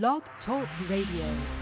Blog Talk Radio.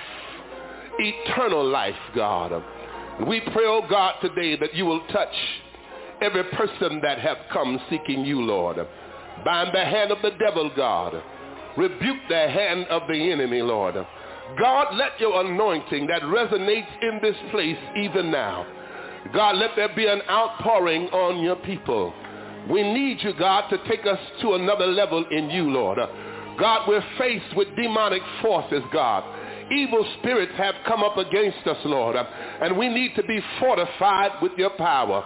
eternal life, God. We pray, oh God, today that you will touch every person that have come seeking you, Lord. Bind the hand of the devil, God. Rebuke the hand of the enemy, Lord. God, let your anointing that resonates in this place even now. God, let there be an outpouring on your people. We need you, God, to take us to another level in you, Lord. God, we're faced with demonic forces, God. Evil spirits have come up against us, Lord, and we need to be fortified with your power.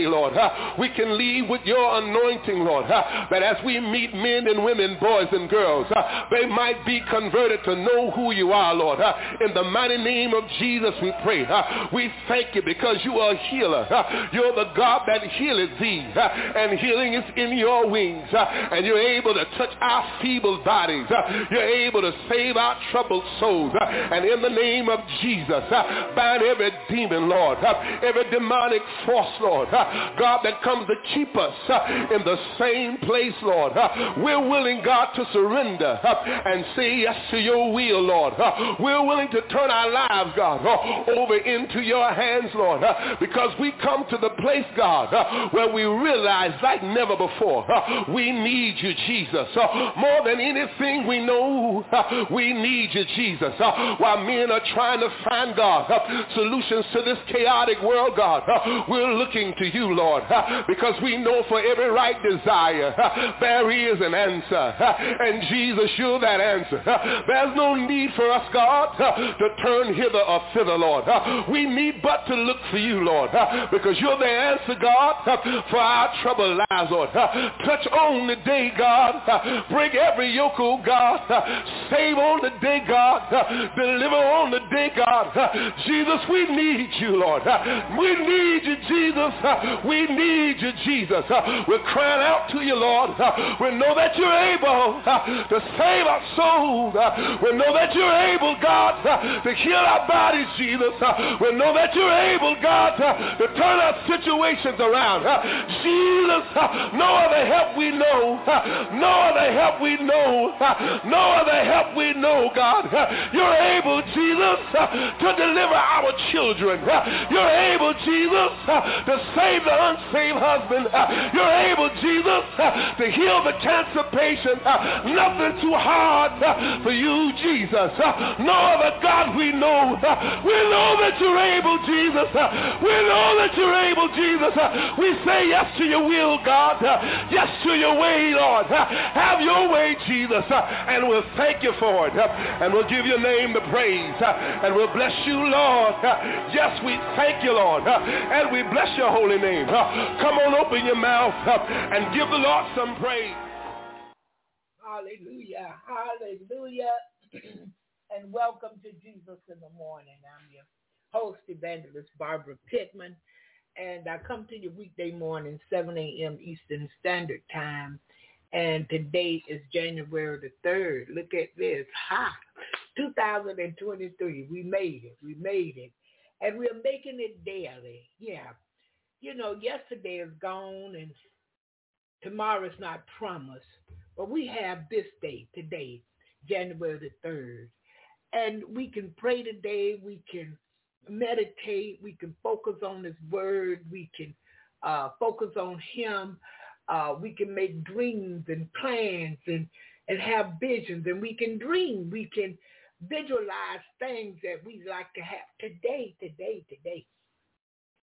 today, Lord. we can leave with your anointing, Lord, that as we meet men and women, boys and girls, they might be converted to know who you are, Lord. in the mighty name of Jesus, we pray. we thank you because you are a healer. you're the God that healeth thee, and healing is in your wings, and you're able to touch our feeble bodies. you're able to save our troubled souls, and in the name of Jesus, bind every demon, Lord, every demonic force, Lord, God, that comes to keep us uh, in the same place, Lord. Uh, we're willing, God, to surrender uh, and say yes to your will, Lord. Uh, we're willing to turn our lives, God, uh, over into your hands, Lord, uh, because we come to the place, God, where we realize like never before, we need you, Jesus. More than anything we know, we need you, Jesus. While men are trying to find, God, solutions to this chaotic world, God, we're looking to you, Lord, because we know for every right desire, there is an answer. And Jesus, you're that answer. There's no need for us, God, to turn hither or thither, Lord. We need but to look for you, Lord, because you're the answer, God, for our troubled lives, Lord. Touch on the day, God. Break every yoke, oh God. Save on the day, God. Deliver on the day, God. Jesus, we need you, Lord. We need you, Jesus. We need you, Jesus. Uh, we're crying out to you, Lord. Uh, we know that you're able uh, to save our souls. We know that you're able, God, to heal our bodies, Jesus. We know that you're able, God, to turn our situations around. Jesus, no other help we know. No other help we know. No other help we know, God. You're able, Jesus, to deliver our children. You're able, Jesus, to save save the unsaved husband. Uh, you're able, Jesus, uh, to heal the cancer patient. Uh, nothing too hard for you, Jesus. No other God we know. We know that you're able, Jesus. We know that you're able, Jesus. We say yes to your will, God. Yes to your way, Lord. Have your way, Jesus. And we'll thank you for it. And we'll give your name the praise. And we'll bless you, Lord. Yes, we thank you, Lord. And we bless your holy name. Come on, open your mouth and give the Lord some praise. Hallelujah. Hallelujah. and welcome to Jesus in the morning. I'm your host, evangelist Barbara Pittman. And I come to you weekday morning, 7 a.m. Eastern Standard Time. And today is January the 3rd. Look at this. Ha! 2023. We made it. We made it. And we're making it daily. Yeah. You know, yesterday is gone and tomorrow is not promised. But we have this day today, January the 3rd. And we can pray today. We can meditate. We can focus on his word. We can uh, focus on him. Uh, we can make dreams and plans and, and have visions. And we can dream. We can visualize things that we like to have today, today, today.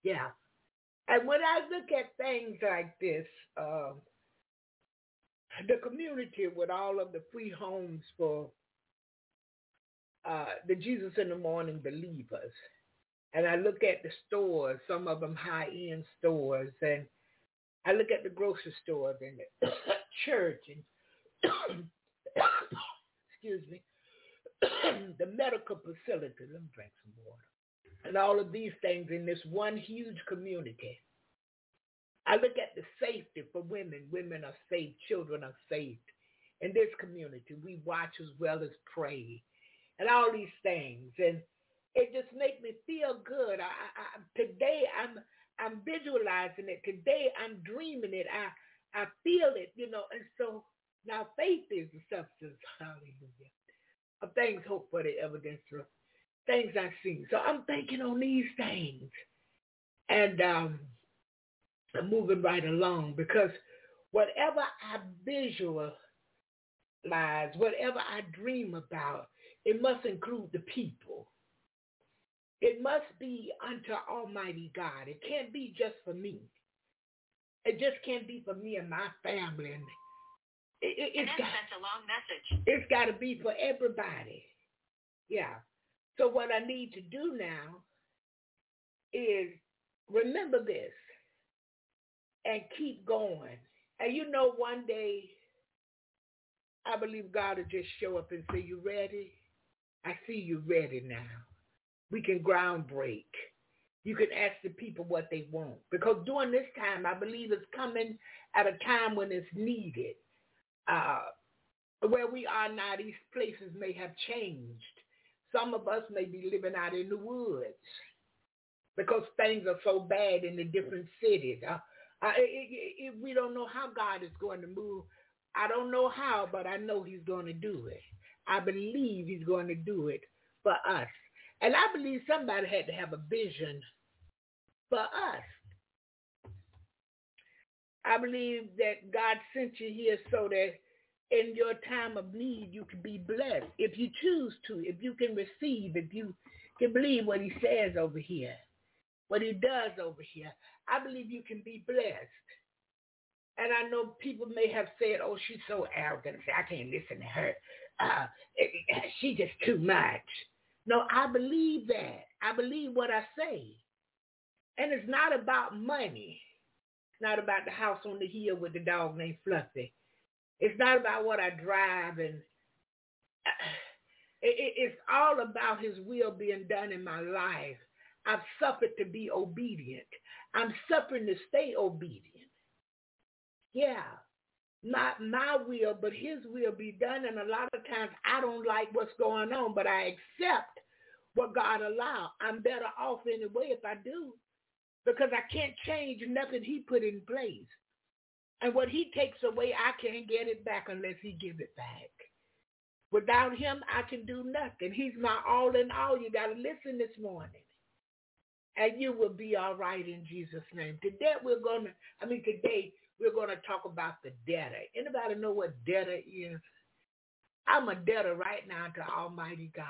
Yeah. And when I look at things like this, uh, the community with all of the free homes for uh, the Jesus in the Morning believers, and I look at the stores, some of them high-end stores, and I look at the grocery stores and the church and excuse me, the medical facility. Let me drink some water. And all of these things in this one huge community. I look at the safety for women. Women are safe. Children are saved. In this community, we watch as well as pray and all these things. And it just makes me feel good. I, I, today I'm I'm visualizing it. Today I'm dreaming it. I I feel it, you know. And so now faith is the substance, hallelujah, of things hoped for, the evidence of things I've seen. So I'm thinking on these things, and um, I'm moving right along because whatever I visualize, whatever I dream about, it must include the people. It must be unto Almighty God. It can't be just for me. It just can't be for me and my family. And it, got, a long message. It's got to be for everybody. Yeah. So what I need to do now is remember this and keep going. And you know, one day, I believe God will just show up and say, you ready? I see you ready now. We can ground break. You can ask the people what they want. Because during this time, I believe it's coming at a time when it's needed. Uh, where we are now, these places may have changed. Some of us may be living out in the woods because things are so bad in the different cities. Uh, it, it, we don't know how God is going to move. I don't know how, but I know he's going to do it. I believe he's going to do it for us. And I believe somebody had to have a vision for us. I believe that God sent you here so that in your time of need you can be blessed. If you choose to, if you can receive, if you can believe what he says over here, what he does over here, I believe you can be blessed. And I know people may have said, oh, she's so arrogant. I can't listen to her. Uh, she's just too much. No, I believe that. I believe what I say. And it's not about money. It's not about the house on the hill with the dog named Fluffy. It's not about what I drive and it's all about his will being done in my life. I've suffered to be obedient. I'm suffering to stay obedient. Yeah. Not my will, but his will be done. And a lot of times I don't like what's going on, but I accept what God allowed. I'm better off anyway if I do because I can't change nothing he put in place. And what he takes away, I can't get it back unless he give it back. Without him, I can do nothing. He's my all in all. You got to listen this morning. and you will be all right in Jesus' name. Today we're gonna, I mean today we're gonna talk about the debtor. Anybody know what debtor is? I'm a debtor right now to Almighty God.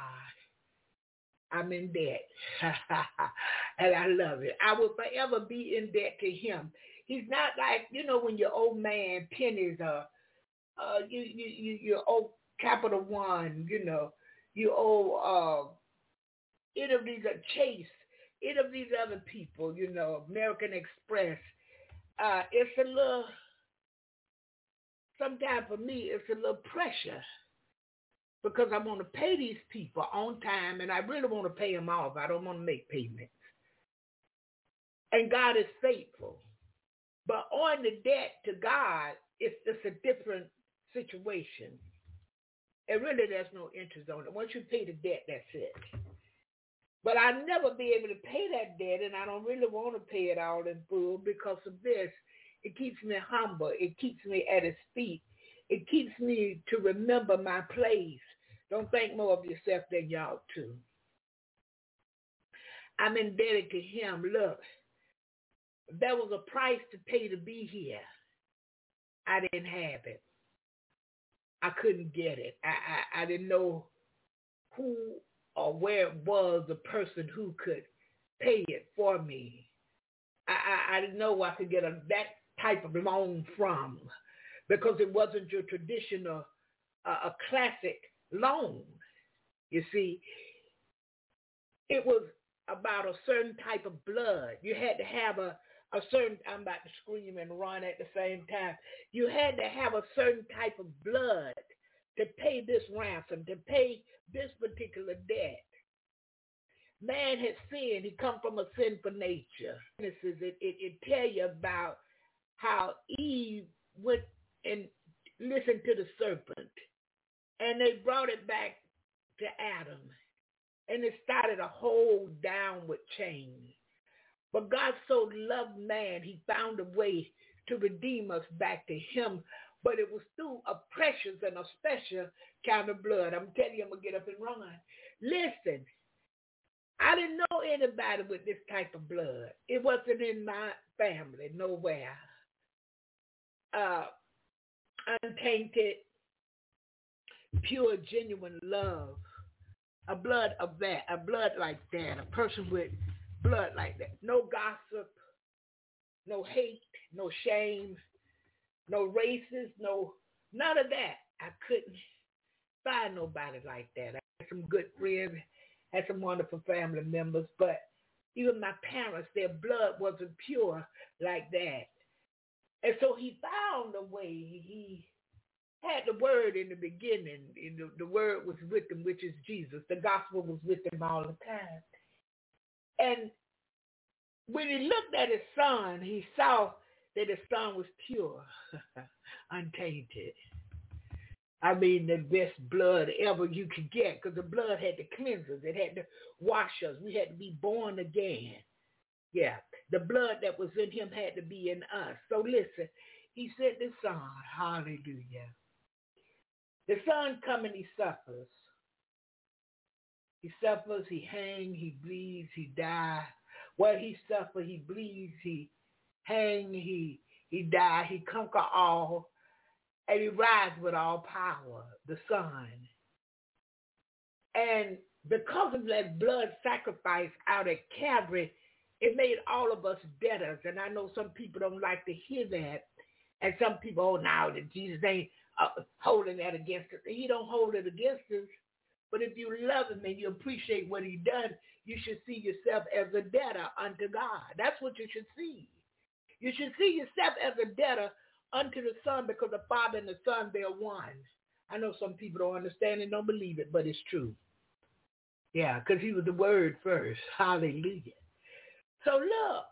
I'm in debt. and I love it. I will forever be in debt to him. He's not like, you know, when your old man pennies are uh you you you you owe Capital One, you know, you owe uh any of these are Chase, any of these other people, you know, American Express. Uh it's a little sometimes for me it's a little pressure because I want to pay these people on time and I really want to pay them off. I don't want to make payments. And God is faithful. But on the debt to God, it's, a different situation. And really there's no interest on it. Once you pay the debt, that's it. But I'll never be able to pay that debt and I don't really want to pay it all in full because of this. It keeps me humble. It keeps me at his feet. It keeps me to remember my place. Don't think more of yourself than y'all too. I'm indebted to him. Look, there was a price to pay to be here. I didn't have it. I couldn't get it. I, I, I didn't know who or where it was the person who could pay it for me. I, I, I didn't know I could get a, that type of loan from because it wasn't your traditional, uh, a classic loan. You see, it was about a certain type of blood. You had to have a, a certain, I'm about to scream and run at the same time. You had to have a certain type of blood to pay this ransom, to pay this particular debt. Man had sinned. He come from a sinful nature. This is it, it, it tell you about how Eve went and listened to the serpent. And they brought it back to Adam. And it started a whole downward chain. But God so loved man, he found a way to redeem us back to him. But it was through a precious and a special kind of blood. I'm telling you, I'm going to get up and run. Listen, I didn't know anybody with this type of blood. It wasn't in my family, nowhere. Uh, untainted, pure, genuine love. A blood of that, a blood like that, a person with blood like that. No gossip, no hate, no shame, no racist, no none of that. I couldn't find nobody like that. I had some good friends, had some wonderful family members, but even my parents, their blood wasn't pure like that. And so he found a way. He had the word in the beginning. The, the word was with him, which is Jesus. The gospel was with him all the time. And when he looked at his son, he saw that his son was pure, untainted. I mean, the best blood ever you could get because the blood had to cleanse us. It had to wash us. We had to be born again. Yeah, the blood that was in him had to be in us. So listen, he sent the son. Hallelujah. The son come and he suffers. He suffers, he hang, he bleeds, he die. Well, he suffer, he bleeds, he hang, he he die, he conquer all, and he rise with all power, the Son. And because of that blood sacrifice out at Calvary, it made all of us debtors. And I know some people don't like to hear that. And some people, oh, now that Jesus ain't uh, holding that against us. He don't hold it against us. But if you love him and you appreciate what he done, you should see yourself as a debtor unto God. That's what you should see. You should see yourself as a debtor unto the Son because the Father and the Son, they're one. I know some people don't understand and don't believe it, but it's true. Yeah, because he was the word first. Hallelujah. So look,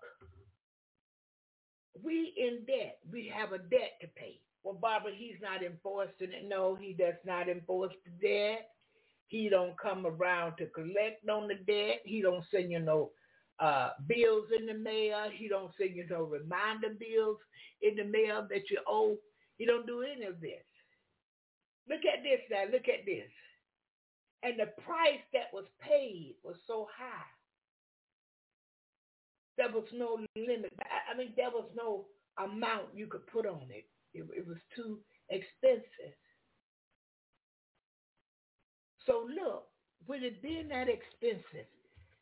we in debt. We have a debt to pay. Well, Barbara, he's not enforcing it. No, he does not enforce the debt. He don't come around to collect on the debt. He don't send you no uh, bills in the mail. He don't send you no reminder bills in the mail that you owe. He don't do any of this. Look at this now. Look at this. And the price that was paid was so high. there was no limit. I mean, there was no amount you could put on it. It, it was too expensive. So look, with it being that expensive,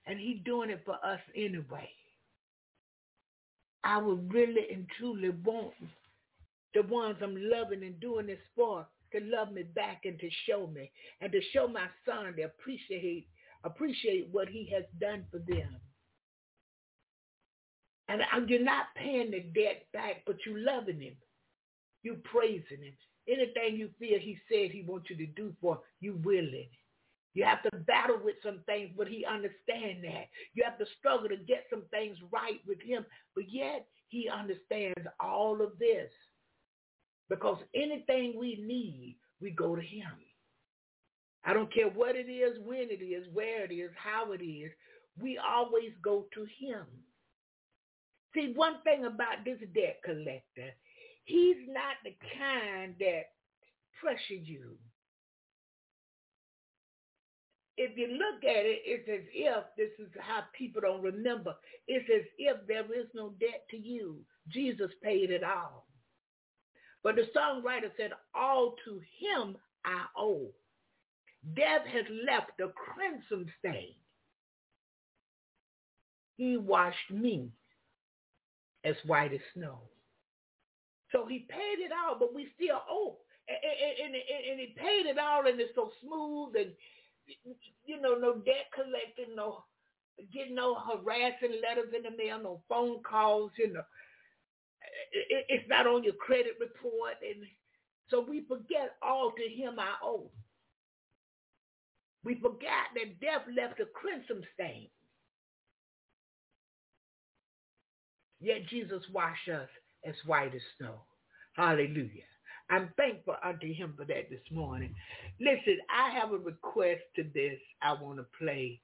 and he doing it for us anyway, I would really and truly want the ones I'm loving and doing this for to love me back and to show me and to show my son to appreciate appreciate what he has done for them. And you're not paying the debt back, but you loving him. You praising him. Anything you feel he said he wants you to do for, you willing. You have to battle with some things, but he understands that. You have to struggle to get some things right with him, but yet he understands all of this. Because anything we need, we go to him. I don't care what it is, when it is, where it is, how it is. We always go to him. See, one thing about this debt collector, he's not the kind that pressure you. If you look at it, it's as if, this is how people don't remember, it's as if there is no debt to you. Jesus paid it all. But the songwriter said, all to him I owe. Death has left a crimson stain. He washed me as white as snow. So he paid it all, but we still owe. And, and, and, and he paid it all, and it's so smooth, and you know, no debt collecting, no getting no harassing letters in the mail, no phone calls, you know. It, it's not on your credit report, and so we forget all to him I owe. We forgot that death left a crimson stain. Yet Jesus washed us as white as snow. Hallelujah. I'm thankful unto him for that this morning. Listen, I have a request to this I want to play.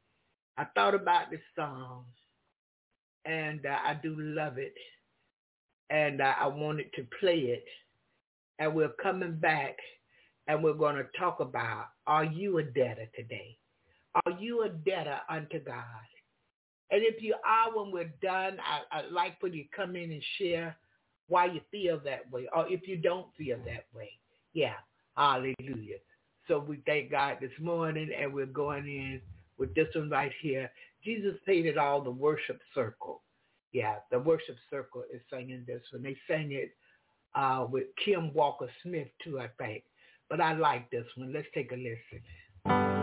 I thought about this song, and uh, I do love it, and uh, I wanted to play it. And we're coming back, and we're going to talk about, are you a debtor today? Are you a debtor unto God? And if you are, when we're done, I, I'd like for you to come in and share why you feel that way, or if you don't feel that way. Yeah, hallelujah. So we thank God this morning, and we're going in with this one right here. Jesus it all, the worship circle. Yeah, the worship circle is singing this one. They sang it uh, with Kim Walker Smith too, I think. But I like this one. Let's take a listen.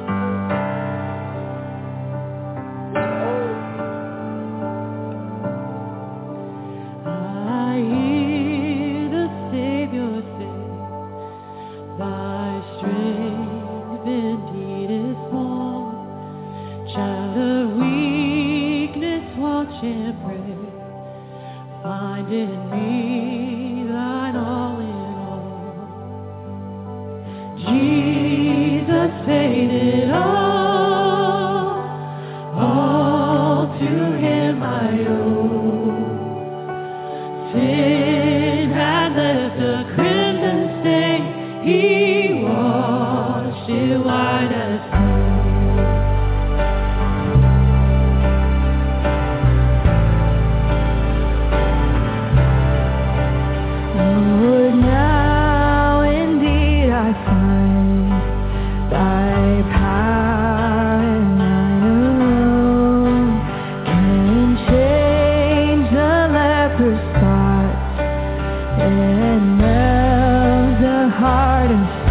And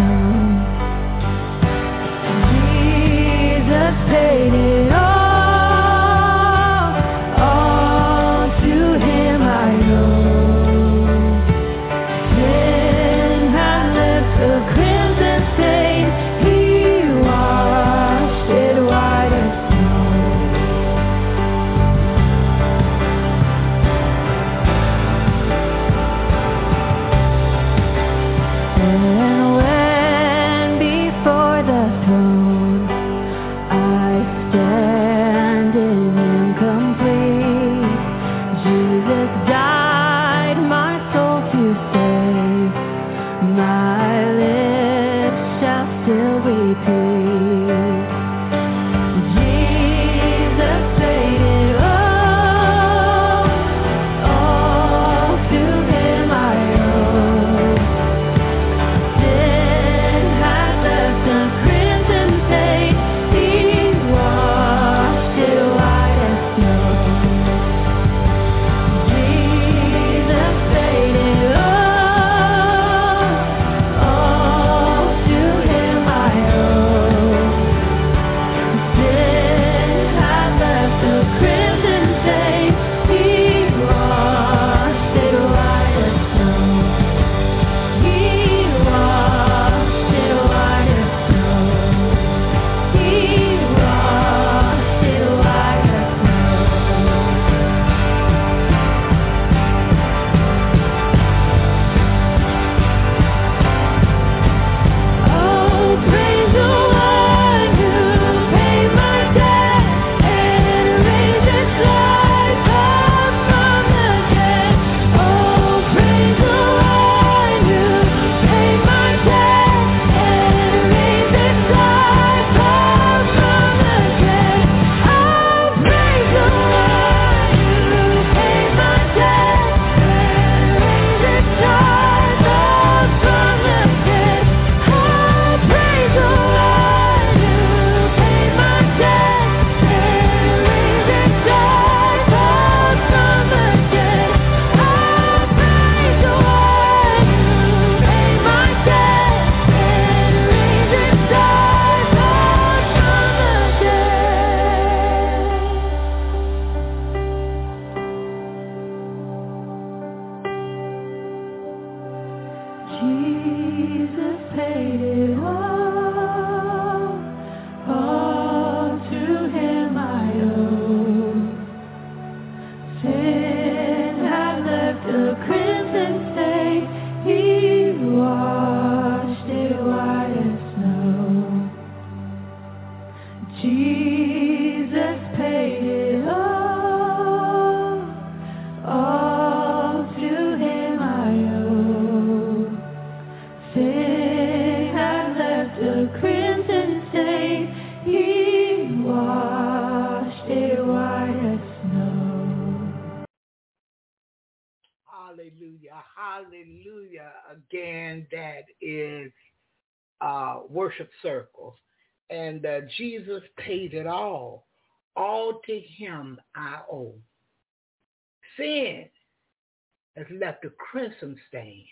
crimson stain,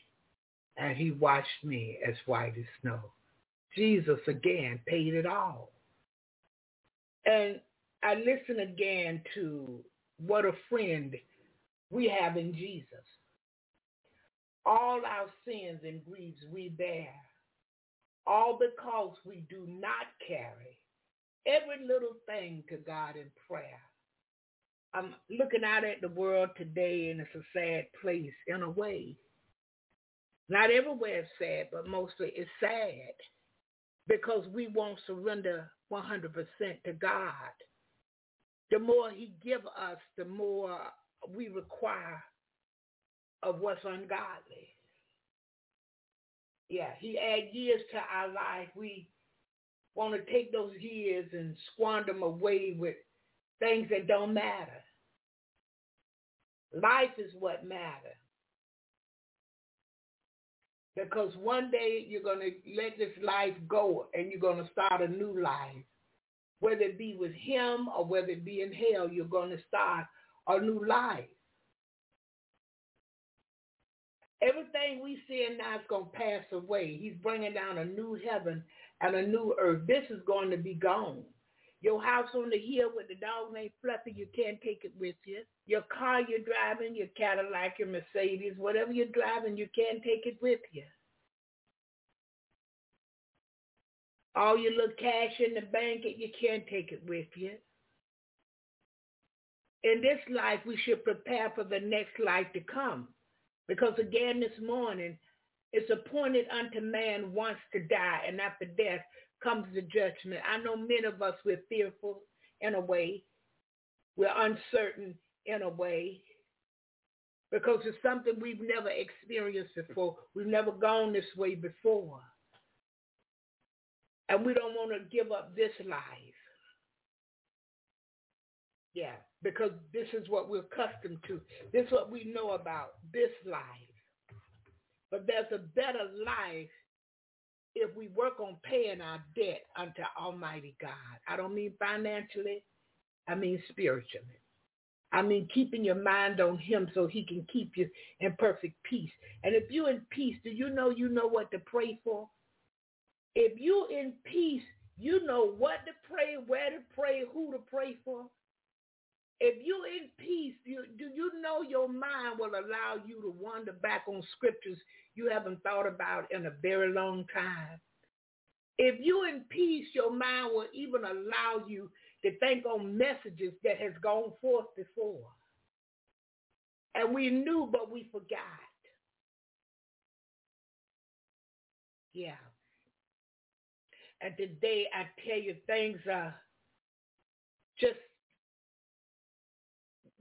and he washed me as white as snow. Jesus again paid it all. And I listen again to what a friend we have in Jesus. All our sins and griefs we bear all because we do not carry every little thing to God in prayer. I'm looking out at the world today and it's a sad place in a way. Not everywhere is sad, but mostly it's sad because we won't surrender 100% to God. The more he give us, the more we require of what's ungodly yeah, he add years to our life. We want to take those years and squander them away with things that don't matter. Life is what matters. Because one day you're going to let this life go and you're going to start a new life. Whether it be with him or whether it be in hell, you're going to start a new life. Everything we see now is going to pass away. He's bringing down a new heaven and a new earth. This is going to be gone. Your house on the hill with the dog named Fluffy, you can't take it with you. Your car you're driving, your Cadillac, your Mercedes, whatever you're driving, you can't take it with you. All your little cash in the bank, you can't take it with you. In this life, we should prepare for the next life to come. Because again this morning, it's appointed unto man once to die, and after death comes the judgment. I know many of us, we're fearful in a way. We're uncertain in a way because it's something we've never experienced before. We've never gone this way before. And we don't want to give up this life. Yeah because this is what we're accustomed to. This is what we know about this life. But there's a better life if we work on paying our debt unto Almighty God. I don't mean financially. I mean spiritually. I mean keeping your mind on him so he can keep you in perfect peace. And if you're in peace, do you know you know what to pray for? If you're in peace, you know what to pray, where to pray, who to pray for. If you're in peace, you, do you know your mind will allow you to wander back on scriptures you haven't thought about in a very long time? If you're in peace, your mind will even allow you to think on messages that has gone forth before. And we knew, but we forgot. Yeah. And today I tell you things are just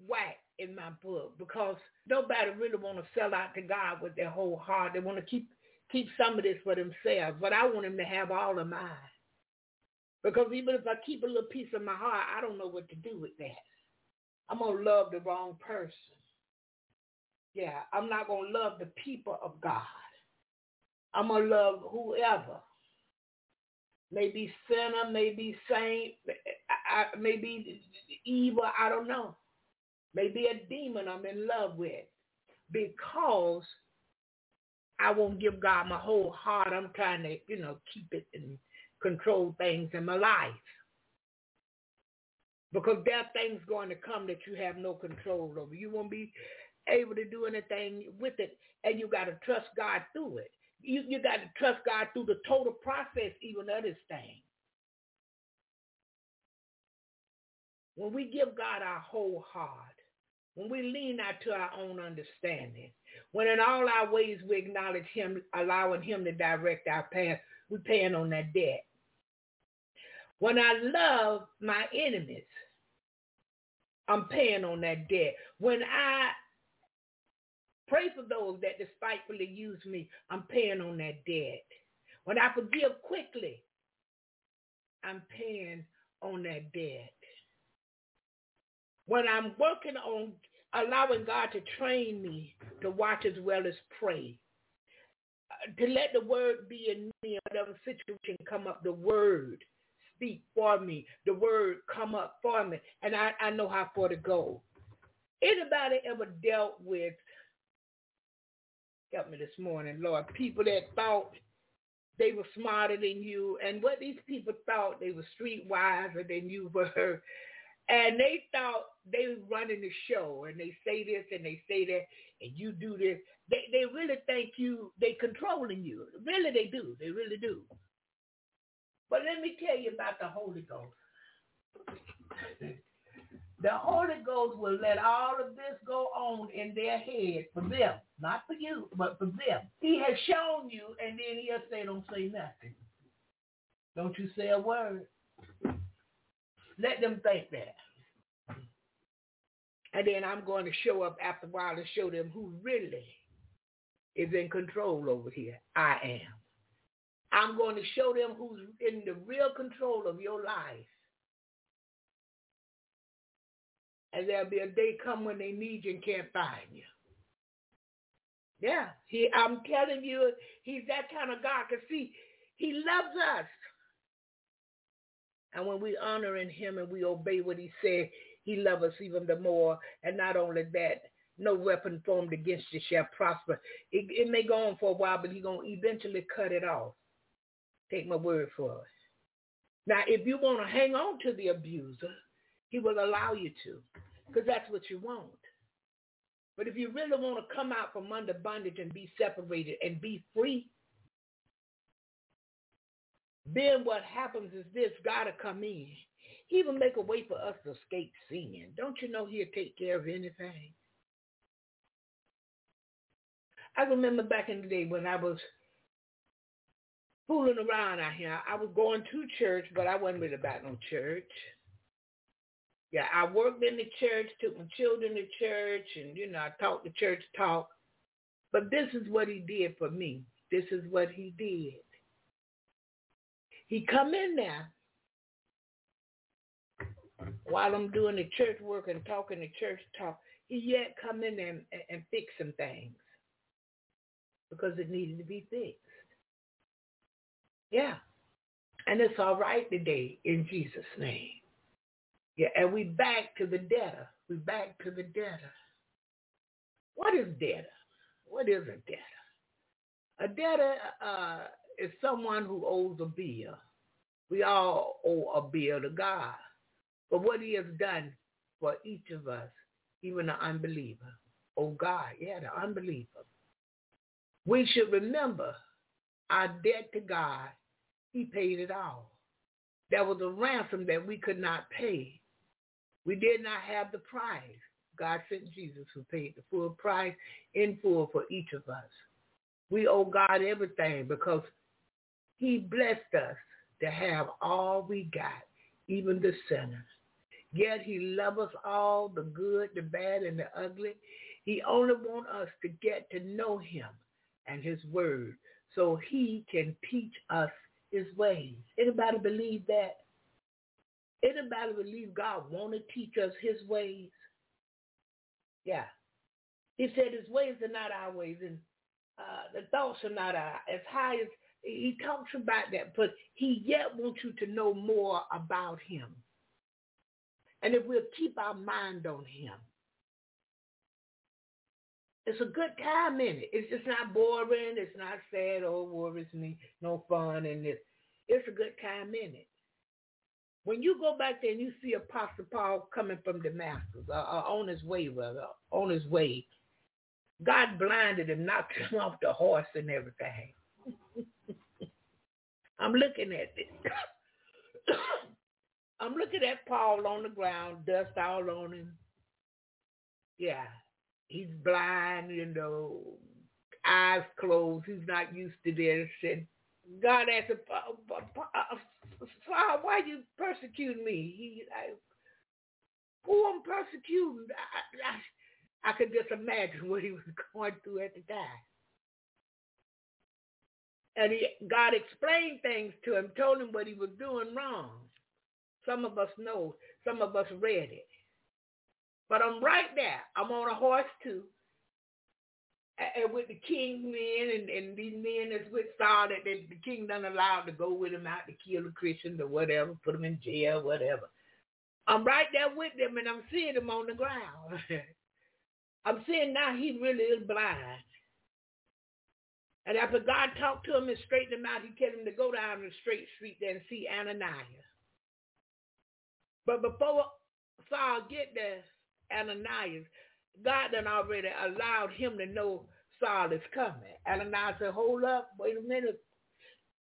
whack in my book because nobody really want to sell out to God with their whole heart. They want to keep keep some of this for themselves, but I want them to have all of mine. Because even if I keep a little piece of my heart, I don't know what to do with that. I'm going to love the wrong person. Yeah, I'm not going to love the people of God. I'm going to love whoever. Maybe sinner, maybe saint, maybe evil, I don't know maybe a demon I'm in love with because I won't give God my whole heart. I'm trying to, you know, keep it and control things in my life. Because there are things going to come that you have no control over. You won't be able to do anything with it, and you got to trust God through it. You, you got to trust God through the total process even of this thing. When we give God our whole heart, when we lean not to our own understanding, when in all our ways we acknowledge him, allowing him to direct our path, we're paying on that debt. When I love my enemies, I'm paying on that debt. When I pray for those that despitefully use me, I'm paying on that debt. When I forgive quickly, I'm paying on that debt when I'm working on allowing God to train me to watch as well as pray, uh, to let the word be in me, whatever situation come up, the word speak for me, the word come up for me, and I, I know how far to go. Anybody ever dealt with, help me this morning, Lord, people that thought they were smarter than you, and what these people thought they were street wiser than you were, and they thought they were running the show and they say this and they say that and you do this. They they really think you they controlling you. Really they do. They really do. But let me tell you about the Holy Ghost. The Holy Ghost will let all of this go on in their head for them, not for you, but for them. He has shown you, and then he'll say, don't say nothing. Don't you say a word. Let them think that. And then I'm going to show up after a while and show them who really is in control over here. I am. I'm going to show them who's in the real control of your life. And there'll be a day come when they need you and can't find you. Yeah, he. I'm telling you, he's that kind of God. Cause see, he loves us. And when we honor in him and we obey what he said, he loves us even the more. And not only that, no weapon formed against you shall prosper. It, it may go on for a while, but he's going to eventually cut it off. Take my word for it. Now, if you want to hang on to the abuser, he will allow you to because that's what you want. But if you really want to come out from under bondage and be separated and be free, then what happens is this, God will come in. He will make a way for us to escape sin. Don't you know he'll take care of anything? I remember back in the day when I was fooling around out here. I was going to church, but I wasn't really about no church. Yeah, I worked in the church, took my children to church, and, you know, I talked the church talk. But this is what he did for me. This is what he did. He come in there while I'm doing the church work and talking the church talk. He yet come in there and, and fix some things because it needed to be fixed. Yeah. And it's all right today in Jesus' name. Yeah, and we back to the debtor. We back to the debtor. What is debtor? What is a debtor? A debtor uh, is someone who owes a bill. We all owe a bill to God. But what he has done for each of us, even the unbeliever. Oh God, yeah, the unbeliever. We should remember our debt to God. He paid it all. There was a ransom that we could not pay. We did not have the price. God sent Jesus who paid the full price in full for each of us. We owe God everything because he blessed us to have all we got, even the sinners. Yet he loves us all, the good, the bad, and the ugly. He only wants us to get to know him and his word so he can teach us his ways. Anybody believe that? Anybody believe God want to teach us his ways? Yeah. He said his ways are not our ways and uh, the thoughts are not our, as high as he talks about that, but he yet wants you to know more about him. And if we'll keep our mind on him, it's a good time in it. It's just not boring. It's not sad. Oh, worries me. No fun in this. It's a good time in it. When you go back there and you see Apostle Paul coming from Damascus, uh, uh, on his way, brother, on his way, God blinded him, knocked him off the horse and everything. I'm looking at this. I'm looking at Paul on the ground, dust all on him. Yeah, he's blind, you know, eyes closed. He's not used to this. And God asked him, why are you persecuting me? He, I, who I'm persecuting? I, I, I could just imagine what he was going through at the time. And he, God explained things to him, told him what he was doing wrong. Some of us know. Some of us read it. But I'm right there. I'm on a horse too. And with the king men and, and these men that's with Saul that, that the king done allowed to go with him out to kill the Christians or whatever, put them in jail, whatever. I'm right there with them and I'm seeing them on the ground. I'm seeing now he really is blind. And after God talked to him and straightened him out, he told him to go down the straight street there and see Ananias. But before Saul get there, Ananias, God done already allowed him to know Saul is coming. Ananias said, hold up, wait a minute,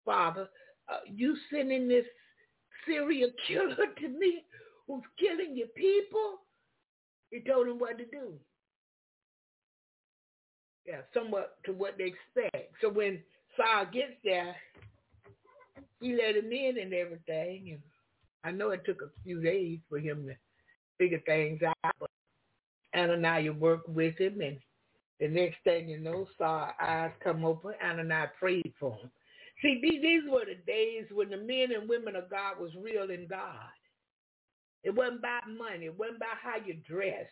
Father. Uh, you sending this serial killer to me who's killing your people? He told him what to do. Yeah, somewhat to what they expect. So when Saul gets there, he let him in and everything. And I know it took a few days for him to figure things out, but Ananias worked with him, and the next thing you know, Saul's eyes come open. Ananias prayed for him. See, these were the days when the men and women of God was real in God. It wasn't about money. It wasn't about how you dress.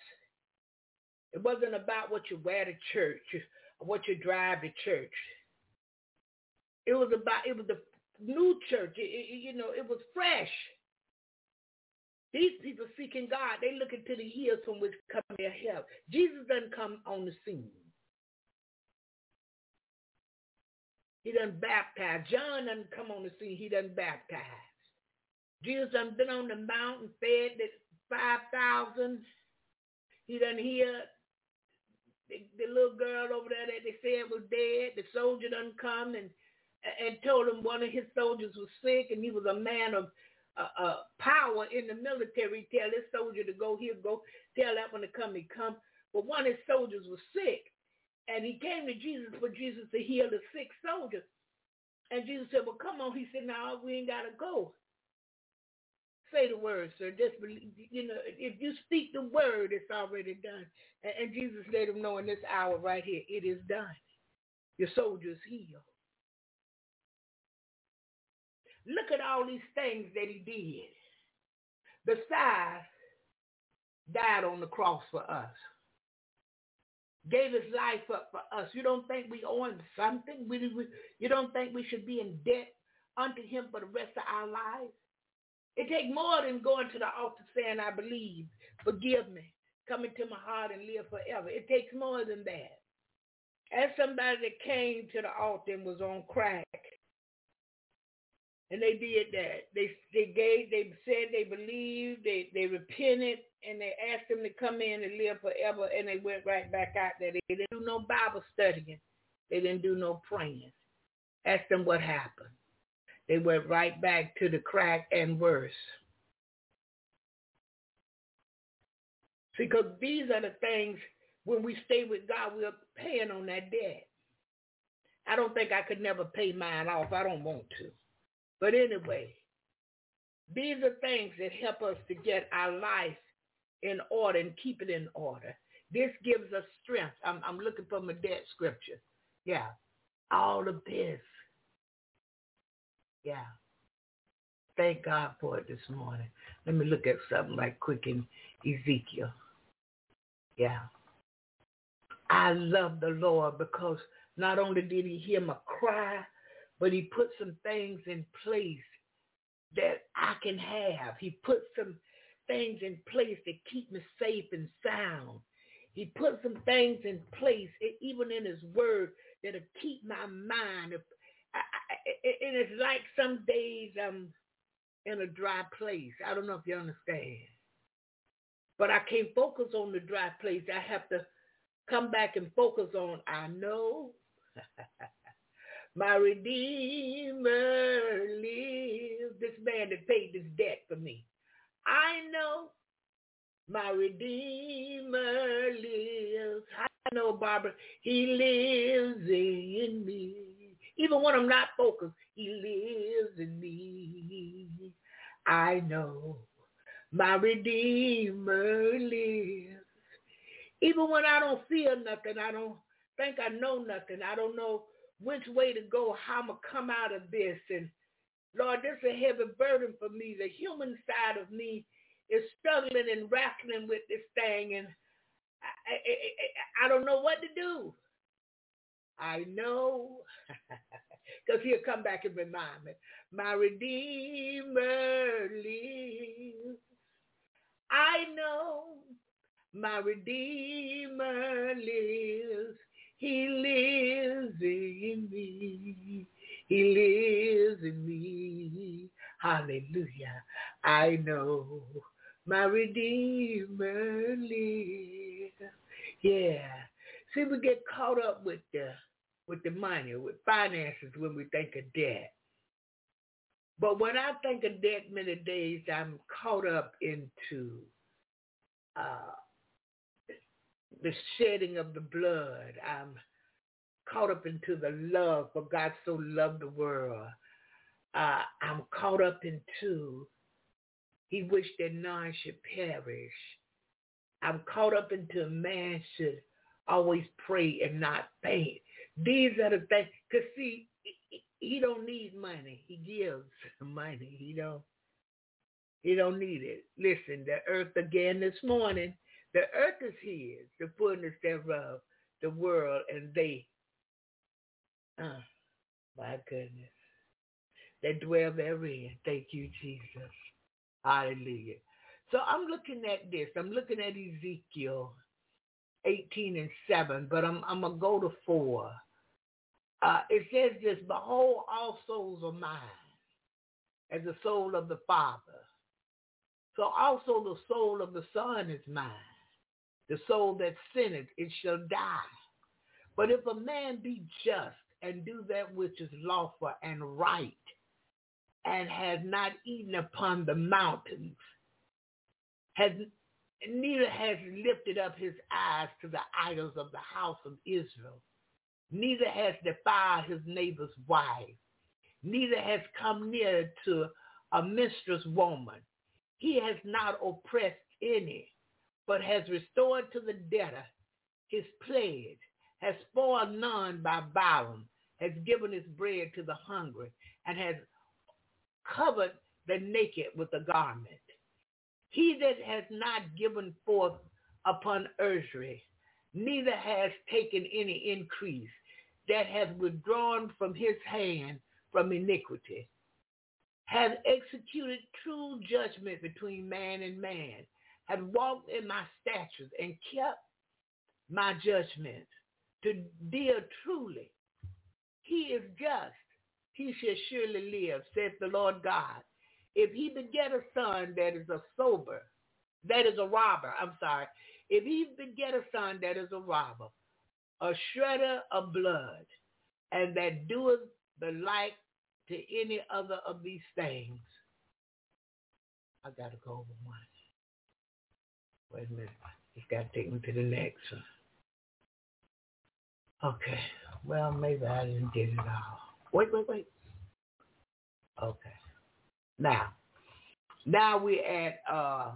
It wasn't about what you wear to church or what you drive to church. It was about, it was the new church. It, it, you know, it was fresh. These people seeking God, they looking to the hills from which come their help. Jesus doesn't come on the scene. He doesn't baptize. John doesn't come on the scene. He doesn't baptize. Jesus done been on the mountain, fed the 5,000. He done hear the, the little girl over there that they said was dead. The soldier done come and and told him one of his soldiers was sick and he was a man of uh, uh, power in the military. Tell his soldier to go here, go tell that one to come, he come. But one of his soldiers was sick and he came to Jesus for Jesus to heal the sick soldier. And Jesus said, well, come on. He said, no, we ain't got to go. Say the word, sir. Just believe, you know, if you speak the word, it's already done. And, and Jesus let him know in this hour right here, it is done. Your soldier's healed. Look at all these things that he did. Besides, died on the cross for us. Gave his life up for us. You don't think we owe him something? We, we, you don't think we should be in debt unto him for the rest of our lives? It takes more than going to the altar saying, I believe, forgive me, come into my heart and live forever. It takes more than that. As somebody that came to the altar and was on crack, and they did that. They they gave, they said they believed, they they repented, and they asked them to come in and live forever, and they went right back out there. They didn't do no Bible studying. They didn't do no praying. Ask them what happened. They went right back to the crack and worse. See, because these are the things when we stay with God, we're paying on that debt. I don't think I could never pay mine off. I don't want to. But anyway, these are things that help us to get our life in order and keep it in order. This gives us strength. I'm, I'm looking for my debt scripture. Yeah. All of this yeah. Thank God for it this morning. Let me look at something like quick in Ezekiel. Yeah. I love the Lord because not only did he hear my cry, but he put some things in place that I can have. He put some things in place that keep me safe and sound. He put some things in place, even in his word, that'll keep my mind it is like some days I'm in a dry place. I don't know if you understand. But I can't focus on the dry place. I have to come back and focus on, I know My Redeemer lives. This man that paid this debt for me. I know my Redeemer lives. I know, Barbara, he lives in me. Even when I'm not focused, he lives in me. I know my Redeemer lives. Even when I don't feel nothing, I don't think I know nothing. I don't know which way to go, how I'm going to come out of this. And Lord, this is a heavy burden for me. The human side of me is struggling and wrestling with this thing. And I, I, I, I don't know what to do. I know, because he'll come back and remind me, my Redeemer lives. I know my Redeemer lives. He lives in me. He lives in me. Hallelujah. I know my Redeemer lives. Yeah. See, we get caught up with the with the money, with finances when we think of debt. But when I think of debt many days, I'm caught up into uh, the shedding of the blood. I'm caught up into the love, for God so loved the world. Uh, I'm caught up into he wished that none should perish. I'm caught up into man should always pray and not faint. These are the things, because see, he don't need money. He gives money. He don't, he don't need it. Listen, the earth again this morning, the earth is his, the fullness thereof, the world, and they. Oh, my goodness. They dwell therein. Thank you, Jesus. Hallelujah. So I'm looking at this. I'm looking at Ezekiel 18 and 7, but I'm, I'm going to go to 4. Uh, it says this, Behold, all souls are mine, as the soul of the Father. So also the soul of the Son is mine. The soul that sinneth, it shall die. But if a man be just and do that which is lawful and right, and has not eaten upon the mountains, has neither has lifted up his eyes to the idols of the house of Israel, neither has defiled his neighbor's wife, neither has come near to a mistress woman. He has not oppressed any, but has restored to the debtor his pledge, has spoiled none by violence, has given his bread to the hungry, and has covered the naked with a garment. He that has not given forth upon usury, neither has taken any increase, that hath withdrawn from his hand from iniquity, hath executed true judgment between man and man, hath walked in my statutes and kept my judgments to deal truly. He is just he shall surely live, saith the Lord God. If he beget a son that is a sober, that is a robber, I'm sorry. If he beget a son that is a robber, a shredder of blood, and that doeth the like to any other of these things, I got to go over one. Wait a minute. Just got to take me to the next one. Okay. Well, maybe I didn't get it all. Wait, wait, wait. Okay. Now, now we're at uh,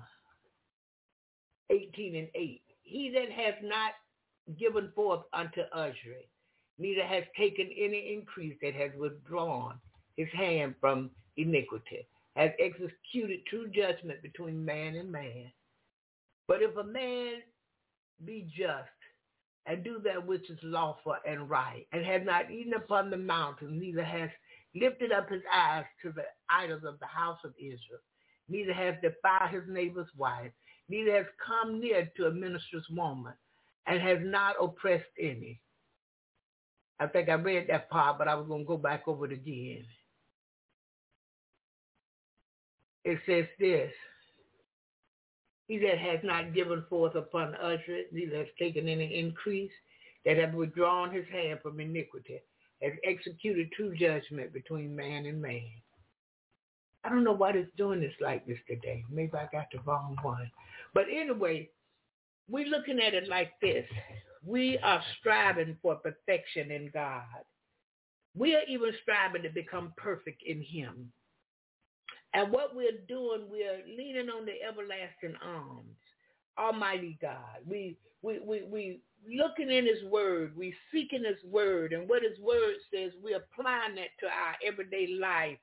18 and 8. He that hath not given forth unto usury, neither has taken any increase that has withdrawn his hand from iniquity, has executed true judgment between man and man. But if a man be just and do that which is lawful and right, and has not eaten upon the mountain, neither has lifted up his eyes to the idols of the house of Israel, neither has defiled his neighbor's wife, neither has come near to a minister's woman, and has not oppressed any. I think I read that part, but I was going to go back over it again. It says this, he that has not given forth upon utterance, neither has taken any increase, that hath withdrawn his hand from iniquity, has executed true judgment between man and man. I don't know why it's doing this like this today. Maybe I got the wrong one. But anyway, we're looking at it like this. We are striving for perfection in God. We are even striving to become perfect in him. And what we're doing, we're leaning on the everlasting arms, Almighty God. We we we we looking in His Word, we seeking His Word, and what His Word says, we're applying that to our everyday life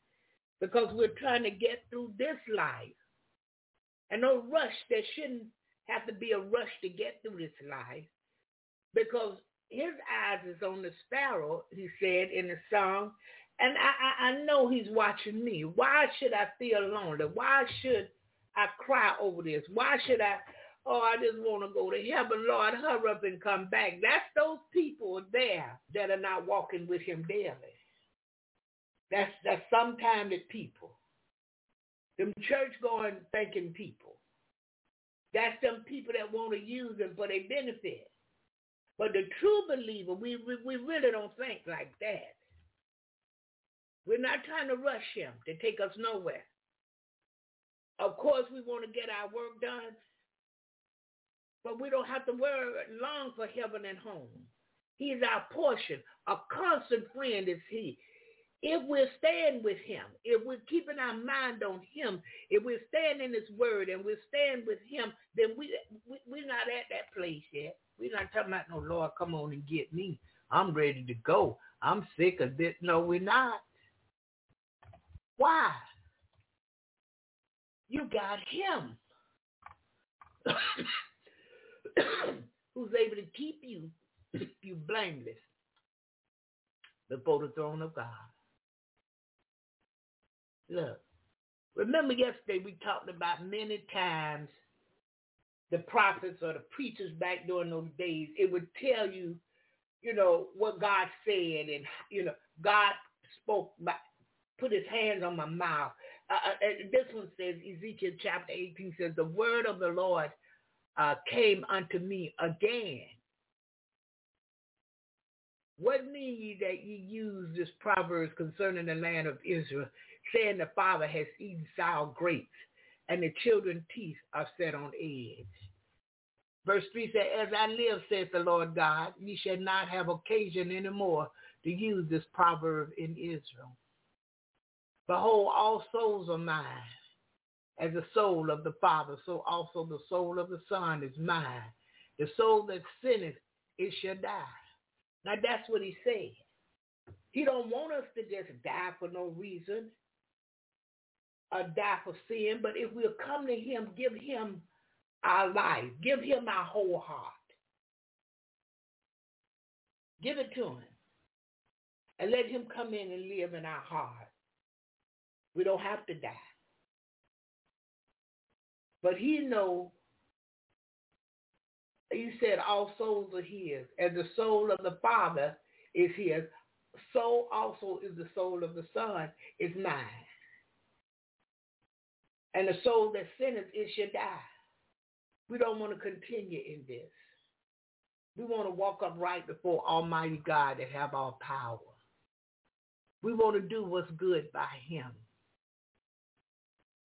because we're trying to get through this life. And no rush. There shouldn't have to be a rush to get through this life because his eyes is on the sparrow, he said in the song, and I, I, I know he's watching me. Why should I feel lonely? Why should I cry over this? Why should I, oh, I just want to go to heaven. Lord, hurry up and come back. That's those people there that are not walking with him daily. That's, that's sometimes the people. Them church going thinking people. That's them people that want to use them for their benefit. But the true believer, we, we, we really don't think like that. We're not trying to rush him to take us nowhere. Of course, we want to get our work done, but we don't have to worry long for heaven and home. He's our portion. A constant friend is he. If we're staying with him, if we're keeping our mind on him, if we're staying in his word and we're staying with him, then we, we, we're not at that place yet. We're not talking about no Lord, come on and get me. I'm ready to go. I'm sick of this. No, we're not. Why? You got him. Who's able to keep you, you blameless before the throne of God. Look, remember yesterday we talked about many times the prophets or the preachers back during those days, it would tell you, you know, what God said and, you know, God spoke by, put his hands on my mouth. Uh, uh this one says, Ezekiel chapter 18 says, the word of the Lord uh, came unto me again. What mean ye that ye use this proverb concerning the land of Israel, saying the father has eaten sour grapes, and the children's teeth are set on edge? Verse 3 says, As I live, saith the Lord God, ye shall not have occasion anymore to use this proverb in Israel. Behold, all souls are mine. As the soul of the Father, so also the soul of the Son is mine. The soul that sinneth, it shall die. Now that's what he said. He don't want us to just die for no reason or die for sin, but if we'll come to him, give him our life, give him our whole heart. Give it to him. And let him come in and live in our heart. We don't have to die. But he know, he said all souls are his. And the soul of the Father is his. So also is the soul of the Son is mine. And the soul that sinneth, it shall die. We don't want to continue in this. We want to walk upright before Almighty God that have all power. We want to do what's good by him.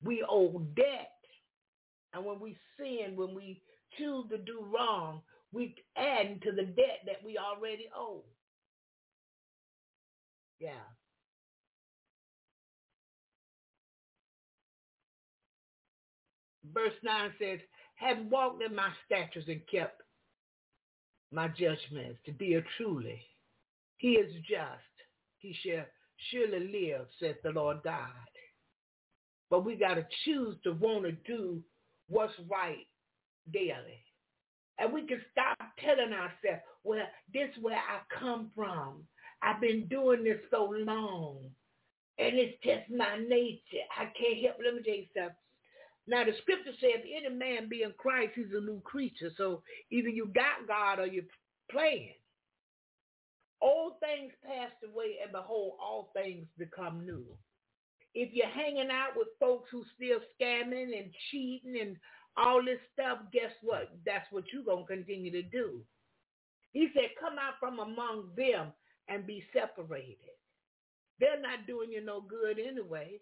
We owe debt. And when we sin, when we choose to do wrong, we add to the debt that we already owe. Yeah. Verse 9 says, have walked in my statutes and kept my judgments to deal truly. He is just. He shall surely live, saith the Lord God. But we got to choose to want to do what's right daily. And we can stop telling ourselves, well, this is where I come from. I've been doing this so long. And it's just my nature. I can't help. Let me tell you something. Now the scripture says, any man be in Christ, he's a new creature. So either you got God or you're playing. Old things passed away and behold, all things become new. If you're hanging out with folks who still scamming and cheating and all this stuff, guess what? That's what you're going to continue to do. He said, come out from among them and be separated. They're not doing you no good anyway.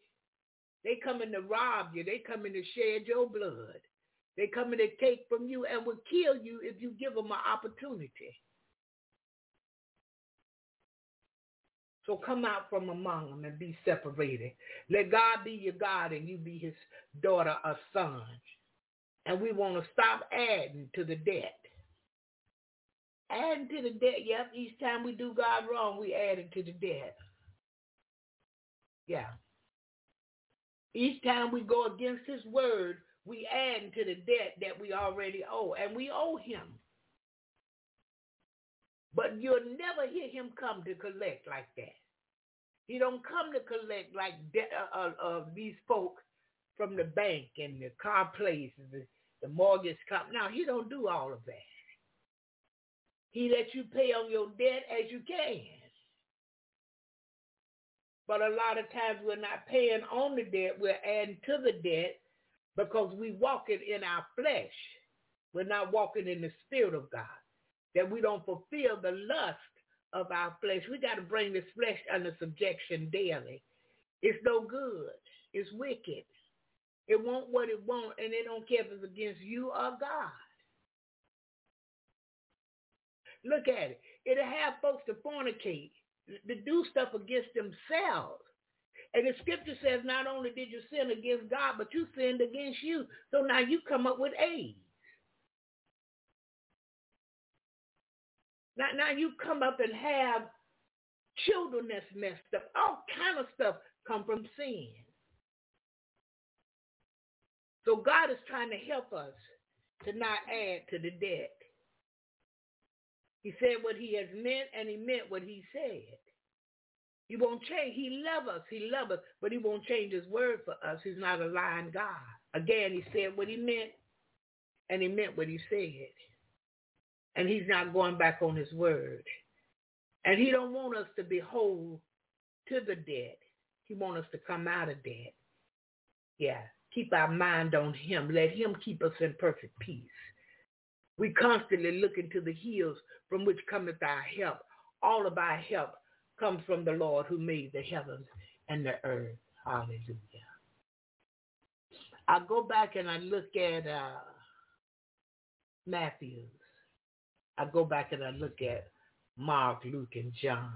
They coming to rob you. They coming to shed your blood. They coming to take from you and will kill you if you give them an opportunity. So come out from among them and be separated. Let God be your God and you be his daughter or son. And we want to stop adding to the debt. Adding to the debt, yep. Each time we do God wrong, we add it to the debt. Yeah. Each time we go against his word, we add to the debt that we already owe. And we owe him. But you'll never hear him come to collect like that. He don't come to collect like de- uh, uh, uh, these folk from the bank and the car places, the, the mortgage company. Now, he don't do all of that. He lets you pay on your debt as you can. But a lot of times we're not paying on the debt. We're adding to the debt because we walk it in our flesh. We're not walking in the spirit of God that we don't fulfill the lust of our flesh. We got to bring this flesh under subjection daily. It's no good. It's wicked. It won't what it won't, and it don't care if it's against you or God. Look at it. It'll have folks to fornicate, to do stuff against themselves. And the scripture says not only did you sin against God, but you sinned against you. So now you come up with AIDS. Now, now you come up and have children that's messed up. All kind of stuff come from sin. So God is trying to help us to not add to the debt. He said what he has meant and he meant what he said. He won't change. He love us. He love us, but he won't change his word for us. He's not a lying God. Again, he said what he meant and he meant what he said and he's not going back on his word. And he don't want us to be whole to the dead. He want us to come out of debt. Yeah. Keep our mind on him. Let him keep us in perfect peace. We constantly look into the hills from which cometh our help. All of our help comes from the Lord who made the heavens and the earth. Hallelujah. I go back and I look at uh, Matthew I go back and I look at Mark, Luke, and John.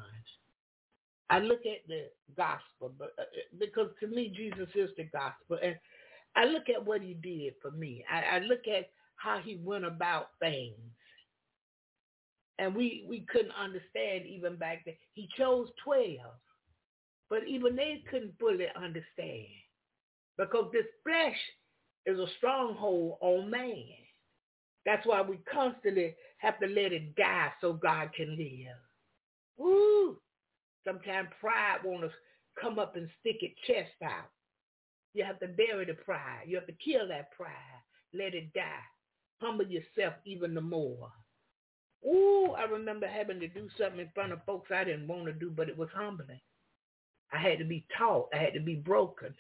I look at the gospel, but uh, because to me Jesus is the gospel, and I look at what he did for me. I, I look at how he went about things, and we we couldn't understand even back then. He chose twelve, but even they couldn't fully understand because this flesh is a stronghold on man. That's why we constantly have to let it die so God can live. Woo! Sometimes pride want to come up and stick its chest out. You have to bury the pride. You have to kill that pride. Let it die. Humble yourself even the more. Ooh, I remember having to do something in front of folks I didn't want to do, but it was humbling. I had to be taught. I had to be broken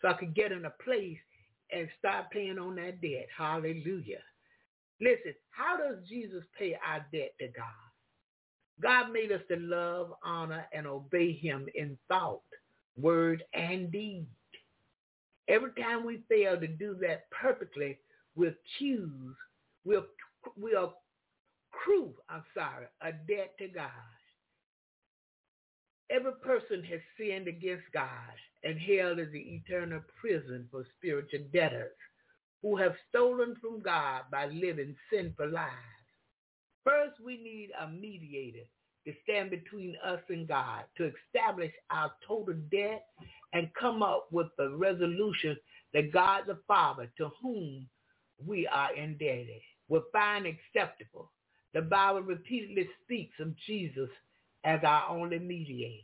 so I could get in a place and start paying on that debt. Hallelujah. Listen, how does Jesus pay our debt to God? God made us to love, honor, and obey him in thought, word, and deed. Every time we fail to do that perfectly, we'll choose, we'll, we'll accrue, I'm sorry, a debt to God. Every person has sinned against God and held in the eternal prison for spiritual debtors who have stolen from God by living sinful lives. First, we need a mediator to stand between us and God to establish our total debt and come up with the resolution that God the Father, to whom we are indebted, will find acceptable. The Bible repeatedly speaks of Jesus as our only mediator.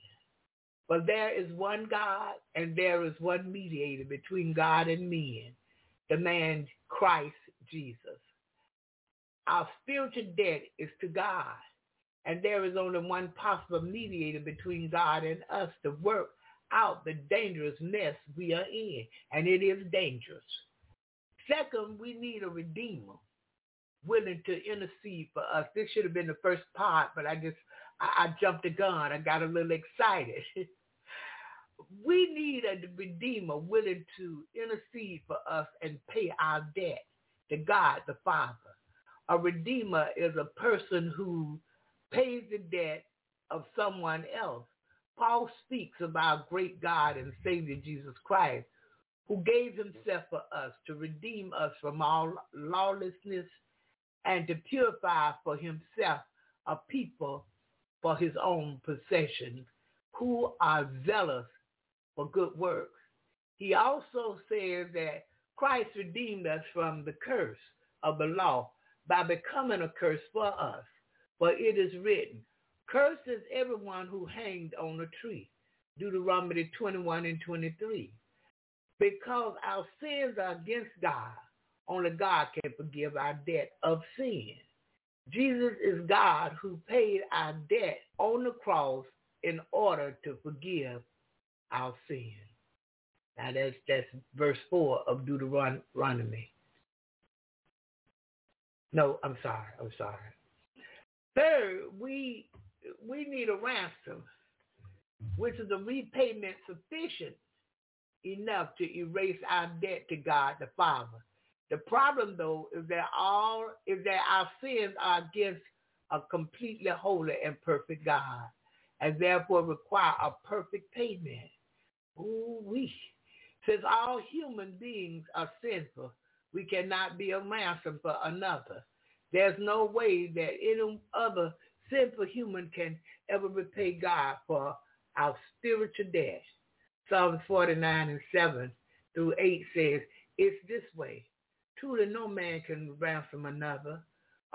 But there is one God and there is one mediator between God and men, the man Christ Jesus. Our spiritual debt is to God. And there is only one possible mediator between God and us to work out the dangerous mess we are in. And it is dangerous. Second, we need a redeemer willing to intercede for us. This should have been the first part, but I just I, I jumped the gun. I got a little excited. we need a redeemer willing to intercede for us and pay our debt to God the Father. A redeemer is a person who pays the debt of someone else. Paul speaks of our great God and Savior Jesus Christ, who gave himself for us to redeem us from all lawlessness and to purify for himself a people for his own possession who are zealous for good works. He also says that Christ redeemed us from the curse of the law by becoming a curse for us. For it is written, Cursed is everyone who hanged on a tree. Deuteronomy 21 and 23. Because our sins are against God, only God can forgive our debt of sin. Jesus is God who paid our debt on the cross in order to forgive our sin. Now that's that's verse four of Deuteronomy. No, I'm sorry. I'm sorry. Third, we we need a ransom, which is a repayment sufficient enough to erase our debt to God the Father. The problem though is that all is that our sins are against a completely holy and perfect God and therefore require a perfect payment. Ooh we. Since all human beings are sinful, we cannot be a ransom for another. There's no way that any other sinful human can ever repay God for our spiritual debt. Psalms 49 and 7 through 8 says, it's this way. Truly no man can ransom another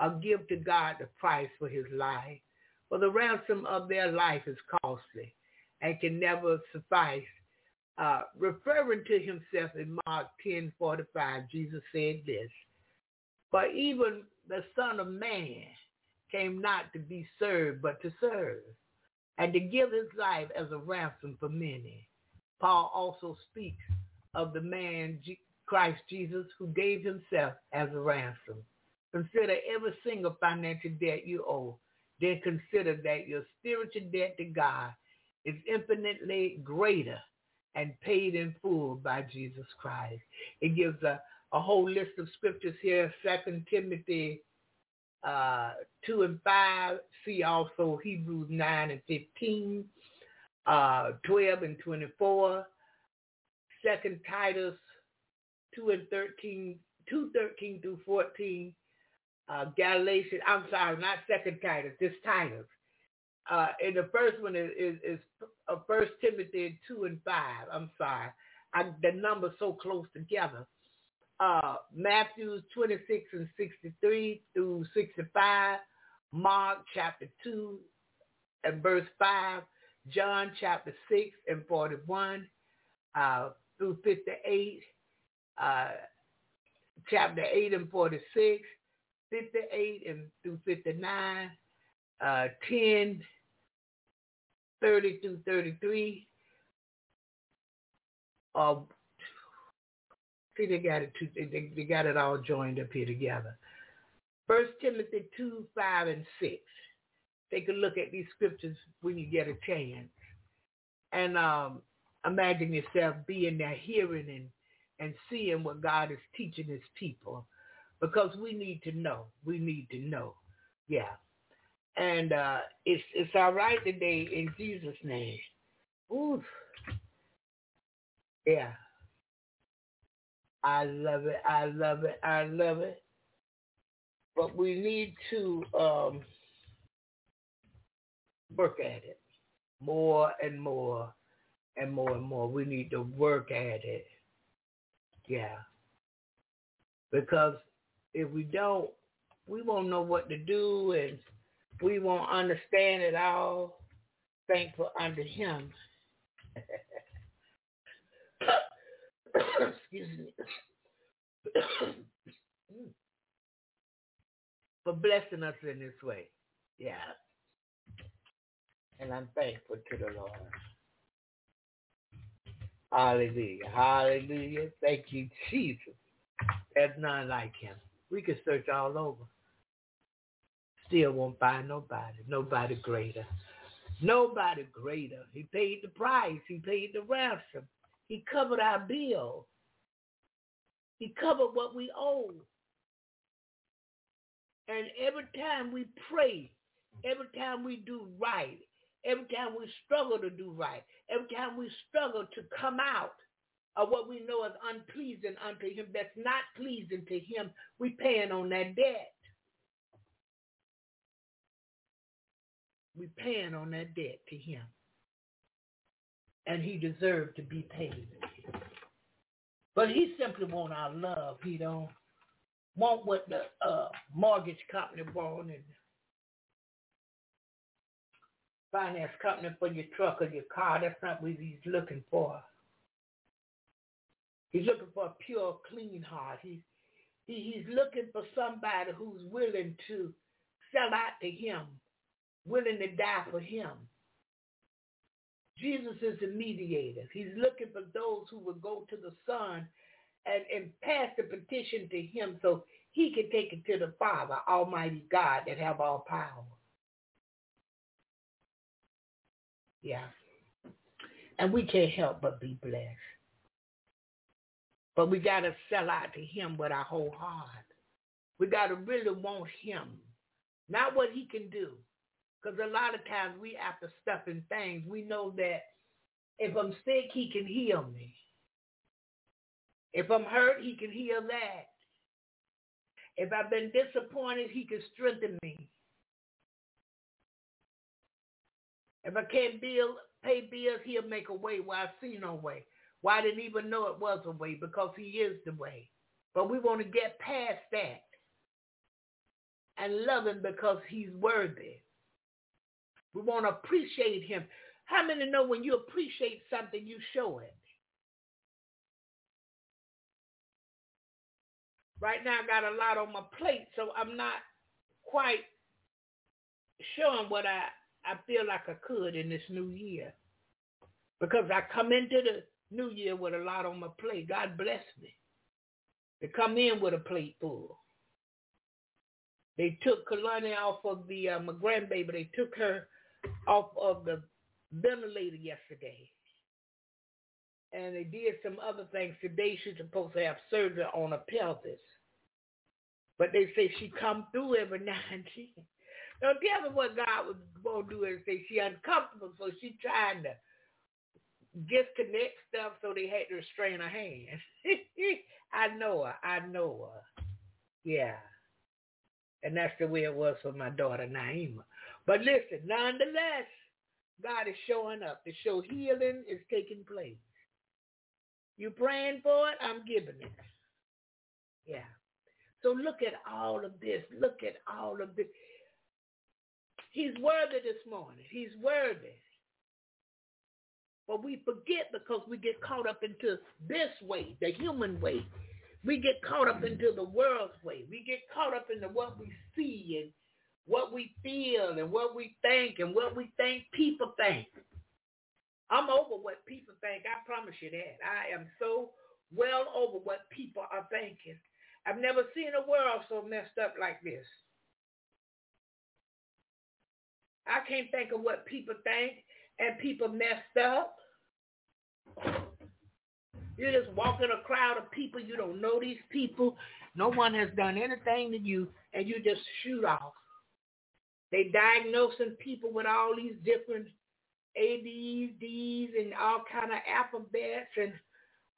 or give to God the price for his life. For the ransom of their life is costly and can never suffice. Uh, referring to himself in Mark 10, 45, Jesus said this, But even the Son of Man came not to be served, but to serve, and to give his life as a ransom for many. Paul also speaks of the man Christ Jesus who gave himself as a ransom. Consider every single financial debt you owe. Then consider that your spiritual debt to God is infinitely greater and paid in full by Jesus Christ. It gives a, a whole list of scriptures here, Second Timothy uh, 2 and 5. See also Hebrews 9 and 15, uh, 12 and 24. Second Titus 2 and 13, 2, 13 through 14. Uh, Galatians, I'm sorry, not Second Titus, this Titus. Uh, and the first one is, is, is uh, First Timothy 2 and 5. I'm sorry. I, the numbers so close together uh, Matthew 26 and 63 through 65, Mark chapter 2 and verse 5, John chapter 6 and 41 uh, through 58, uh, chapter 8 and 46, 58 and through 59, uh, 10, 30 through 33, uh, See, they got it. They, they got it all joined up here together. First Timothy two, five, and six. Take a look at these scriptures when you get a chance, and um, imagine yourself being there, hearing and and seeing what God is teaching His people, because we need to know. We need to know. Yeah, and uh, it's it's all right today in Jesus' name. Ooh. Yeah. I love it. I love it. I love it. But we need to um, work at it more and more and more and more. We need to work at it. Yeah. Because if we don't, we won't know what to do and we won't understand it all. Thankful unto him. excuse me, for blessing us in this way. Yeah. And I'm thankful to the Lord. Hallelujah. Hallelujah. Thank you, Jesus. There's none like him. We could search all over. still won't find nobody, nobody greater. Nobody greater. He paid the price. He paid the ransom. He covered our bill. He covered what we owe. And every time we pray, every time we do right, every time we struggle to do right, every time we struggle to come out of what we know is unpleasing unto him, that's not pleasing to him, we paying on that debt. We paying on that debt to him. And he deserved to be paid. But he simply want our love. He don't want what the uh, mortgage company want and finance company for your truck or your car. That's not what he's looking for. He's looking for a pure, clean heart. He's he, he's looking for somebody who's willing to sell out to him, willing to die for him. Jesus is the mediator. He's looking for those who will go to the Son and, and pass the petition to him so he can take it to the Father, Almighty God that have all power. Yeah. And we can't help but be blessed. But we got to sell out to him with our whole heart. We got to really want him, not what he can do. Because a lot of times we after stuff and things, we know that if I'm sick, he can heal me. If I'm hurt, he can heal that. If I've been disappointed, he can strengthen me. If I can't bill, pay bills, he'll make a way where I see no way. Why I didn't even know it was a way because he is the way. But we want to get past that and love him because he's worthy. We want to appreciate him. How many know when you appreciate something, you show it? Right now, I got a lot on my plate, so I'm not quite showing what I, I feel like I could in this new year. Because I come into the new year with a lot on my plate. God bless me. To come in with a plate full. They took Kalani off of the, uh, my grandbaby, they took her off of the ventilator yesterday. And they did some other things. Today she's supposed to have surgery on her pelvis. But they say she come through every now and then. Now tell me what God was going to do and say she uncomfortable, so she trying to disconnect stuff so they had to restrain her hand. I know her. I know her. Yeah. And that's the way it was for my daughter Naima. But listen, nonetheless, God is showing up to show healing is taking place. You praying for it? I'm giving it. Yeah. So look at all of this. Look at all of this. He's worthy this morning. He's worthy. But we forget because we get caught up into this way, the human way. We get caught up into the world's way. We get caught up into what we see and what we feel and what we think and what we think people think. I'm over what people think. I promise you that. I am so well over what people are thinking. I've never seen a world so messed up like this. I can't think of what people think and people messed up. You just walk in a crowd of people. You don't know these people. No one has done anything to you, and you just shoot off. They diagnosing people with all these different ADs, Ds, and all kind of alphabets and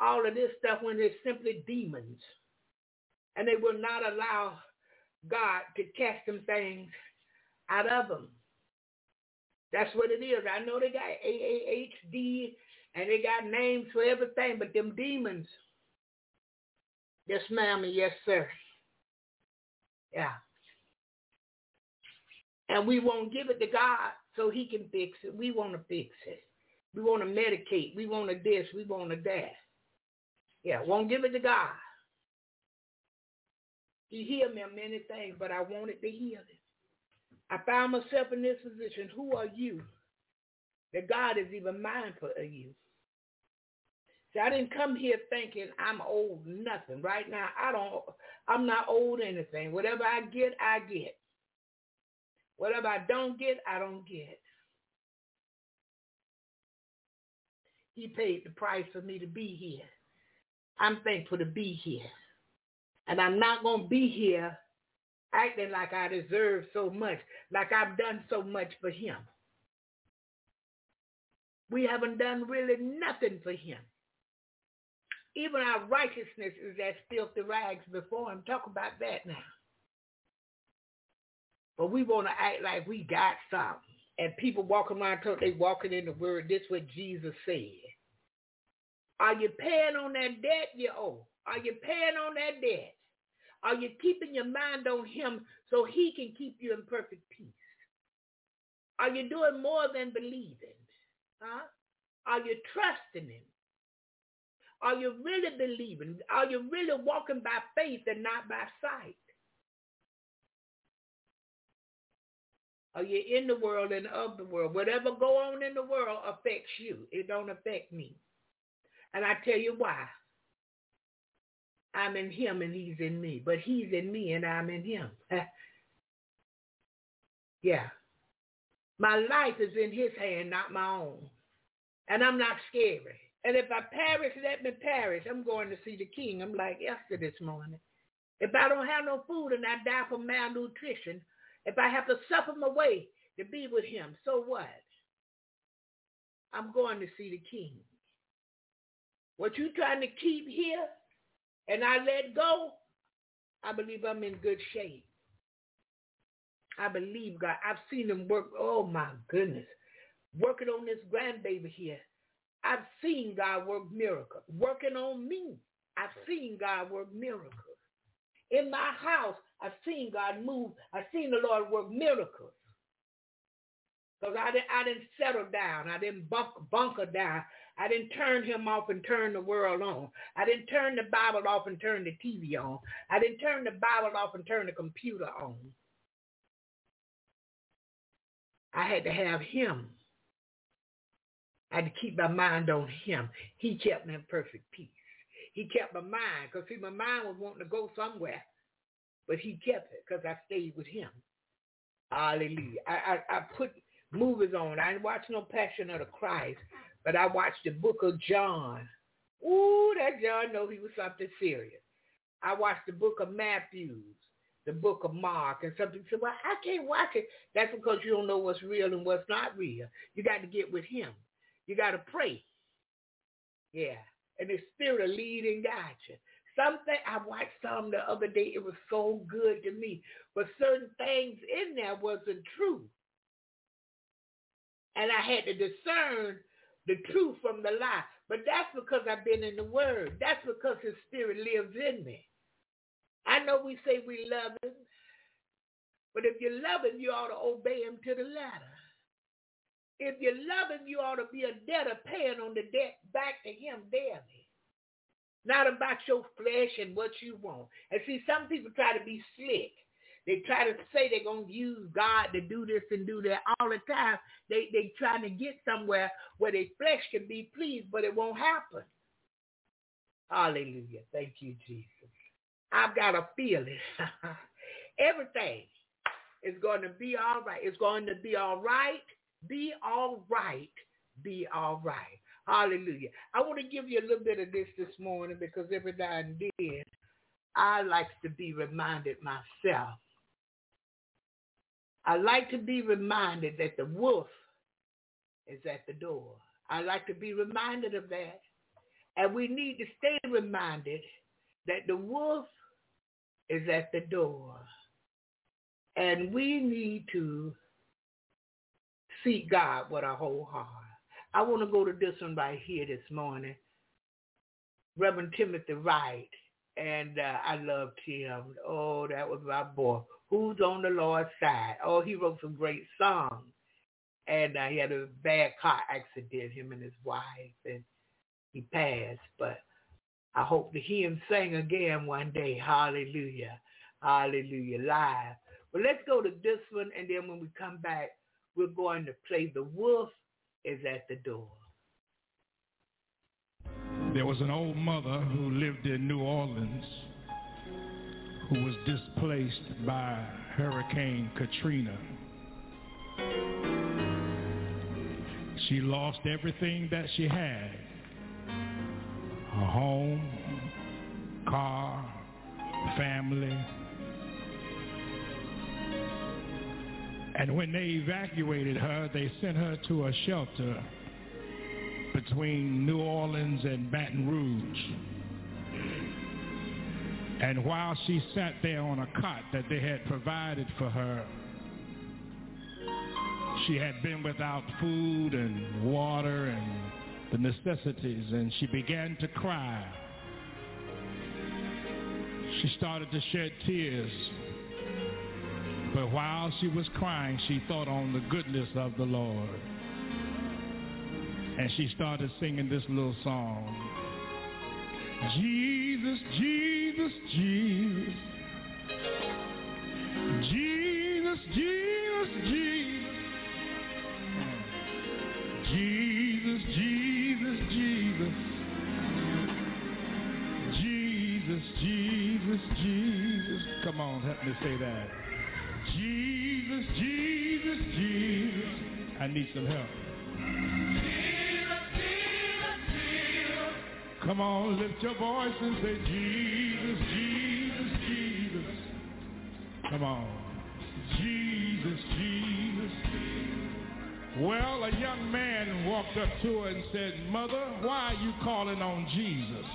all of this stuff when they're simply demons. And they will not allow God to cast them things out of them. That's what it is. I know they got AAHD and they got names for everything, but them demons, yes ma'am and yes sir. Yeah. And we won't give it to God so he can fix it. We want to fix it. We want to medicate. We want to this. We want to that. Yeah, won't give it to God. He healed me of many things, but I wanted to heal it. I found myself in this position. Who are you? That God is even mindful of you. See, I didn't come here thinking I'm old nothing. Right now, I don't. I'm not old anything. Whatever I get, I get. Whatever I don't get, I don't get. He paid the price for me to be here. I'm thankful to be here. And I'm not going to be here acting like I deserve so much, like I've done so much for him. We haven't done really nothing for him. Even our righteousness is as filthy rags before him. Talk about that now. But we want to act like we got something. And people walking around talking they walking in the word. This what Jesus said. Are you paying on that debt you owe? Oh. Are you paying on that debt? Are you keeping your mind on him so he can keep you in perfect peace? Are you doing more than believing? Huh? Are you trusting him? Are you really believing? Are you really walking by faith and not by sight? Are you in the world and of the world? Whatever go on in the world affects you. It don't affect me. And I tell you why. I'm in him and he's in me. But he's in me and I'm in him. yeah. My life is in his hand, not my own. And I'm not scary. And if I perish, let me perish. I'm going to see the king. I'm like Esther this morning. If I don't have no food and I die from malnutrition, if I have to suffer my way to be with him, so what? I'm going to see the king. What you trying to keep here and I let go, I believe I'm in good shape. I believe God. I've seen him work. Oh my goodness. Working on this grandbaby here. I've seen God work miracles. Working on me. I've seen God work miracles. In my house, I've seen God move. I've seen the Lord work miracles. Because I didn't, I didn't settle down. I didn't bunk, bunker down. I didn't turn him off and turn the world on. I didn't turn the Bible off and turn the TV on. I didn't turn the Bible off and turn the computer on. I had to have him. I had to keep my mind on him. He kept me in perfect peace. He kept my mind because see, my mind was wanting to go somewhere, but he kept it because I stayed with him. Hallelujah. I, I, I put movies on. I didn't watch no Passion of the Christ. But I watched the book of John. Ooh, that John know he was something serious. I watched the book of Matthews, the book of Mark, and something said, well, I can't watch it. That's because you don't know what's real and what's not real. You got to get with him. You got to pray. Yeah. And the spirit of leading guide you. Something I watched some the other day. It was so good to me. But certain things in there wasn't true. And I had to discern the truth from the lie. But that's because I've been in the word. That's because his spirit lives in me. I know we say we love him, but if you love him, you ought to obey him to the letter. If you love him, you ought to be a debtor paying on the debt back to him daily. Not about your flesh and what you want. And see, some people try to be slick. They try to say they're going to use God to do this and do that all the time. They they trying to get somewhere where their flesh can be pleased, but it won't happen. Hallelujah. Thank you, Jesus. I've got a feeling. Everything is going to be all right. It's going to be all right. Be all right. Be all right. Hallelujah. I want to give you a little bit of this this morning because every now and then I like to be reminded myself I like to be reminded that the wolf is at the door. I like to be reminded of that. And we need to stay reminded that the wolf is at the door. And we need to seek God with our whole heart. I want to go to this one right here this morning. Reverend Timothy Wright. And uh, I loved him. Oh, that was my boy. Who's on the Lord's side? Oh, he wrote some great songs. And uh, he had a bad car accident, him and his wife, and he passed. But I hope to hear him sing again one day. Hallelujah. Hallelujah. Live. But let's go to this one, and then when we come back, we're going to play The Wolf is at the Door. There was an old mother who lived in New Orleans who was displaced by Hurricane Katrina. She lost everything that she had. Her home, car, family. And when they evacuated her, they sent her to a shelter between New Orleans and Baton Rouge. And while she sat there on a cot that they had provided for her, she had been without food and water and the necessities, and she began to cry. She started to shed tears. But while she was crying, she thought on the goodness of the Lord. And she started singing this little song. Jesus, Jesus, Jesus. Jesus, Jesus, Jesus. Jesus, Jesus, Jesus. Jesus, Jesus, Jesus. Come on, help me say that. Jesus, Jesus, Jesus. I need some help. Come on, lift your voice and say, Jesus, Jesus, Jesus. Come on. Jesus, Jesus. Well, a young man walked up to her and said, Mother, why are you calling on Jesus?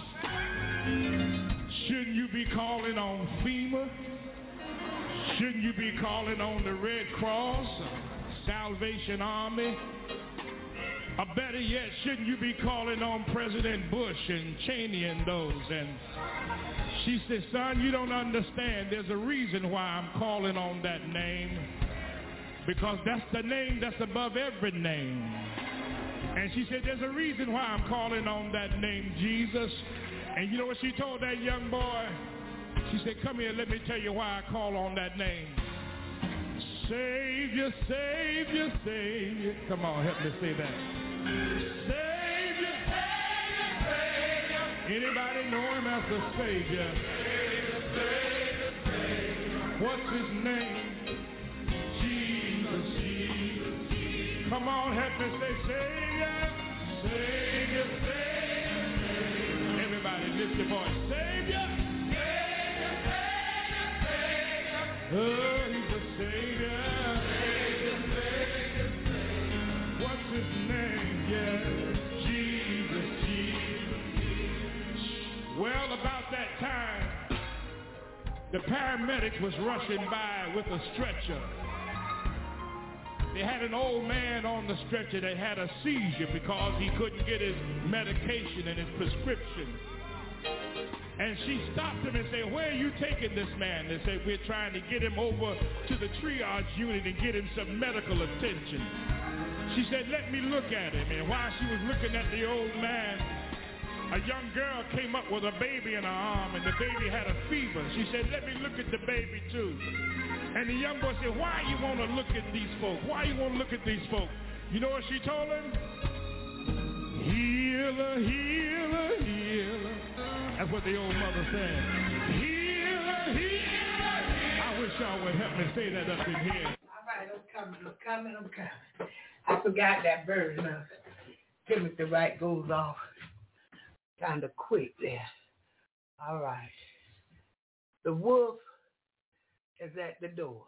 Shouldn't you be calling on FEMA? Shouldn't you be calling on the Red Cross, Salvation Army? Or better yet, shouldn't you be calling on President Bush and Cheney and those? And she said, son, you don't understand. There's a reason why I'm calling on that name. Because that's the name that's above every name. And she said, there's a reason why I'm calling on that name, Jesus. And you know what she told that young boy? She said, come here, let me tell you why I call on that name. Savior, Savior, Savior. Come on, help me say that. Anybody know him as the Savior. What's his name? Jesus, Jesus, Jesus. Come on, help me say Savior, Savior, Savior, Savior. Everybody lift your voice. Savior, Savior, Savior, Savior. Oh, the paramedics was rushing by with a stretcher. They had an old man on the stretcher that had a seizure because he couldn't get his medication and his prescription. And she stopped him and said, where are you taking this man? They said, we're trying to get him over to the triage unit and get him some medical attention. She said, let me look at him. And while she was looking at the old man, a young girl came up with a baby in her arm, and the baby had a fever. She said, let me look at the baby too. And the young boy said, why you want to look at these folk? Why you want to look at these folk? You know what she told him? Healer, healer, healer. That's what the old mother said. Healer, healer, healer. I wish y'all would help me say that up in here. All right, I'm coming, I'm coming, I'm coming. I forgot that of Timothy Wright goes off kind of quick there. All right. The wolf is at the door.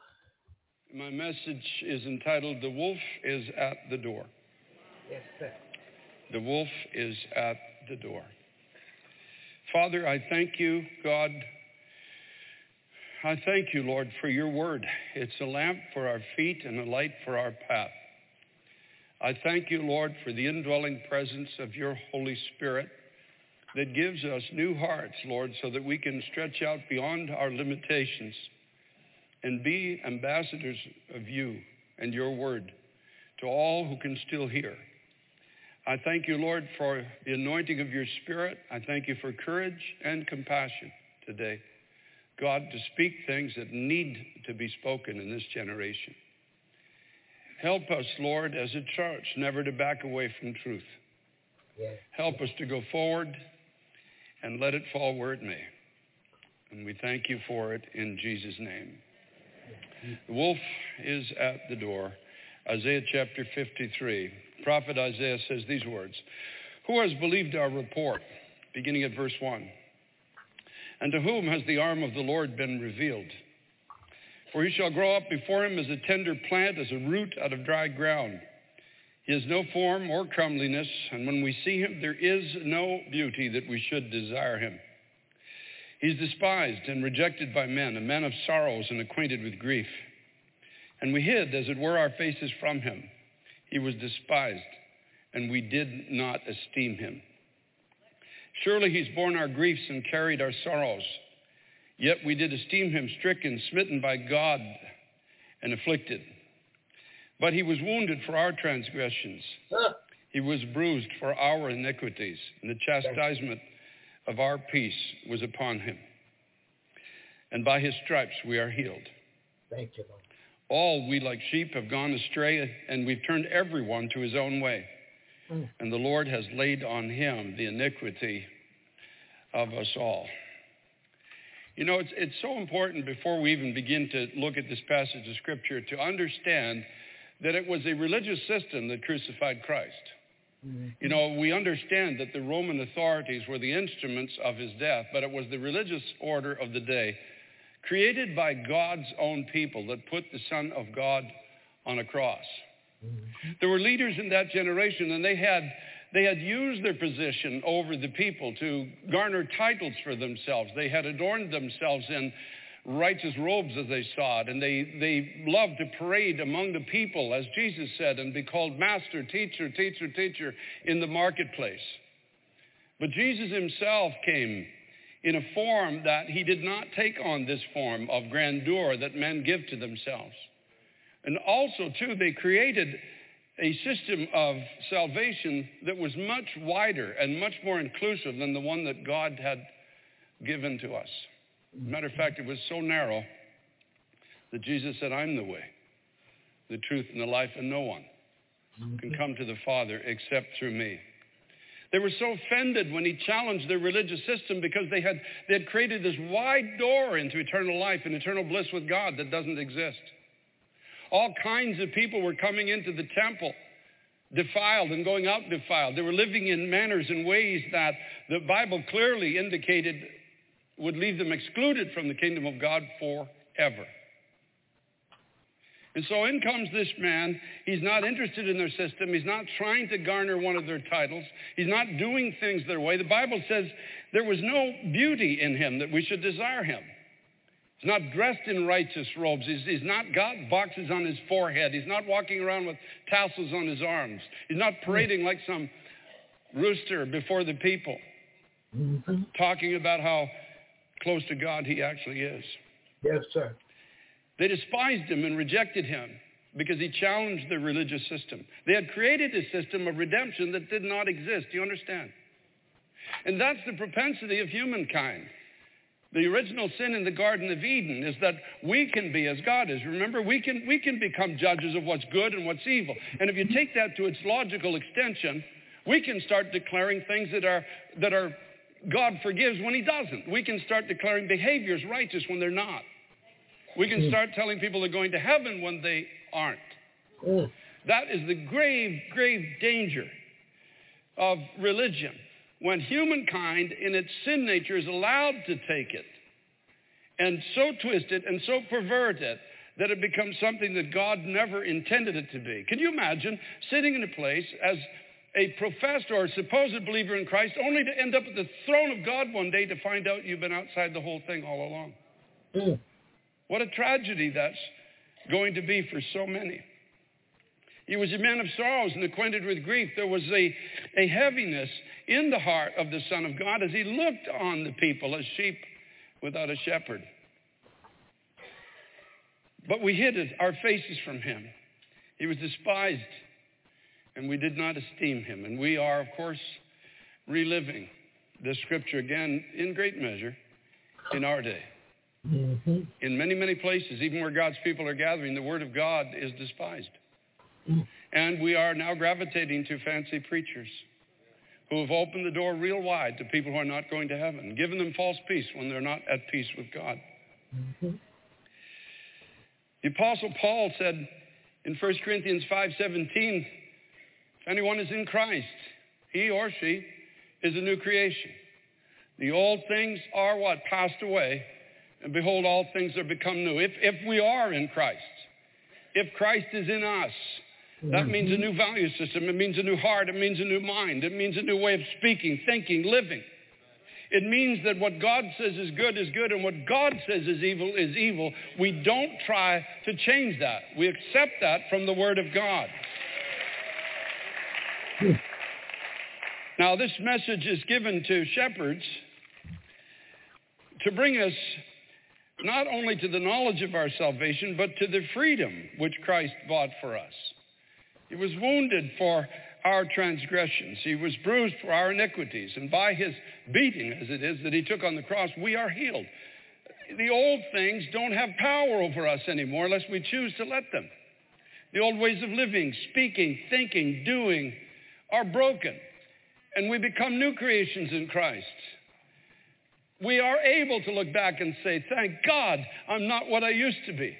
My message is entitled The Wolf is at the Door. Yes, sir. The wolf is at the door. Father, I thank you, God. I thank you, Lord, for your word. It's a lamp for our feet and a light for our path. I thank you, Lord, for the indwelling presence of your Holy Spirit that gives us new hearts, Lord, so that we can stretch out beyond our limitations and be ambassadors of you and your word to all who can still hear. I thank you, Lord, for the anointing of your spirit. I thank you for courage and compassion today. God, to speak things that need to be spoken in this generation. Help us, Lord, as a church, never to back away from truth. Help us to go forward and let it fall where it may. And we thank you for it in Jesus' name. The wolf is at the door. Isaiah chapter 53. Prophet Isaiah says these words Who has believed our report? Beginning at verse 1. And to whom has the arm of the Lord been revealed? For he shall grow up before him as a tender plant, as a root out of dry ground. He has no form or comeliness, and when we see him, there is no beauty that we should desire him. He's despised and rejected by men, a man of sorrows and acquainted with grief. And we hid, as it were, our faces from him. He was despised, and we did not esteem him. Surely he's borne our griefs and carried our sorrows. Yet we did esteem him stricken, smitten by God, and afflicted. But he was wounded for our transgressions. He was bruised for our iniquities, and the chastisement of our peace was upon him. And by his stripes we are healed. Thank you, Lord. All we like sheep have gone astray, and we've turned everyone to his own way. Mm. And the Lord has laid on him the iniquity of us all. You know, it's, it's so important before we even begin to look at this passage of Scripture to understand that it was a religious system that crucified Christ. Mm-hmm. You know, we understand that the Roman authorities were the instruments of his death, but it was the religious order of the day, created by God's own people, that put the Son of God on a cross. Mm-hmm. There were leaders in that generation, and they had, they had used their position over the people to garner titles for themselves. They had adorned themselves in righteous robes as they saw it, and they, they loved to parade among the people, as Jesus said, and be called master, teacher, teacher, teacher in the marketplace. But Jesus himself came in a form that he did not take on this form of grandeur that men give to themselves. And also, too, they created a system of salvation that was much wider and much more inclusive than the one that God had given to us. Matter of fact, it was so narrow that Jesus said, I'm the way, the truth, and the life, and no one can come to the Father except through me. They were so offended when he challenged their religious system because they had, they had created this wide door into eternal life and eternal bliss with God that doesn't exist. All kinds of people were coming into the temple defiled and going out defiled. They were living in manners and ways that the Bible clearly indicated would leave them excluded from the kingdom of God forever. And so in comes this man. He's not interested in their system. He's not trying to garner one of their titles. He's not doing things their way. The Bible says there was no beauty in him that we should desire him. He's not dressed in righteous robes. He's, he's, not got boxes on his forehead. He's not walking around with tassels on his arms. He's not parading like some rooster before the people, Mm-hmm. talking about how close to God he actually is. Yes, sir. They despised him and rejected him because he challenged their religious system. They had created a system of redemption that did not exist. Do you understand? And that's the propensity of humankind. The original sin in the Garden of Eden is that we can be as God is. Remember, we can, we can become judges of what's good and what's evil. And if you take that to its logical extension, we can start declaring things that are, that are God forgives when he doesn't. We can start declaring behaviors righteous when they're not. We can start telling people they're going to heaven when they aren't. Mm. That is the grave, grave danger of religion. When humankind in its sin nature is allowed to take it and so twist it and so pervert it that it becomes something that God never intended it to be. Can you imagine sitting in a place as a professed or a supposed believer in Christ only to end up at the throne of God one day to find out you've been outside the whole thing all along? Mm. What a tragedy that's going to be for so many. He was a man of sorrows and acquainted with grief. There was a, a heaviness in the heart of the Son of God as he looked on the people as sheep without a shepherd. But we hid our faces from him. He was despised, and we did not esteem him. And we are, of course, reliving this scripture again in great measure in our day. Mm-hmm. In many, many places, even where God's people are gathering, the word of God is despised. And we are now gravitating to fancy preachers who have opened the door real wide to people who are not going to heaven, giving them false peace when they're not at peace with God. Mm-hmm. The Apostle Paul said In 1 Corinthians 5:17, if anyone is in Christ, he or she is a new creation. The old things are what? Passed away. And behold, all things are become new. If, if we are in Christ, if Christ is in us, that mm-hmm. means a new value system. It means a new heart. It means a new mind. It means a new way of speaking, thinking, living. It means that what God says is good is good and what God says is evil is evil. We don't try to change that. We accept that from the Word of God. Now, this message is given to shepherds to bring us not only to the knowledge of our salvation, but to the freedom which Christ bought for us. He was wounded for our transgressions. He was bruised for our iniquities. And by his beating, as it is, that he took on the cross, we are healed. The old things don't have power over us anymore unless we choose to let them. The old ways of living, speaking, thinking, doing are broken. And we become new creations in Christ we are able to look back and say, thank God I'm not what I used to be.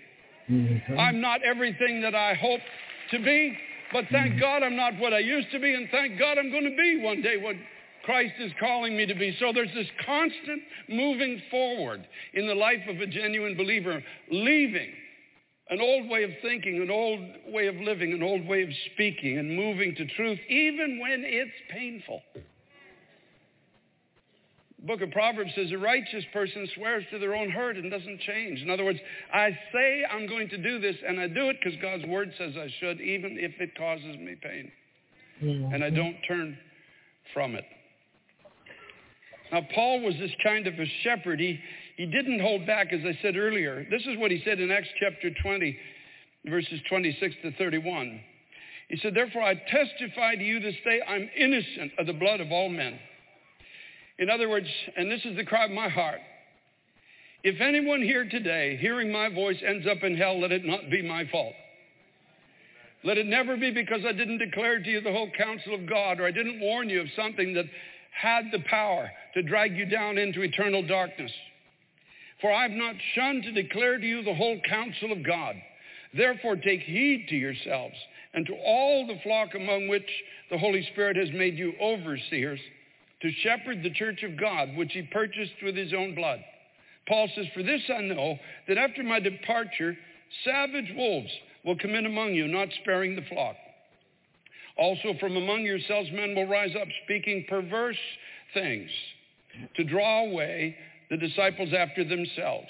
Mm-hmm. I'm not everything that I hope to be, but thank mm-hmm. God I'm not what I used to be, and thank God I'm going to be one day what Christ is calling me to be. So there's this constant moving forward in the life of a genuine believer, leaving an old way of thinking, an old way of living, an old way of speaking, and moving to truth, even when it's painful The book of Proverbs says a righteous person swears to their own hurt and doesn't change. In other words, I say I'm going to do this and I do it because God's word says I should, even if it causes me pain. Mm-hmm. And I don't turn from it. Now, Paul was this kind of a shepherd. He, he didn't hold back, as I said earlier. This is what he said in Acts chapter 20, verses 26 to 31. He said, Therefore I testify to you this day, I'm innocent of the blood of all men. In other words, and this is the cry of my heart, if anyone here today, hearing my voice, ends up in hell, let it not be my fault. Let it never be because I didn't declare to you the whole counsel of God or I didn't warn you of something that had the power to drag you down into eternal darkness. For I have not shunned to declare to you the whole counsel of God. Therefore take heed to yourselves and to all the flock among which the Holy Spirit has made you overseers to shepherd the church of God, which he purchased with his own blood. Paul says, For this I know, that after my departure, savage wolves will come in among you, not sparing the flock. Also from among yourselves men will rise up, speaking perverse things, to draw away the disciples after themselves.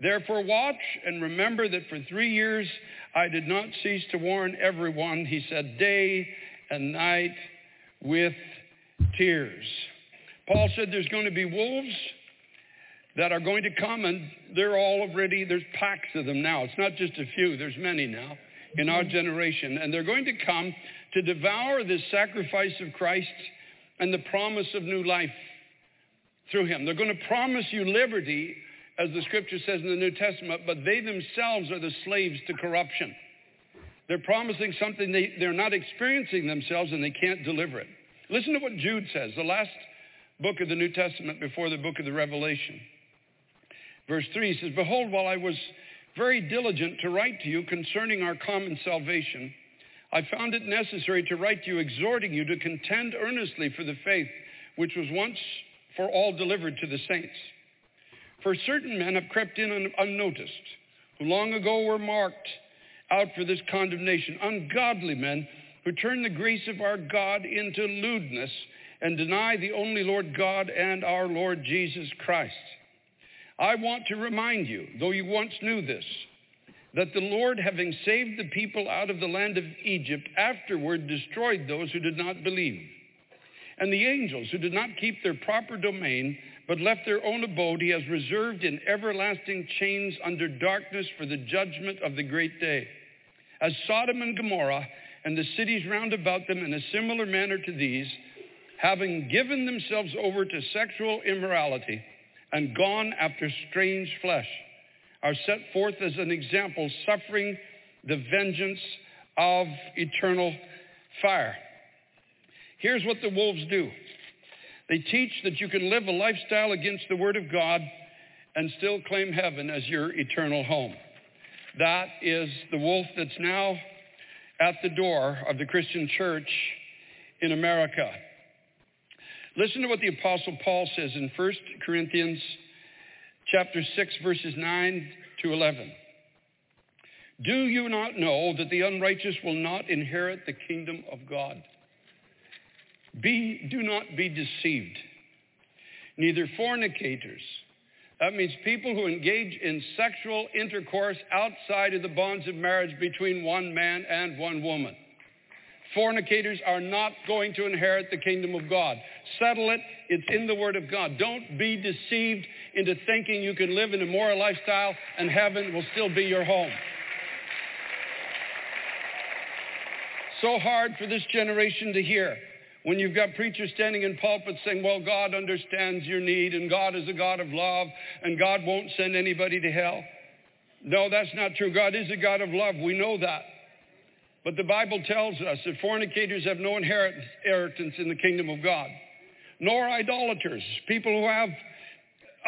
Therefore watch and remember that for three years I did not cease to warn everyone, he said, day and night with tears. Paul said there's going to be wolves that are going to come, and they're all already, there's packs of them now. It's not just a few, there's many now in our generation. And they're going to come to devour the sacrifice of Christ and the promise of new life through him. They're going to promise you liberty, as the scripture says in the New Testament, but they themselves are the slaves to corruption. They're promising something they, they're not experiencing themselves and they can't deliver it. Listen to what Jude says, the last book of the New Testament before the book of the Revelation. Verse 3 says, Behold, while I was very diligent to write to you concerning our common salvation, I found it necessary to write to you, exhorting you to contend earnestly for the faith which was once for all delivered to the saints. For certain men have crept in unnoticed, who long ago were marked out for this condemnation, ungodly men who turn the grace of our God into lewdness and deny the only Lord God and our Lord Jesus Christ. I want to remind you, though you once knew this, that the Lord, having saved the people out of the land of Egypt, afterward destroyed those who did not believe. And the angels who did not keep their proper domain, but left their own abode, he has reserved in everlasting chains under darkness for the judgment of the great day. As Sodom and Gomorrah and the cities round about them in a similar manner to these, having given themselves over to sexual immorality and gone after strange flesh, are set forth as an example, suffering the vengeance of eternal fire. Here's what the wolves do. They teach that you can live a lifestyle against the Word of God and still claim heaven as your eternal home. That is the wolf that's now at the door of the Christian church in America. Listen to what the apostle Paul says in 1 Corinthians chapter 6 verses 9 to 11. Do you not know that the unrighteous will not inherit the kingdom of God? Be, do not be deceived. Neither fornicators, that means people who engage in sexual intercourse outside of the bonds of marriage between one man and one woman. Fornicators are not going to inherit the kingdom of God. Settle it. It's in the Word of God. Don't be deceived into thinking you can live in a moral lifestyle and heaven will still be your home. So hard for this generation to hear when you've got preachers standing in pulpits saying, well, God understands your need and God is a God of love and God won't send anybody to hell. No, that's not true. God is a God of love. We know that. But the Bible tells us that fornicators have no inheritance in the kingdom of God, nor idolaters, people who have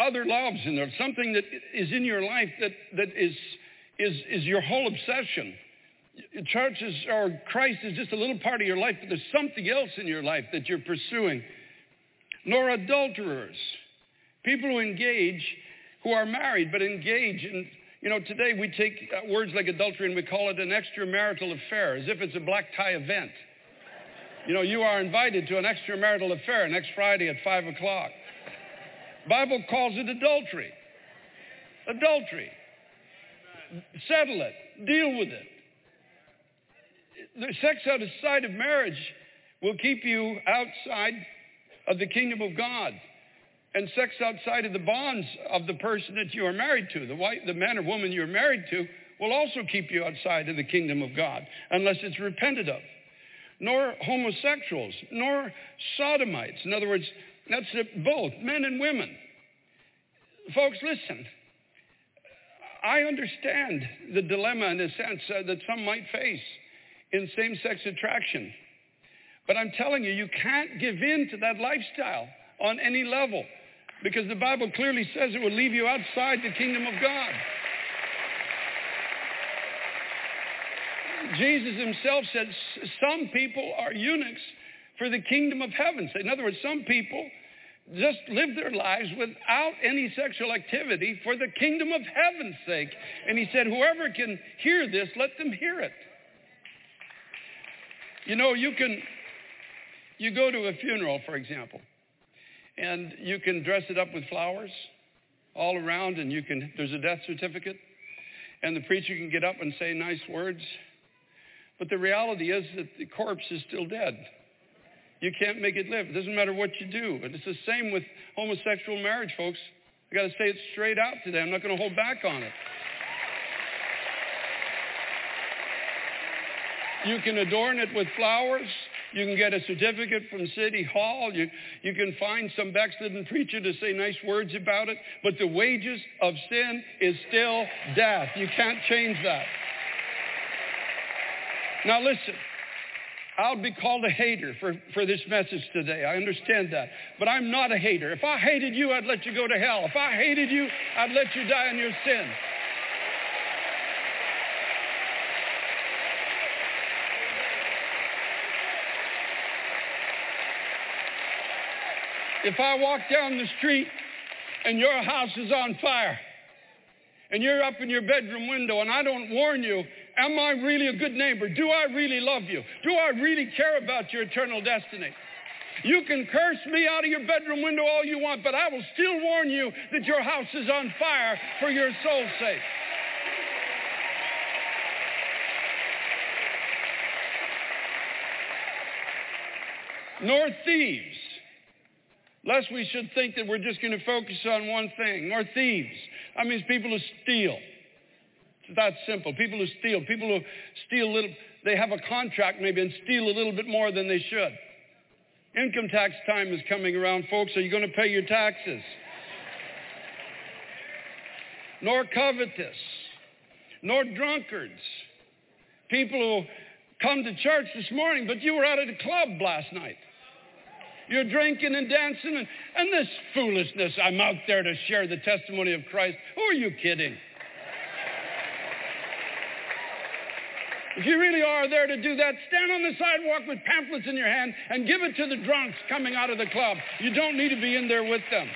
other loves in there, something that is in your life that, that is, is, is your whole obsession. Churches or Christ is just a little part of your life, but there's something else in your life that you're pursuing. Nor adulterers, people who engage, who are married, but engage in you know, today we take uh, words like adultery and we call it an extramarital affair, as if it's a black tie event. You know, you are invited to an extramarital affair next Friday at 5 o'clock. Bible calls it adultery. Adultery. Settle it. Deal with it. Sex outside of marriage will keep you outside of the kingdom of God and sex outside of the bonds of the person that you are married to, the, white, the man or woman you're married to, will also keep you outside of the kingdom of God unless it's repented of. Nor homosexuals, nor sodomites. In other words, that's both men and women. Folks, listen. I understand the dilemma in a sense uh, that some might face in same-sex attraction. But I'm telling you, you can't give in to that lifestyle on any level because the Bible clearly says it will leave you outside the kingdom of God. Jesus himself said some people are eunuchs for the kingdom of heaven. In other words, some people just live their lives without any sexual activity for the kingdom of heaven's sake. And he said, whoever can hear this, let them hear it. You know, you can, you go to a funeral, for example, and you can dress it up with flowers all around and you can there's a death certificate and the preacher can get up and say nice words. But the reality is that the corpse is still dead. You can't make it live. It doesn't matter what you do. And it's the same with homosexual marriage folks. I got to say it straight out today. I'm not going to hold back on it you can adorn it with flowers you can get a certificate from City Hall. You, you can find some backslidden preacher to say nice words about it. But the wages of sin is still death. You can't change that. Now listen. I'll be called a hater for, for this message today. I understand that. But I'm not a hater. If I hated you, I'd let you go to hell. If I hated you, I'd let you die in your sin. If I walk down the street and your house is on fire and you're up in your bedroom window and I don't warn you, am I really a good neighbor? Do I really love you? Do I really care about your eternal destiny? You can curse me out of your bedroom window all you want, but I will still warn you that your house is on fire for your soul's sake. Nor thieves Lest we should think that we're just going to focus on one thing. Or thieves. I mean, people who steal. It's that simple. People who steal. People who steal a little, they have a contract maybe and steal a little bit more than they should. Income tax time is coming around, folks. Are you going to pay your taxes? nor covetous, nor drunkards. People who come to church this morning, but you were out at a club last night. You're drinking and dancing and, and this foolishness. I'm out there to share the testimony of Christ. Who are you kidding? If you really are there to do that, stand on the sidewalk with pamphlets in your hand and give it to the drunks coming out of the club. You don't need to be in there with them.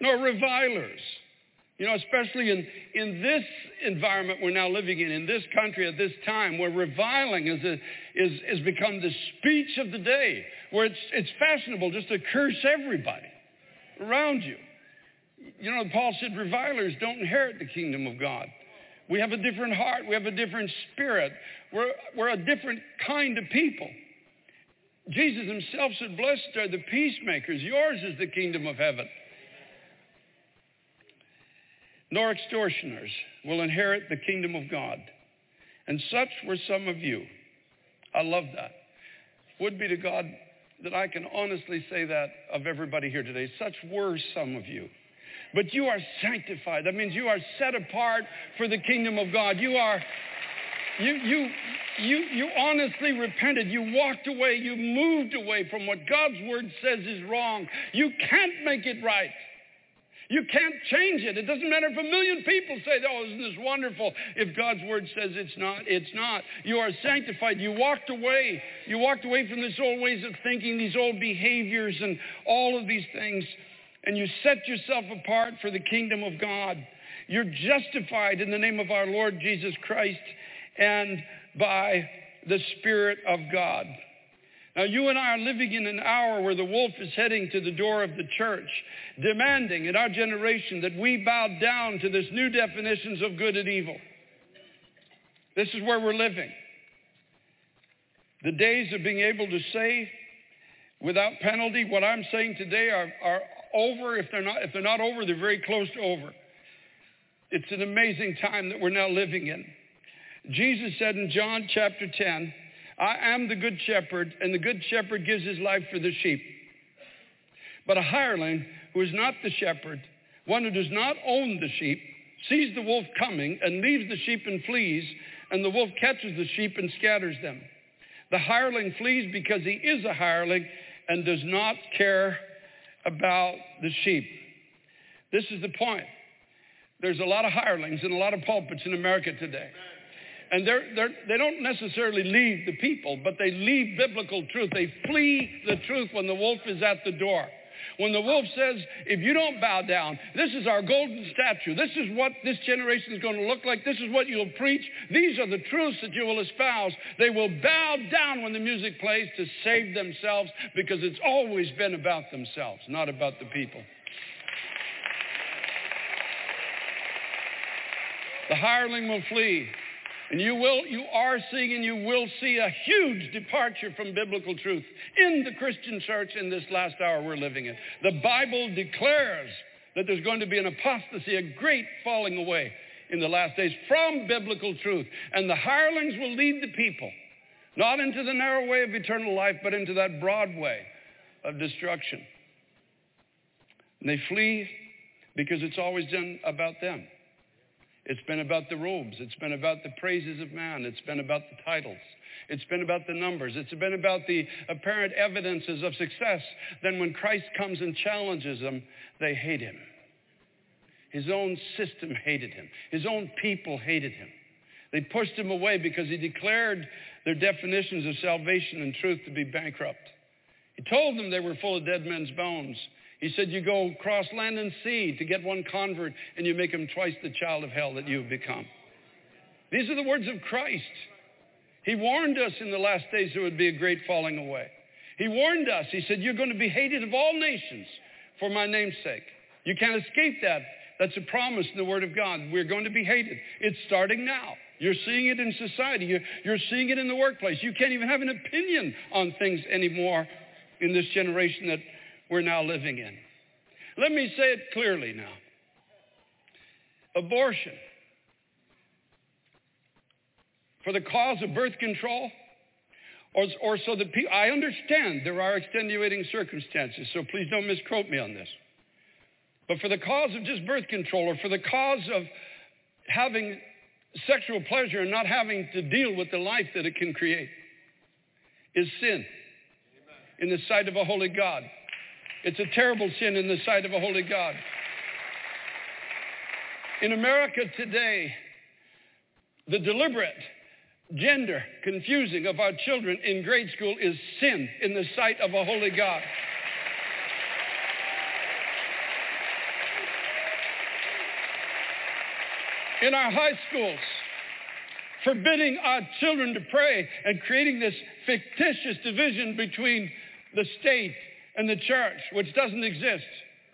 Nor revilers. You know, especially in, in this environment we're now living in, in this country at this time, where reviling is, is, is become the speech of the day, where it's, it's fashionable just to curse everybody around you. You know, Paul said revilers don't inherit the kingdom of God. We have a different heart. We have a different spirit. We're, we're a different kind of people. Jesus himself said, Blessed are the peacemakers. Yours is the kingdom of heaven. Nor extortioners will inherit the kingdom of God. And such were some of you. I love that. Would be to God that I can honestly say that of everybody here today. Such were some of you. But you are sanctified. That means you are set apart for the kingdom of God. You are, you, you, you, you honestly repented. You walked away. You moved away from what God's word says is wrong. You can't make it right. You can't change it. It doesn't matter if a million people say, oh, isn't this wonderful? If God's word says it's not, it's not. You are sanctified. You walked away. You walked away from these old ways of thinking, these old behaviors, and all of these things and you set yourself apart for the kingdom of God. You're justified in the name of our Lord Jesus Christ and by the Spirit of God. Now, you and I are living in an hour where the wolf is heading to the door of the church, demanding in our generation that we bow down to this new definitions of good and evil. This is where we're living. The days of being able to say without penalty what I'm saying today are, are over. If they're not, if they're not over, they're very close to over. It's an amazing time that we're now living in. Jesus said in John chapter 10, I am the good shepherd, and the good shepherd gives his life for the sheep. But a hireling who is not the shepherd, one who does not own the sheep, sees the wolf coming and leaves the sheep and flees, and the wolf catches the sheep and scatters them. The hireling flees because he is a hireling and does not care about the sheep. This is the point. There's a lot of hirelings in a lot of pulpits in America today. And they're, they're, they don't necessarily leave the people, but they leave biblical truth. They flee the truth when the wolf is at the door. When the wolf says, if you don't bow down, this is our golden statue. This is what this generation is going to look like. This is what you'll preach. These are the truths that you will espouse. They will bow down when the music plays to save themselves because it's always been about themselves, not about the people. The hireling will flee. And you will, you are seeing and you will see a huge departure from biblical truth in the Christian church in this last hour we're living in. The Bible declares that there's going to be an apostasy, a great falling away in the last days from biblical truth. And the hirelings will lead the people, not into the narrow way of eternal life, but into that broad way of destruction. And they flee because it's always done about them. It's been about the robes. It's been about the praises of man. It's been about the titles. It's been about the numbers. It's been about the apparent evidences of success. Then when Christ comes and challenges them, they hate him. His own system hated him. His own people hated him. They pushed him away because he declared their definitions of salvation and truth to be bankrupt. He told them they were full of dead men's bones. He said, You go cross land and sea to get one convert, and you make him twice the child of hell that you have become. These are the words of Christ. He warned us in the last days there would be a great falling away. He warned us. He said, You're going to be hated of all nations for my name's sake. You can't escape that. That's a promise in the Word of God. We're going to be hated. It's starting now. You're seeing it in society. You're, you're seeing it in the workplace. You can't even have an opinion on things anymore in this generation that we're now living in. Let me say it clearly now. Abortion for the cause of birth control or, or so that people, I understand there are extenuating circumstances, so please don't misquote me on this. But for the cause of just birth control or for the cause of having sexual pleasure and not having to deal with the life that it can create is sin in the sight of a holy God. It's a terrible sin in the sight of a holy God. In America today, The deliberate gender confusing of our children in grade school is sin in the sight of a holy God. In our high schools, forbidding our children to pray and creating this fictitious division between the state and the church, which doesn't exist.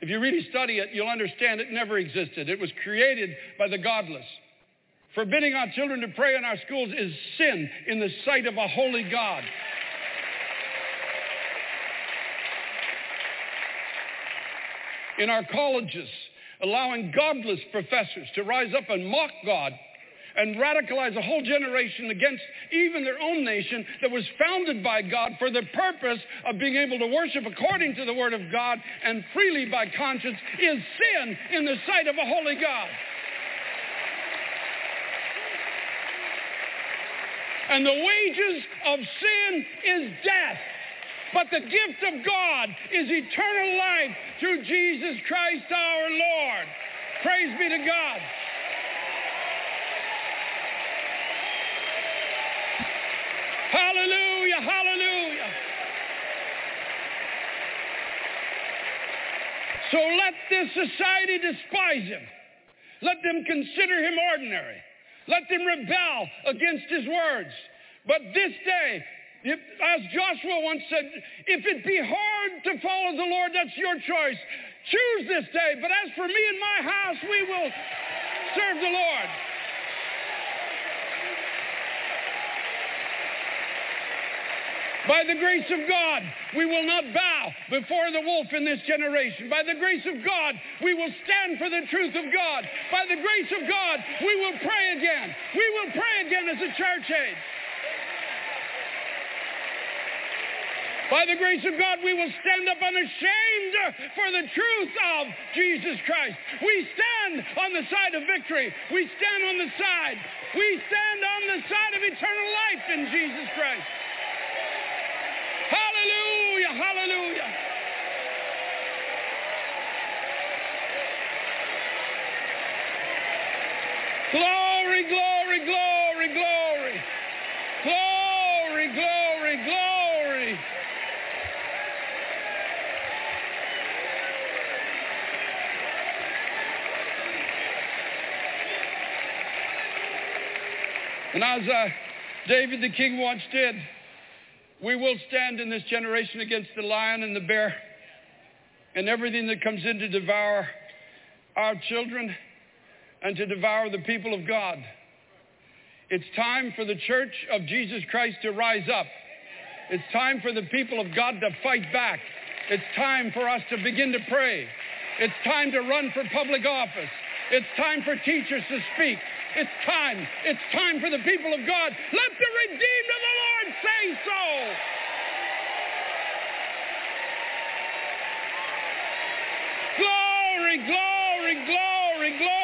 If you really study it, you'll understand it never existed. It was created by the godless. Forbidding our children to pray in our schools is sin in the sight of a holy God. In our colleges, allowing godless professors to rise up and mock God and radicalize a whole generation against even their own nation that was founded by God for the purpose of being able to worship according to the Word of God and freely by conscience is sin in the sight of a holy God. And the wages of sin is death. But the gift of God is eternal life through Jesus Christ our Lord. Praise be to God. Hallelujah, hallelujah. So let this society despise him. Let them consider him ordinary. Let them rebel against his words. But this day, if, as Joshua once said, if it be hard to follow the Lord, that's your choice. Choose this day. But as for me and my house, we will serve the Lord. By the grace of God, we will not bow before the wolf in this generation. By the grace of God, we will stand for the truth of God. By the grace of God, we will pray again. We will pray again as a church age. By the grace of God, we will stand up unashamed for the truth of Jesus Christ. We stand on the side of victory. We stand on the side. We stand on the side of eternal life in Jesus Christ. Hallelujah, hallelujah. Glory, glory, glory, glory. Glory, glory, glory. And as uh, David the king once did, we will stand in this generation against the lion and the bear and everything that comes in to devour our children and to devour the people of God. It's time for the church of Jesus Christ to rise up. It's time for the people of God to fight back. It's time for us to begin to pray. It's time to run for public office. It's time for teachers to speak. It's time. It's time for the people of God. Let the redeemed of the Lord say so. Glory, glory, glory, glory.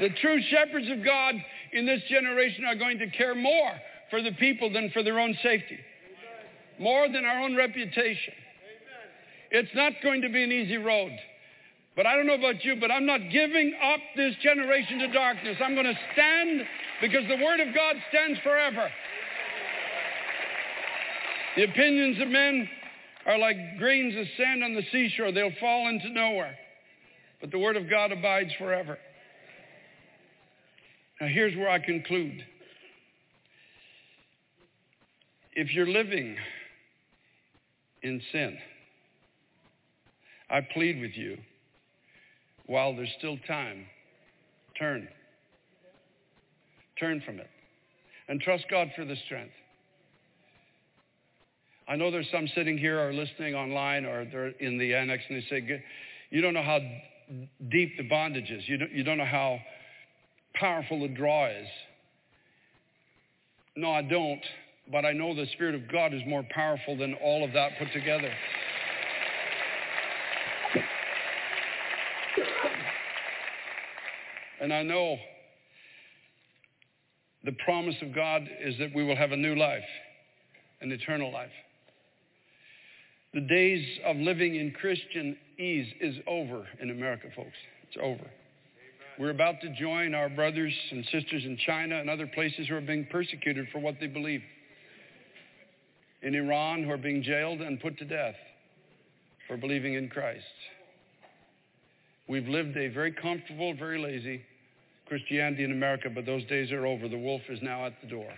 The true shepherds of God in this generation are going to care more for the people than for their own safety, more than our own reputation. It's not going to be an easy road. But I don't know about you, but I'm not giving up this generation to darkness. I'm going to stand because the Word of God stands forever. The opinions of men are like grains of sand on the seashore, they'll fall into nowhere. But the Word of God abides forever. Now, here's where I conclude. If you're living in sin, I plead with you, while there's still time, turn. Turn from it. And trust God for the strength. I know there's some sitting here or listening online or they're in the annex and they say, you don't know how deep the bondage is. You don't, you don't know how powerful the draw is. No, I don't. But I know the Spirit of God is more powerful than all of that put together. And I know the promise of God is that we will have a new life, an eternal life. The days of living in Christian ease is over in America, folks. It's over. We're about to join our brothers and sisters in China and other places who are being persecuted for what they believe. In Iran, who are being jailed and put to death for believing in Christ. We've lived a very comfortable, very lazy Christianity in America, but those days are over. The wolf is now at the door.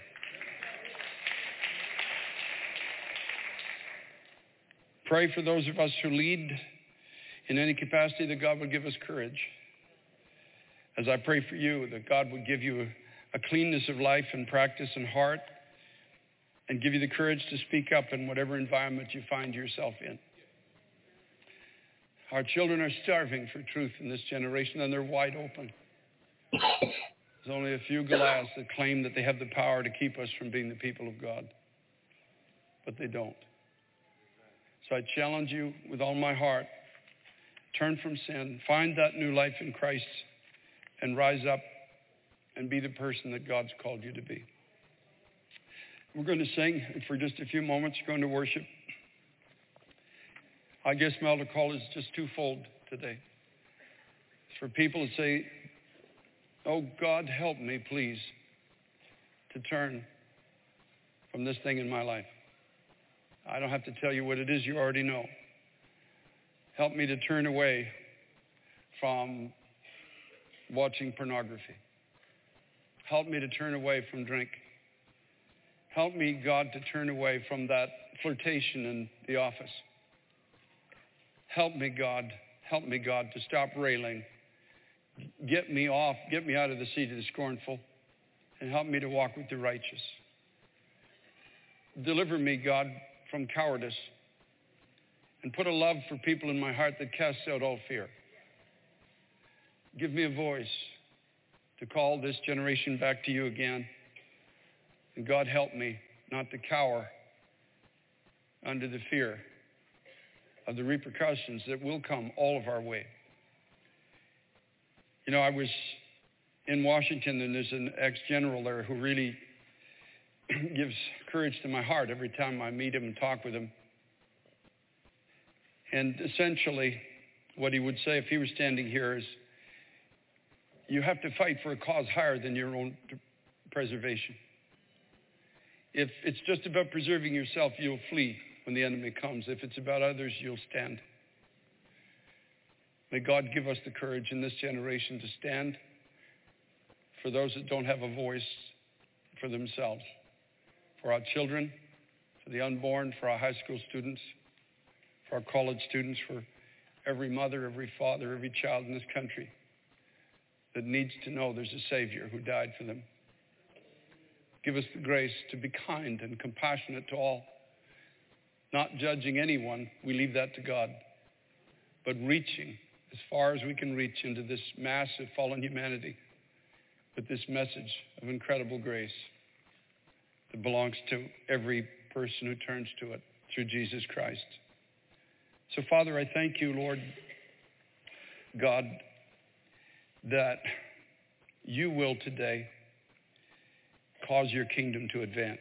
Pray for those of us who lead in any capacity that God would give us courage as I pray for you, that God would give you a, cleanness of life and practice and heart and give you the courage to speak up in whatever environment you find yourself in. Our children are starving for truth in this generation, and they're wide open. There's only a few Goliaths that claim that they have the power to keep us from being the people of God, but they don't. So I challenge you with all my heart turn from sin, find that new life in Christ and rise up and be the person that God's called you to be. We're going to sing for just a few moments, we're going to worship. I guess my call is just twofold today. It's for people to say, Oh God, help me, please, to turn from this thing in my life. I don't have to tell you what it is, you already know. Help me to turn away from watching pornography. Help me to turn away from drink. Help me, God, to turn away from that flirtation in the office. Help me, God. Help me, God, to stop railing. Get me off, get me out of the seat of the scornful, and help me to walk with the righteous. Deliver me, God, from cowardice, and put a love for people in my heart that casts out all fear. Give me a voice to call this generation back to you again. And God help me not to cower under the fear of the repercussions that will come all of our way. You know, I was in Washington and there's an ex-general there who really gives courage to my heart every time I meet him and talk with him. And essentially, what he would say if he was standing here is, you have to fight for a cause higher than your own preservation. If it's just about preserving yourself, you'll flee when the enemy comes. If it's about others, you'll stand. May God give us the courage in this generation to stand for those that don't have a voice for themselves, for our children, for the unborn, for our high school students, for our college students, for every mother, every father, every child in this country that needs to know there's a Savior who died for them. Give us the grace to be kind and compassionate to all, not judging anyone. We leave that to God, but reaching as far as we can reach into this massive fallen humanity with this message of incredible grace that belongs to every person who turns to it through Jesus Christ. So, Father, I thank you, Lord God, that you will today cause your kingdom to advance.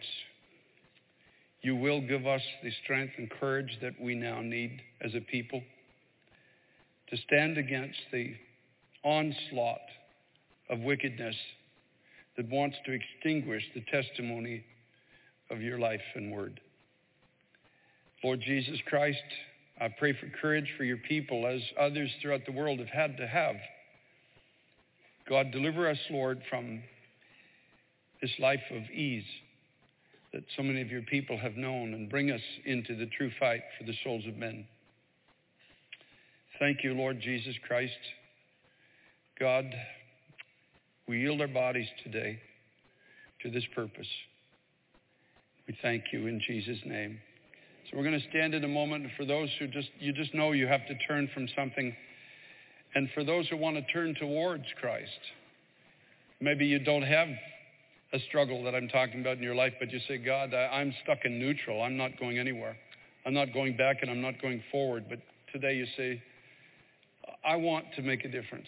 You will give us the strength and courage that we now need as a people to stand against the onslaught of wickedness that wants to extinguish the testimony of your life and word. Lord Jesus Christ, I pray for courage for your people as others throughout the world have had to have God, deliver us, Lord, from this life of ease that so many of your people have known and bring us into the true fight for the souls of men. Thank you, Lord Jesus Christ. God, we yield our bodies today to this purpose. We thank you in Jesus' name. So we're going to stand in a moment for those who just you just know you have to turn from something and for those who want to turn towards Christ, maybe you don't have a struggle that I'm talking about in your life, but you say, God, I, am stuck in neutral. I'm not going anywhere. I'm not going back and I'm not going forward. But today you say, I want to make a difference.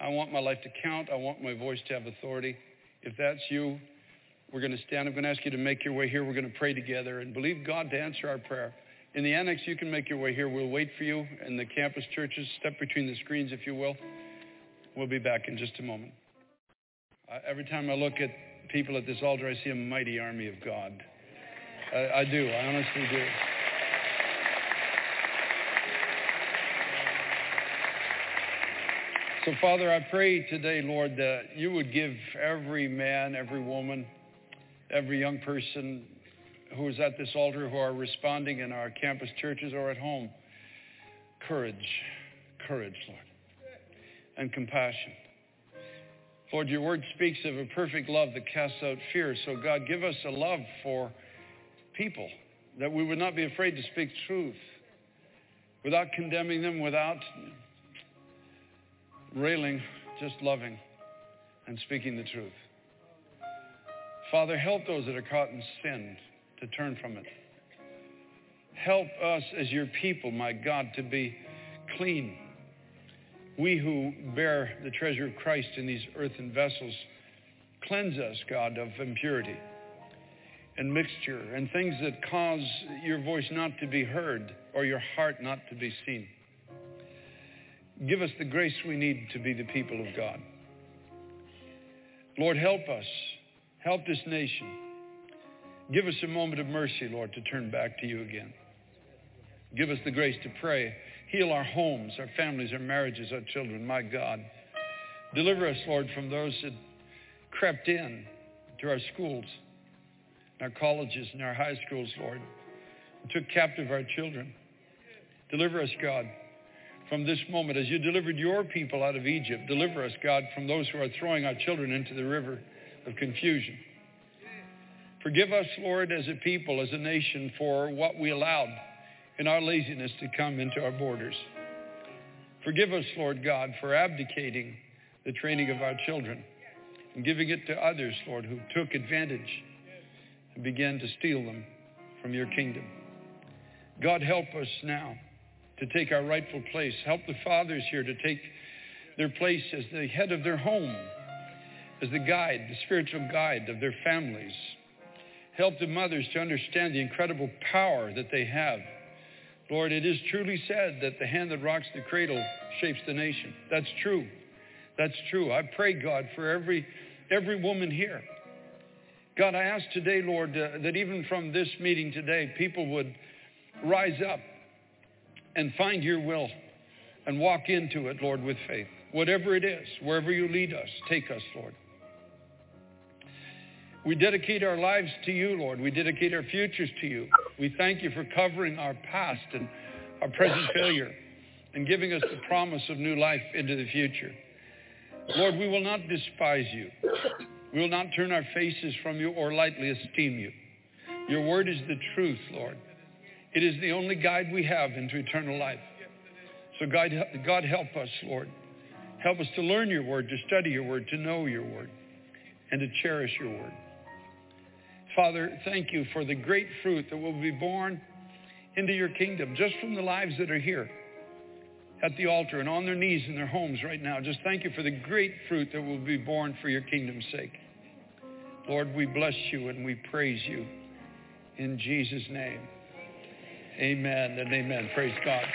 I want my life to count. I want my voice to have authority. If that's you, we're going to stand. I'm going to ask you to make your way here. We're going to pray together and believe God to answer our prayer. In the annex, you can make your way here. We'll wait for you in the campus churches. Step between the screens, if you will. We'll be back in just a moment. Uh, every time I look at people at this altar, I see a mighty army of God. I, I do. I honestly do. So, Father, I pray today, Lord, that you would give every man, every woman, every young person who is at this altar who are responding in our campus churches or at home courage, courage, Lord, and compassion. Lord, your word speaks of a perfect love that casts out fear. So, God, give us a love for people that we would not be afraid to speak truth without condemning them, without railing, just loving and speaking the truth. Father, help those that are caught in sin to turn from it. Help us as your people, my God, to be clean. We who bear the treasure of Christ in these earthen vessels, cleanse us, God, of impurity and mixture and things that cause your voice not to be heard or your heart not to be seen. Give us the grace we need to be the people of God. Lord, help us. Help this nation. Give us a moment of mercy, Lord, to turn back to you again. Give us the grace to pray. Heal our homes, our families, our marriages, our children, my God. Deliver us, Lord, from those that crept in to our schools, our colleges, and our high schools, Lord, and took captive our children. Deliver us, God, from this moment as you delivered your people out of Egypt. Deliver us, God, from those who are throwing our children into the river of confusion. Forgive us, Lord, as a people, as a nation, for what we allowed in our laziness to come into our borders. Forgive us, Lord God, for abdicating the training of our children and giving it to others, Lord, who took advantage and began to steal them from your kingdom. God, help us now to take our rightful place. Help the fathers here to take their place as the head of their home, as the guide, the spiritual guide of their families. Help the mothers to understand the incredible power that they have. Lord, it is truly said that the hand that rocks the cradle shapes the nation. That's true. That's true. I pray, God, for every, every woman here. God, I ask today, Lord, uh, that even from this meeting today, people would rise up and find your will and walk into it, Lord, with faith. Whatever it is, wherever you lead us, take us, Lord. We dedicate our lives to you, Lord. We dedicate our futures to you. We thank you for covering our past and our present failure and giving us the promise of new life into the future. Lord, we will not despise you. We will not turn our faces from you or lightly esteem you. Your word is the truth, Lord. It is the only guide we have into eternal life. So God, God help us, Lord. Help us to learn your word, to study your word, to know your word, and to cherish your word. Father, thank you for the great fruit that will be born into your kingdom just from the lives that are here at the altar and on their knees in their homes right now. Just thank you for the great fruit that will be born for your kingdom's sake. Lord, we bless you and we praise you in Jesus' name. Amen and amen. Praise God.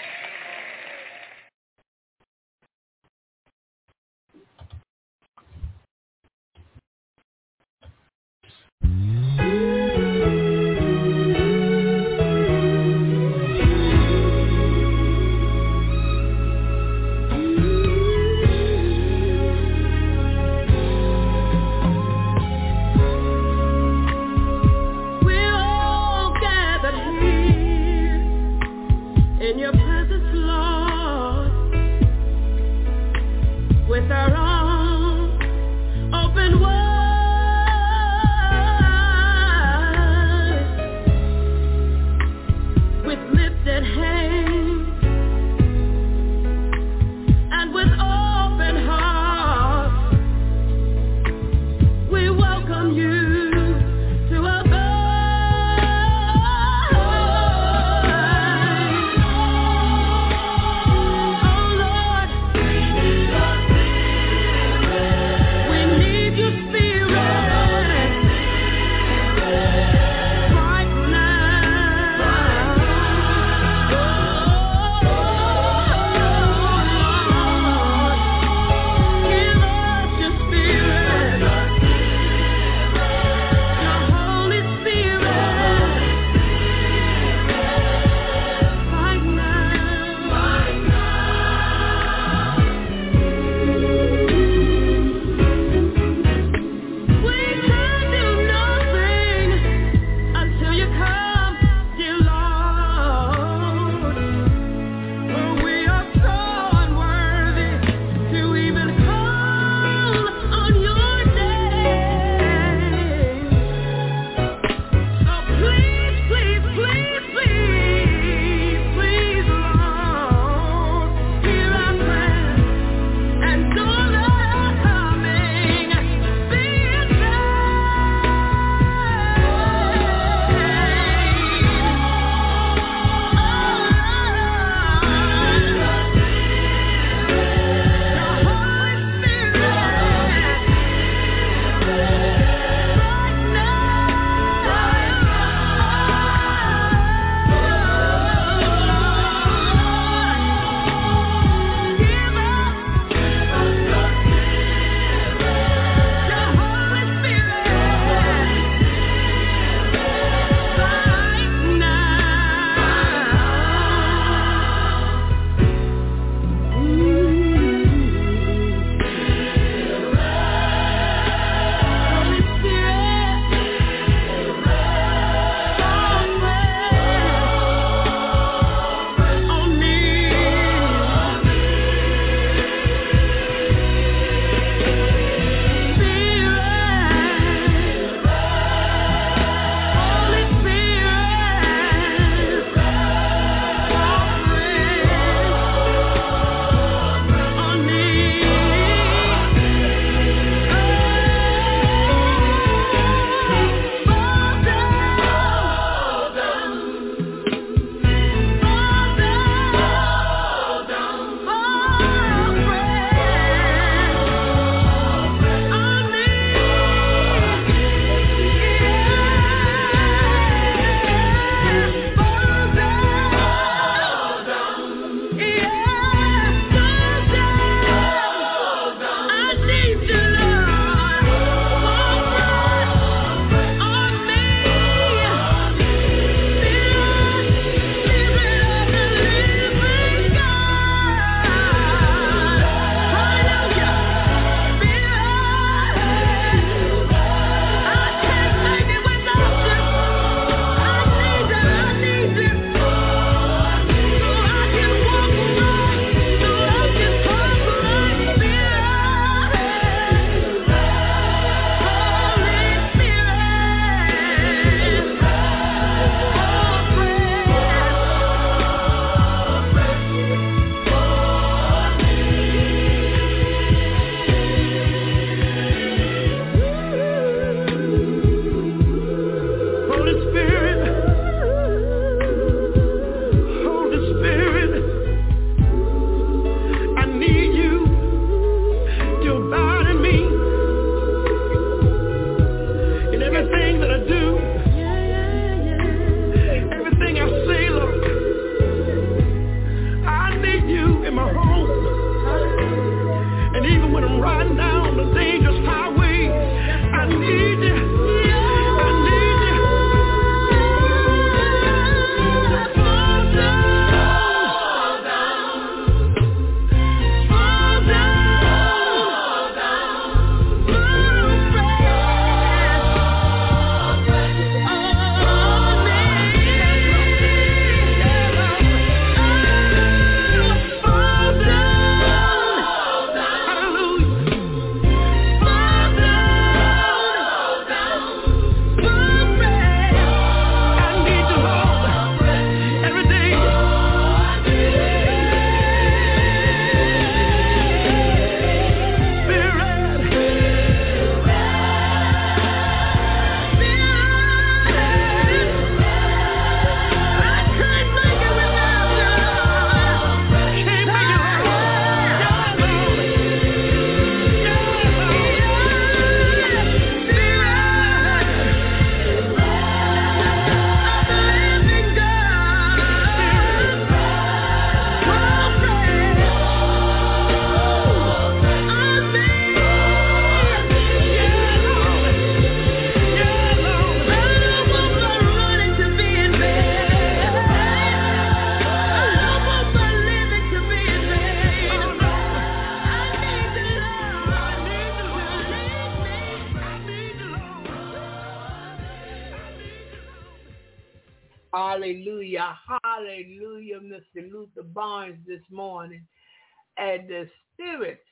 And the spirit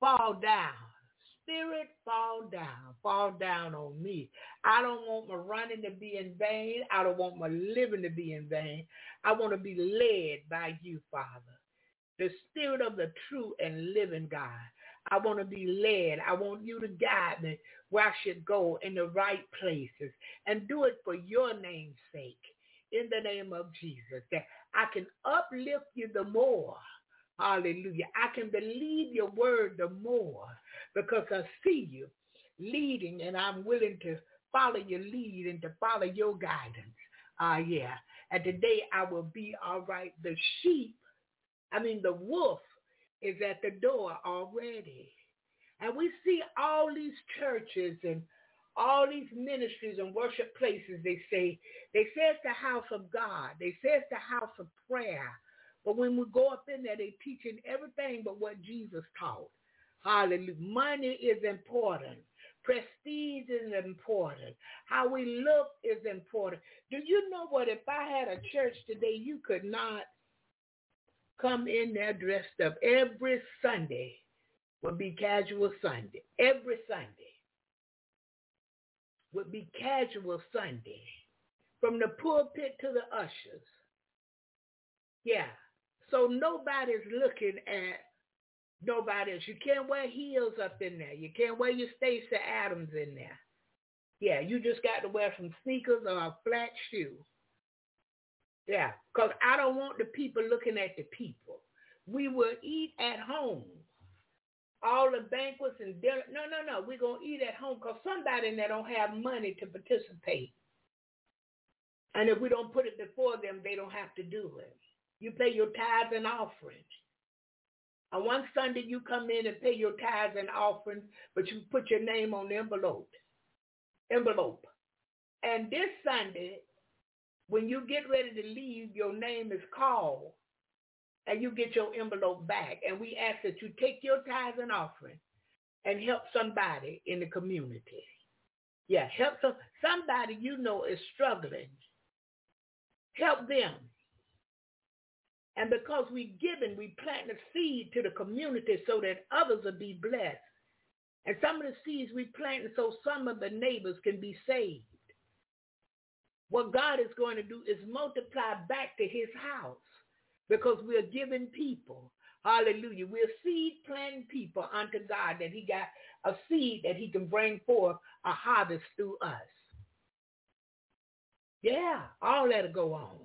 fall down. Spirit fall down. Fall down on me. I don't want my running to be in vain. I don't want my living to be in vain. I want to be led by you, Father. The spirit of the true and living God. I want to be led. I want you to guide me where I should go in the right places and do it for your name's sake in the name of Jesus. That I can uplift you the more. Hallelujah. I can believe your word the more because I see you leading and I'm willing to follow your lead and to follow your guidance. Ah, uh, yeah. And today I will be all right. The sheep, I mean the wolf is at the door already. And we see all these churches and all these ministries and worship places, they say, they say it's the house of God. They say it's the house of prayer. But when we go up in there, they're teaching everything but what Jesus taught. Hallelujah. Money is important. Prestige is important. How we look is important. Do you know what? If I had a church today, you could not come in there dressed up every Sunday would be casual Sunday. Every Sunday would be casual Sunday. From the pulpit to the ushers. Yeah. So nobody's looking at nobody else. You can't wear heels up in there. You can't wear your Stacy Adams in there. Yeah, you just got to wear some sneakers or a flat shoe. Yeah, because I don't want the people looking at the people. We will eat at home. All the banquets and dinner. No, no, no. We're going to eat at home because somebody in there don't have money to participate. And if we don't put it before them, they don't have to do it. You pay your tithes and offerings. On one Sunday, you come in and pay your tithes and offerings, but you put your name on the envelope. Envelope. And this Sunday, when you get ready to leave, your name is called and you get your envelope back. And we ask that you take your tithes and offering and help somebody in the community. Yeah, help some, somebody you know is struggling. Help them. And because we given, we plant a seed to the community so that others will be blessed. And some of the seeds we plant so some of the neighbors can be saved. What God is going to do is multiply back to his house because we're giving people. Hallelujah. We're seed planting people unto God that he got a seed that he can bring forth a harvest through us. Yeah, all that'll go on.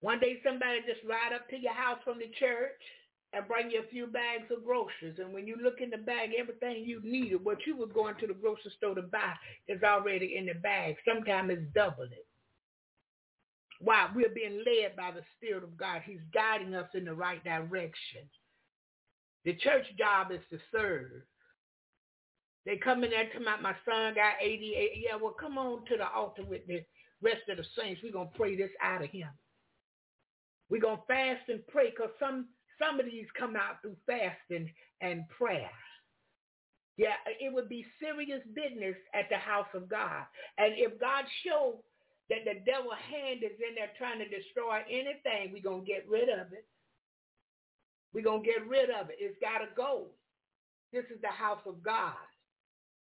One day somebody just ride up to your house from the church and bring you a few bags of groceries. And when you look in the bag, everything you needed, what you were going to the grocery store to buy is already in the bag. Sometimes it's double it. Why? We're being led by the Spirit of God. He's guiding us in the right direction. The church job is to serve. They come in there to my, my son got 88. Yeah, well, come on to the altar with the rest of the saints. We're going to pray this out of him. We're going to fast and pray because some some of these come out through fasting and prayer. Yeah, it would be serious business at the house of God. And if God shows that the devil hand is in there trying to destroy anything, we're going to get rid of it. We're going to get rid of it. It's got to go. This is the house of God.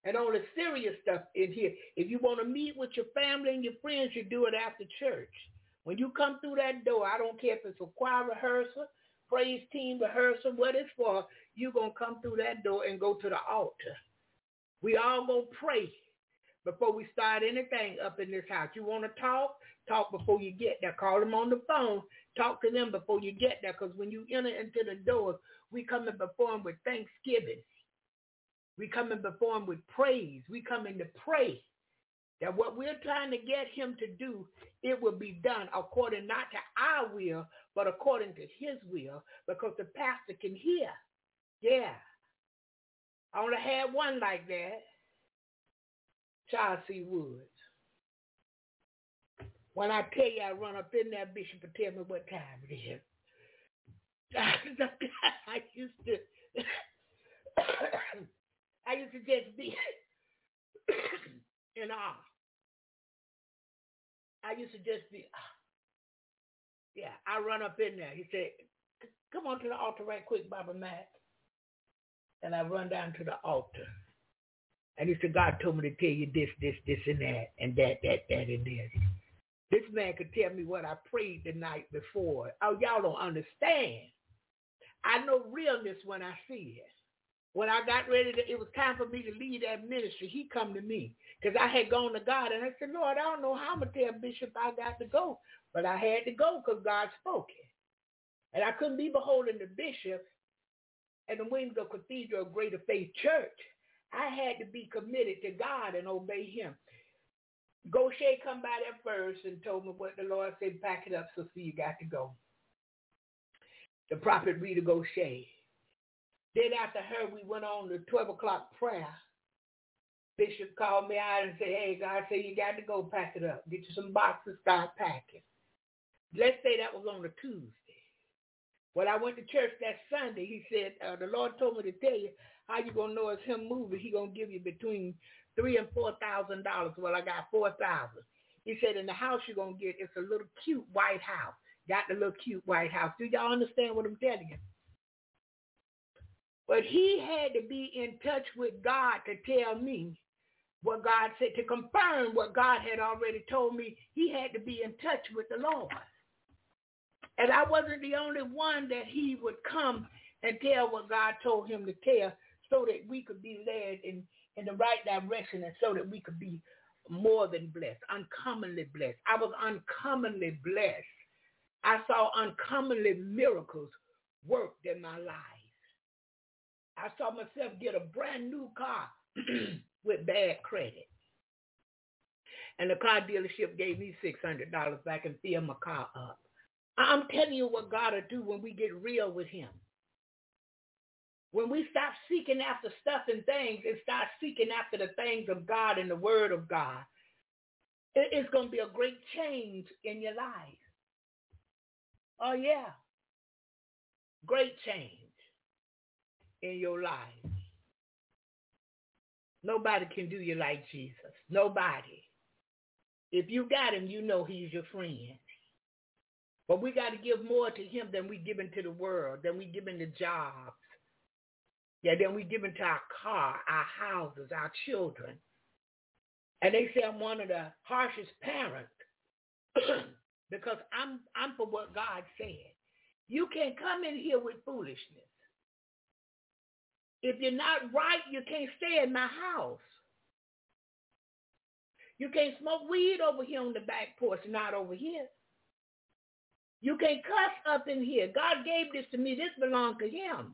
And all the serious stuff in here. If you want to meet with your family and your friends, you do it after church. When you come through that door, I don't care if it's a choir rehearsal, praise team rehearsal, what it's for, you're going to come through that door and go to the altar. We all going to pray before we start anything up in this house. You want to talk? Talk before you get there. Call them on the phone. Talk to them before you get there because when you enter into the doors, we coming before them with thanksgiving. We coming before him with praise. We coming to pray that what we're trying to get him to do, it will be done according not to our will, but according to his will, because the pastor can hear. Yeah. I only had one like that. Charles C. Woods. When I tell you I run up in there, Bishop and tell me what time it is. I used to I used to just be in awe. I used to just be, ah. yeah, I run up in there. He said, come on to the altar right quick, Baba Matt. And I run down to the altar. And he said, God told me to tell you this, this, this, and that, and that, that, that, and this. This man could tell me what I prayed the night before. Oh, y'all don't understand. I know realness when I see it. When I got ready to, it was time for me to leave that ministry, he come to me because I had gone to God and I said, Lord, I don't know how to tell Bishop I got to go, but I had to go because God spoke it. And I couldn't be beholden to Bishop and the wings of Cathedral of Greater Faith Church. I had to be committed to God and obey him. Goshe come by there first and told me what the Lord said, pack it up, so see you got to go. The prophet Rita Goshe. Then after her, we went on to 12 o'clock prayer. Bishop called me out and said, hey, God said you got to go pack it up. Get you some boxes, start packing. Let's say that was on a Tuesday. When I went to church that Sunday, he said, uh, the Lord told me to tell you how you going to know it's him moving. He going to give you between three and four thousand dollars. Well, I got four thousand. He said, in the house you're gonna get, it's a little cute white house. Got the little cute white house. Do y'all understand what I'm telling you? But he had to be in touch with God to tell me what God said, to confirm what God had already told me. He had to be in touch with the Lord. And I wasn't the only one that he would come and tell what God told him to tell so that we could be led in in the right direction and so that we could be more than blessed, uncommonly blessed. I was uncommonly blessed. I saw uncommonly miracles worked in my life. I saw myself get a brand new car with bad credit. And the car dealership gave me $600 back and fill my car up. I'm telling you what God will do when we get real with him. When we stop seeking after stuff and things and start seeking after the things of God and the word of God, it's going to be a great change in your life. Oh, yeah. Great change in your life. Nobody can do you like Jesus. Nobody. If you got him, you know he's your friend. But we got to give more to him than we give into the world, than we give into jobs, yeah, then we give into our car, our houses, our children. And they say I'm one of the harshest parents because I'm I'm for what God said. You can't come in here with foolishness. If you're not right, you can't stay in my house. You can't smoke weed over here on the back porch, not over here. You can't cuss up in here. God gave this to me. This belongs to him.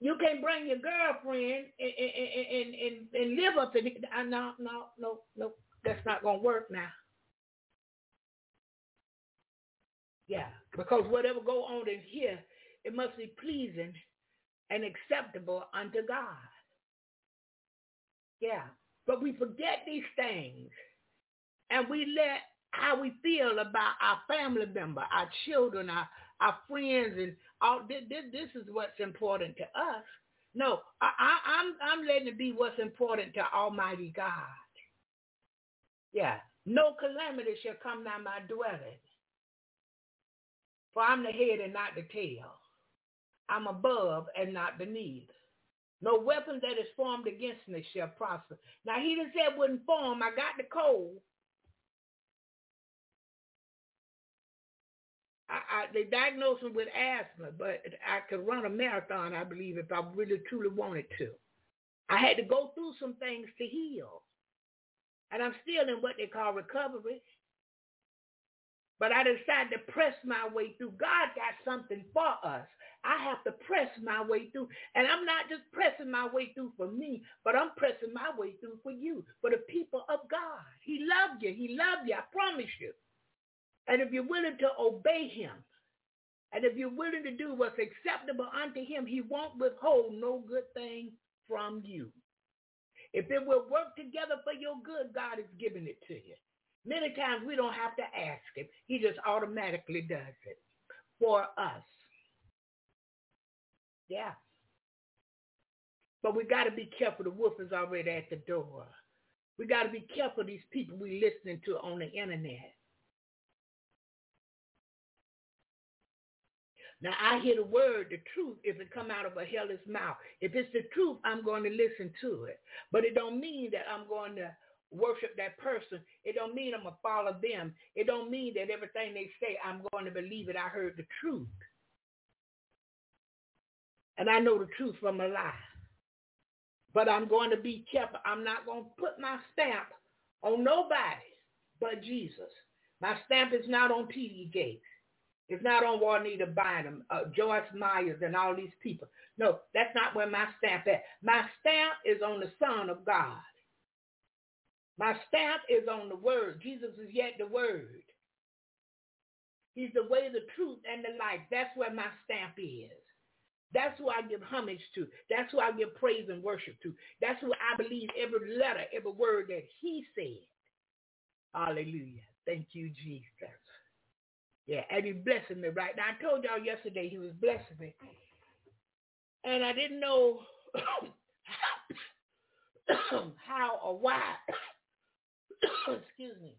You can't bring your girlfriend and, and, and, and live up in here. No, no, no, no. That's not going to work now. Yeah, because whatever go on in here, it must be pleasing and acceptable unto God. Yeah, but we forget these things and we let how we feel about our family member, our children, our, our friends, and all this, this, is what's important to us. No, I, I, I'm I'm letting it be what's important to Almighty God. Yeah, no calamity shall come nigh my dwelling. For I'm the head and not the tail. I'm above and not beneath. No weapon that is formed against me shall prosper. Now he didn't say it wouldn't form. I got the cold. I, I, they diagnosed me with asthma, but I could run a marathon, I believe, if I really truly wanted to. I had to go through some things to heal. And I'm still in what they call recovery. But I decided to press my way through. God got something for us. I have to press my way through. And I'm not just pressing my way through for me, but I'm pressing my way through for you, for the people of God. He loved you. He loved you. I promise you. And if you're willing to obey him, and if you're willing to do what's acceptable unto him, he won't withhold no good thing from you. If it will work together for your good, God is giving it to you. Many times we don't have to ask him. He just automatically does it for us. Yeah. But we got to be careful. The wolf is already at the door. We got to be careful these people we listening to on the internet. Now I hear the word, the truth, if it come out of a hellish mouth. If it's the truth, I'm going to listen to it. But it don't mean that I'm going to worship that person. It don't mean I'm going to follow them. It don't mean that everything they say, I'm going to believe it. I heard the truth. And I know the truth from a lie. But I'm going to be careful. I'm not going to put my stamp on nobody but Jesus. My stamp is not on T.D. Jakes. It's not on Juanita Bynum, uh, Joyce Myers, and all these people. No, that's not where my stamp is. My stamp is on the Son of God. My stamp is on the Word. Jesus is yet the Word. He's the way, the truth, and the life. That's where my stamp is. That's who I give homage to. That's who I give praise and worship to. That's who I believe every letter, every word that he said. Hallelujah. Thank you, Jesus. Yeah, and he's blessing me right now. I told y'all yesterday he was blessing me. And I didn't know how or why. Excuse me.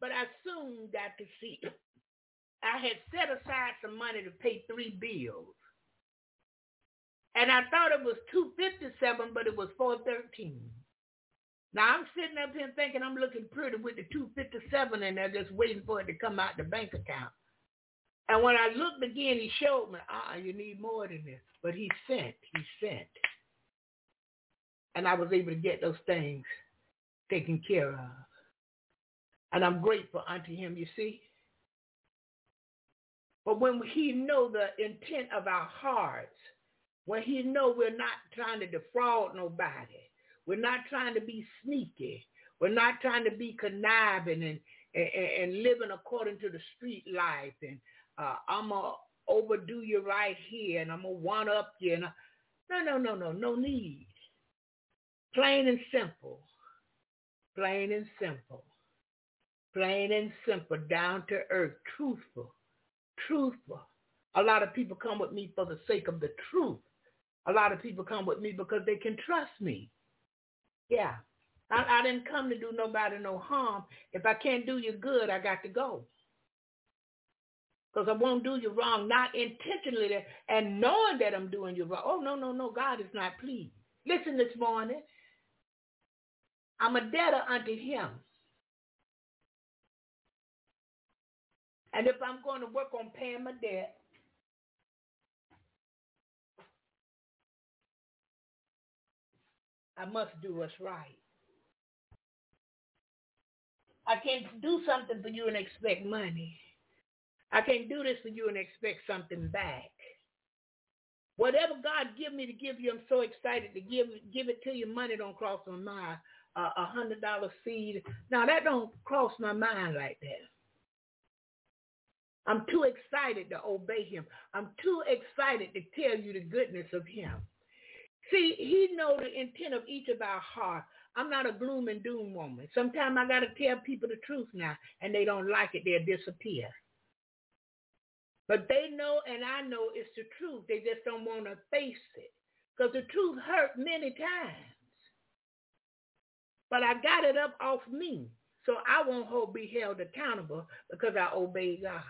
But I soon got to see. I had set aside some money to pay three bills. And I thought it was 257, but it was 413. Now I'm sitting up here thinking I'm looking pretty with the 257 and they're just waiting for it to come out the bank account. And when I looked again, he showed me, ah, you need more than this. But he sent, he sent. And I was able to get those things taken care of. And I'm grateful unto him, you see. But when he know the intent of our hearts, when he know we're not trying to defraud nobody, we're not trying to be sneaky. We're not trying to be conniving and, and, and living according to the street life. And uh, I'm going to overdo you right here and I'm going to one up you. And I, no, no, no, no, no need. Plain and simple. Plain and simple. Plain and simple, down to earth, truthful, truthful. A lot of people come with me for the sake of the truth. A lot of people come with me because they can trust me. Yeah. I, I didn't come to do nobody no harm. If I can't do you good, I got to go. Because I won't do you wrong, not intentionally and knowing that I'm doing you wrong. Oh, no, no, no. God is not pleased. Listen this morning. I'm a debtor unto him. And if I'm going to work on paying my debt, I must do what's right. I can't do something for you and expect money. I can't do this for you and expect something back. Whatever God give me to give you, I'm so excited to give give it to you. Money don't cross my mind. Uh, a hundred dollar seed. Now that don't cross my mind like that. I'm too excited to obey him. I'm too excited to tell you the goodness of him. See, he know the intent of each of our hearts. I'm not a gloom and doom woman. Sometimes I got to tell people the truth now, and they don't like it. They'll disappear. But they know and I know it's the truth. They just don't want to face it. Because the truth hurt many times. But I got it up off me. So I won't hold, be held accountable because I obey God.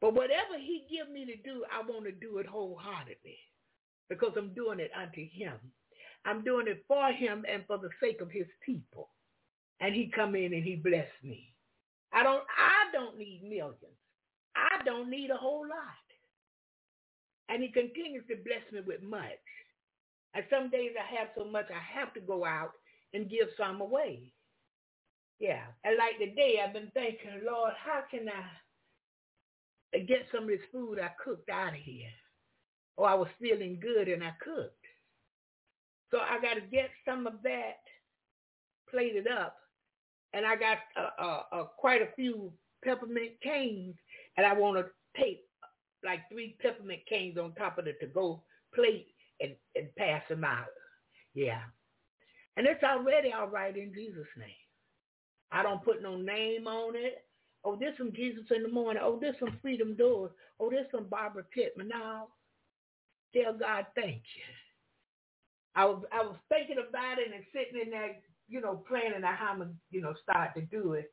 But whatever he give me to do, I want to do it wholeheartedly because I'm doing it unto him. I'm doing it for him and for the sake of his people. And he come in and he bless me. I don't I don't need millions. I don't need a whole lot. And he continues to bless me with much. And some days I have so much I have to go out and give some away. Yeah. And like today I've been thinking, Lord, how can I get some of this food I cooked out of here? Or I was feeling good and I cooked. So I got to get some of that plated up. And I got uh, uh, uh, quite a few peppermint canes. And I want to tape like three peppermint canes on top of the to-go plate and, and pass them out. Yeah. And it's already all right in Jesus' name. I don't put no name on it. Oh, this from Jesus in the morning. Oh, this from Freedom Doors. Oh, this from Barbara Pittman. No. Tell God thank you. I was I was thinking about it and sitting in there, you know, planning on how I'm gonna, you know, start to do it.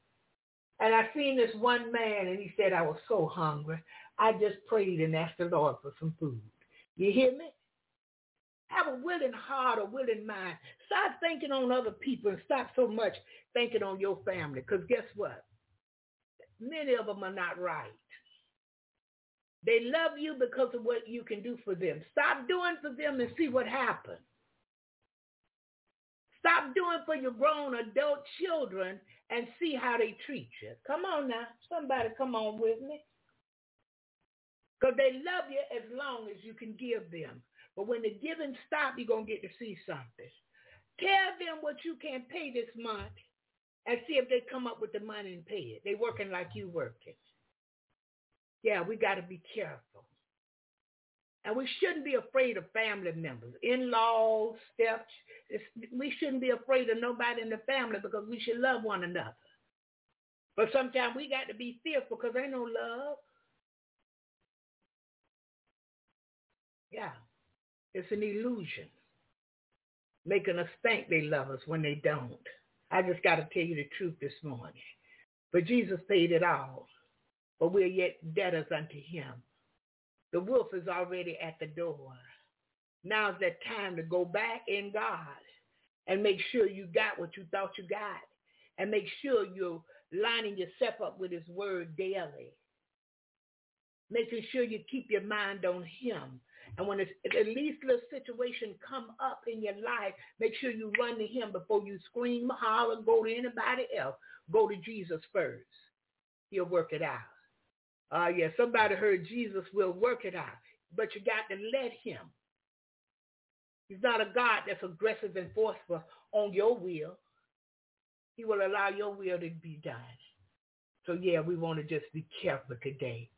And I seen this one man and he said I was so hungry. I just prayed and asked the Lord for some food. You hear me? Have a willing heart, a willing mind. Stop thinking on other people and stop so much thinking on your family. Because guess what? Many of them are not right. They love you because of what you can do for them. Stop doing for them and see what happens. Stop doing for your grown adult children and see how they treat you. Come on now. Somebody come on with me. Because they love you as long as you can give them. But when the giving stop, you're going to get to see something. Tell them what you can't pay this month and see if they come up with the money and pay it. They working like you working. Yeah, we got to be careful. And we shouldn't be afraid of family members, in-laws, steps. We shouldn't be afraid of nobody in the family because we should love one another. But sometimes we got to be fearful because ain't no love. Yeah, it's an illusion, making us think they love us when they don't. I just got to tell you the truth this morning. But Jesus paid it all, but we're yet debtors unto him. The wolf is already at the door. Now's that time to go back in God and make sure you got what you thought you got and make sure you're lining yourself up with his word daily. Making sure you keep your mind on him. And when at least little situation come up in your life, make sure you run to him before you scream, holler, go to anybody else. Go to Jesus first. He'll work it out. Uh, yeah, somebody heard Jesus will work it out, but you got to let him. He's not a God that's aggressive and forceful on your will. He will allow your will to be done. So yeah, we want to just be careful today,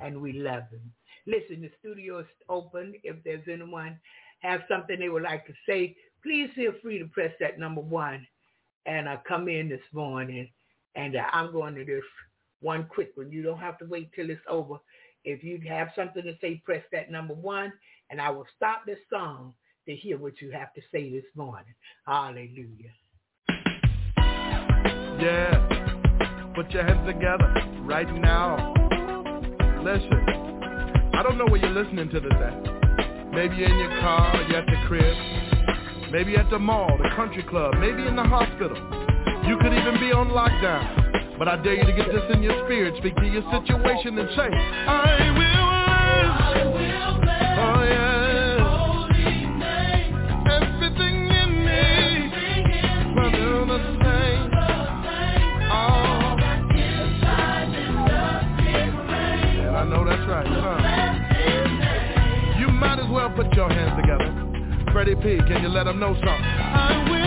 and we love him. Listen, the studio is open. If there's anyone have something they would like to say, please feel free to press that number one and I come in this morning. And I'm going to just one quick one. You don't have to wait till it's over. If you have something to say, press that number one, and I will stop this song to hear what you have to say this morning. Hallelujah. Yeah. Put your hands together right now. Listen. I don't know where you're listening to this at. Maybe in your car, you're at the crib. Maybe at the mall, the country club, maybe in the hospital. You could even be on lockdown. But I dare you to get this in your spirit. Speak to your situation and say, I will your hands together. Freddie P, can you let them know something?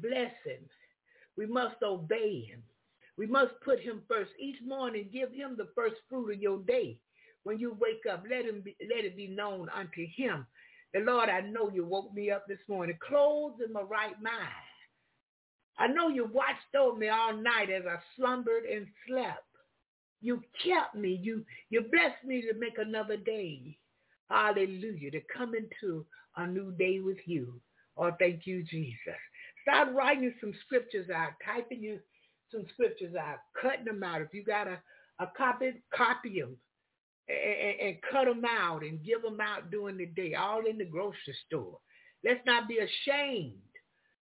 Bless him. We must obey him. We must put him first. Each morning, give him the first fruit of your day. When you wake up, let him be, let it be known unto him. The Lord, I know you woke me up this morning, clothed in my right mind. I know you watched over me all night as I slumbered and slept. You kept me. You you blessed me to make another day. Hallelujah. To come into a new day with you. Oh, thank you, Jesus. Start writing some scriptures out, typing you some scriptures out, cutting them out. If you got a, a copy, copy them and, and cut them out and give them out during the day, all in the grocery store. Let's not be ashamed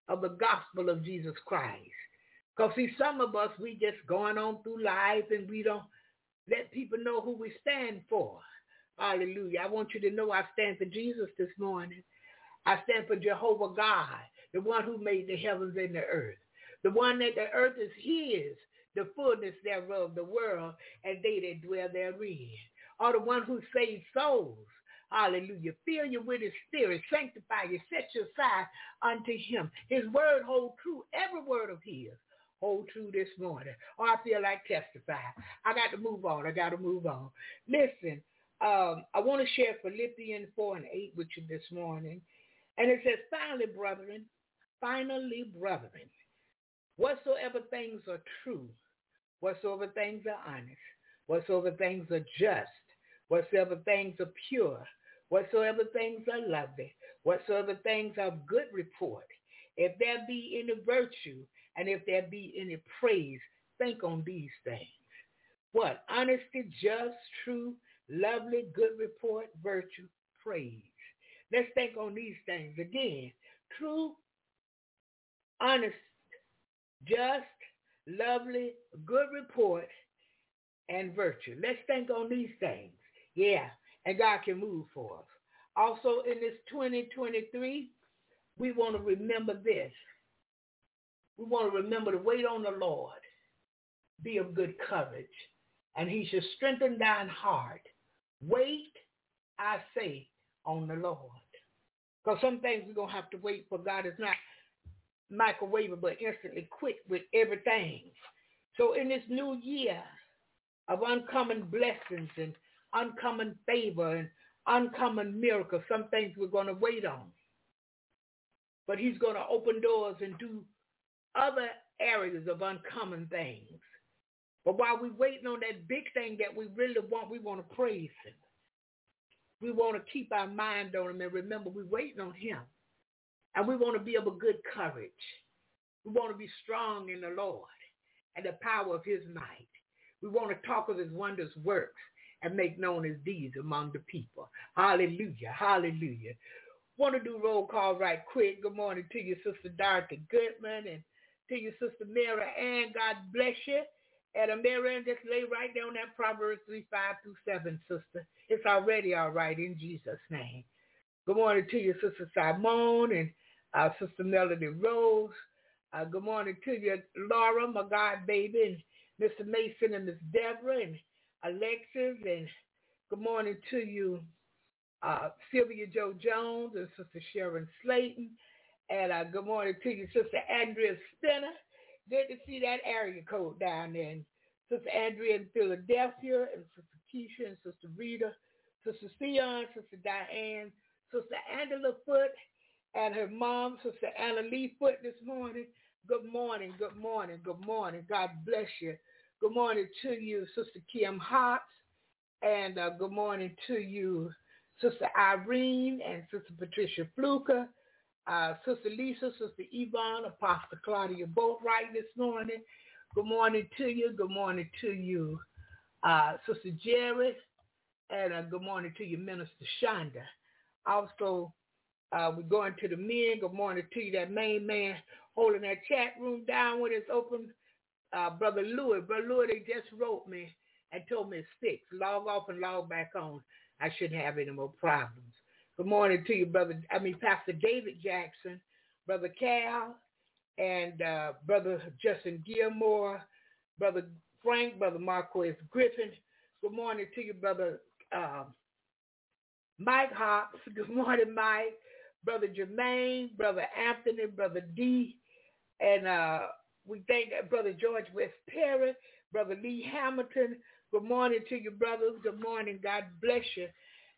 of the gospel of Jesus Christ. Because see, some of us, we just going on through life and we don't let people know who we stand for. Hallelujah. I want you to know I stand for Jesus this morning. I stand for Jehovah God, the one who made the heavens and the earth. The one that the earth is his, the fullness thereof, the world, and they that dwell therein. Or the one who saves souls. Hallelujah. Fill you with his spirit. Sanctify you. Set your side unto him. His word hold true. Every word of his hold true this morning. Or I feel like testify. I got to move on. I got to move on. Listen, um, I want to share Philippians 4 and 8 with you this morning. And it says, finally, brethren, finally, brethren, whatsoever things are true, whatsoever things are honest, whatsoever things are just, whatsoever things are pure, whatsoever things are lovely, whatsoever things are of good report, if there be any virtue and if there be any praise, think on these things. What? Honesty, just, true, lovely, good report, virtue, praise. Let's think on these things again. True, honest, just, lovely, good report, and virtue. Let's think on these things. Yeah, and God can move for us. Also in this 2023, we want to remember this. We want to remember to wait on the Lord. Be of good courage, and he shall strengthen thine heart. Wait, I say, on the Lord. Because some things we're going to have to wait for. God is not microwave, but instantly quick with everything. So in this new year of uncommon blessings and uncommon favor and uncommon miracles, some things we're going to wait on. But he's going to open doors and do other areas of uncommon things. But while we're waiting on that big thing that we really want, we want to praise him. We want to keep our mind on him and remember we're waiting on him. And we want to be of a good courage. We want to be strong in the Lord and the power of his might. We want to talk of his wondrous works and make known his deeds among the people. Hallelujah. Hallelujah. Want to do roll call right quick. Good morning to you, Sister Dorothy Goodman, and to you, Sister Mary Ann. God bless you. And a Mary Ann, just lay right down that Proverbs 3, 5 through 7, sister. It's already all right in Jesus' name. Good morning to you, Sister Simone and uh, Sister Melody Rose. Uh, good morning to you, Laura, my God baby, and Mr. Mason and Miss Deborah and Alexis. And good morning to you, uh, Sylvia Joe Jones and Sister Sharon Slayton. And uh, good morning to you, Sister Andrea Spinner. Good to see that area code down there. And Sister Andrea in Philadelphia, and Sister Keisha and Sister Rita, Sister Theon, Sister Diane, Sister Angela Foot, and her mom, Sister Anna Lee Foot this morning. Good morning, good morning, good morning. God bless you. Good morning to you, Sister Kim Hotz, and uh, good morning to you, Sister Irene and Sister Patricia Fluker, uh, Sister Lisa, Sister Yvonne, Apostle Claudia Boatwright this morning. Good morning to you. Good morning to you, uh, Sister Jerry, and uh, good morning to you, Minister Shonda. Also, uh, we're going to the men. Good morning to you, that main man holding that chat room down when it's open. Uh, Brother Louis, Brother Louis, they just wrote me and told me it's fixed. Log off and log back on. I shouldn't have any more problems. Good morning to you, Brother, I mean, Pastor David Jackson, Brother Cal, and uh, Brother Justin Gilmore, Brother Frank, Brother Marquis Griffin. Good morning to you, Brother um, Mike Hops. Good morning, Mike. Brother Jermaine, Brother Anthony, Brother D, and uh, we thank Brother George West Perry, Brother Lee Hamilton. Good morning to you, brothers. Good morning. God bless you.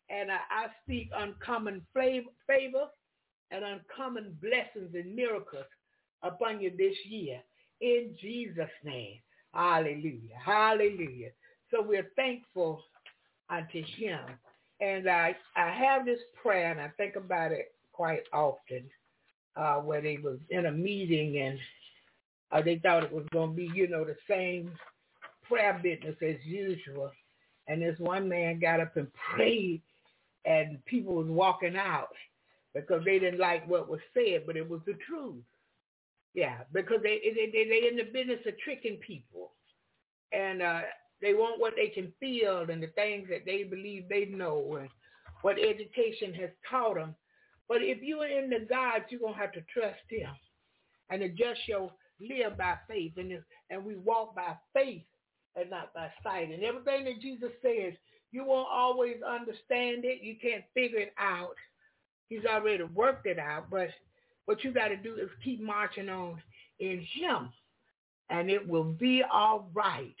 And uh, I speak uncommon favor and uncommon blessings and miracles upon you this year. In Jesus' name. Hallelujah. Hallelujah. So we're thankful unto him. And I, I have this prayer, and I think about it quite often, uh, where they was in a meeting and uh, they thought it was going to be, you know, the same prayer business as usual. And this one man got up and prayed, and people was walking out because they didn't like what was said, but it was the truth. Yeah, because they they they they in the business of tricking people, and uh, they want what they can feel and the things that they believe they know and what education has taught them. But if you're in the God, you're gonna have to trust Him and adjust your live by faith, and and we walk by faith and not by sight. And everything that Jesus says, you won't always understand it. You can't figure it out. He's already worked it out, but what you got to do is keep marching on in him, and it will be all right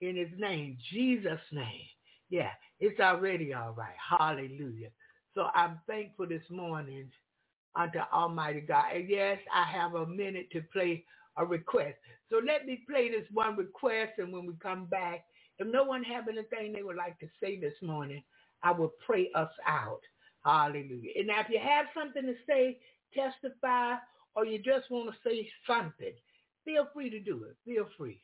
in his name, Jesus' name. Yeah, it's already all right. Hallelujah. So I'm thankful this morning unto Almighty God. And yes, I have a minute to play a request. So let me play this one request, and when we come back, if no one have anything they would like to say this morning, I will pray us out. Hallelujah. And now if you have something to say, testify, or you just want to say something, feel free to do it. Feel free.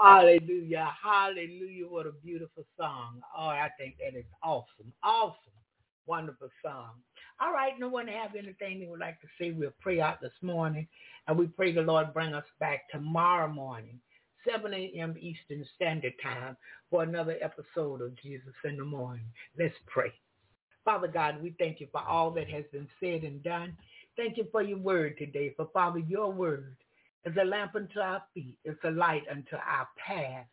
Hallelujah. Hallelujah. What a beautiful song. Oh, I think that is awesome. Awesome. Wonderful song. All right. No one have anything they would like to say. We'll pray out this morning. And we pray the Lord bring us back tomorrow morning, 7 a.m. Eastern Standard Time for another episode of Jesus in the Morning. Let's pray. Father God, we thank you for all that has been said and done. Thank you for your word today. For Father, your word is a lamp unto our feet. It's a light unto our path.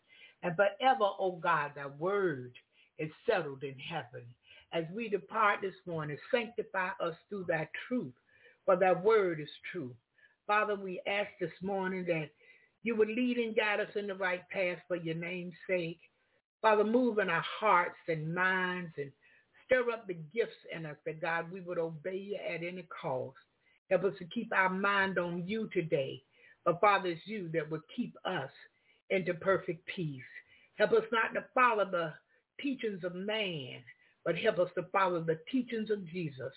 And forever, O oh God, thy word is settled in heaven. As we depart this morning, sanctify us through thy truth, for thy word is true. Father, we ask this morning that you would lead and guide us in the right path for your name's sake. Father, move in our hearts and minds and stir up the gifts in us that God, we would obey you at any cost. Help us to keep our mind on you today but Father, it's you that will keep us into perfect peace. Help us not to follow the teachings of man, but help us to follow the teachings of Jesus.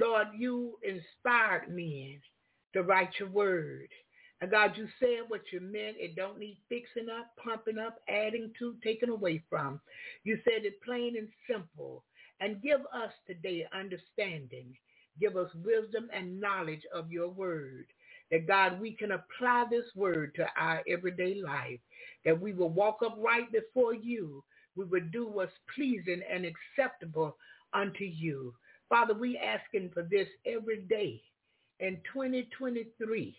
Lord, you inspired men to write your word. And God, you said what you meant. It don't need fixing up, pumping up, adding to, taking away from. You said it plain and simple. And give us today understanding. Give us wisdom and knowledge of your word that God, we can apply this word to our everyday life, that we will walk upright before you. We will do what's pleasing and acceptable unto you. Father, we asking for this every day in 2023,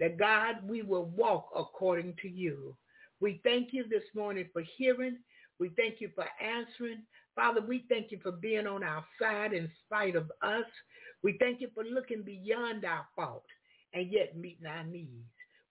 that God, we will walk according to you. We thank you this morning for hearing. We thank you for answering. Father, we thank you for being on our side in spite of us. We thank you for looking beyond our fault and yet meeting our needs.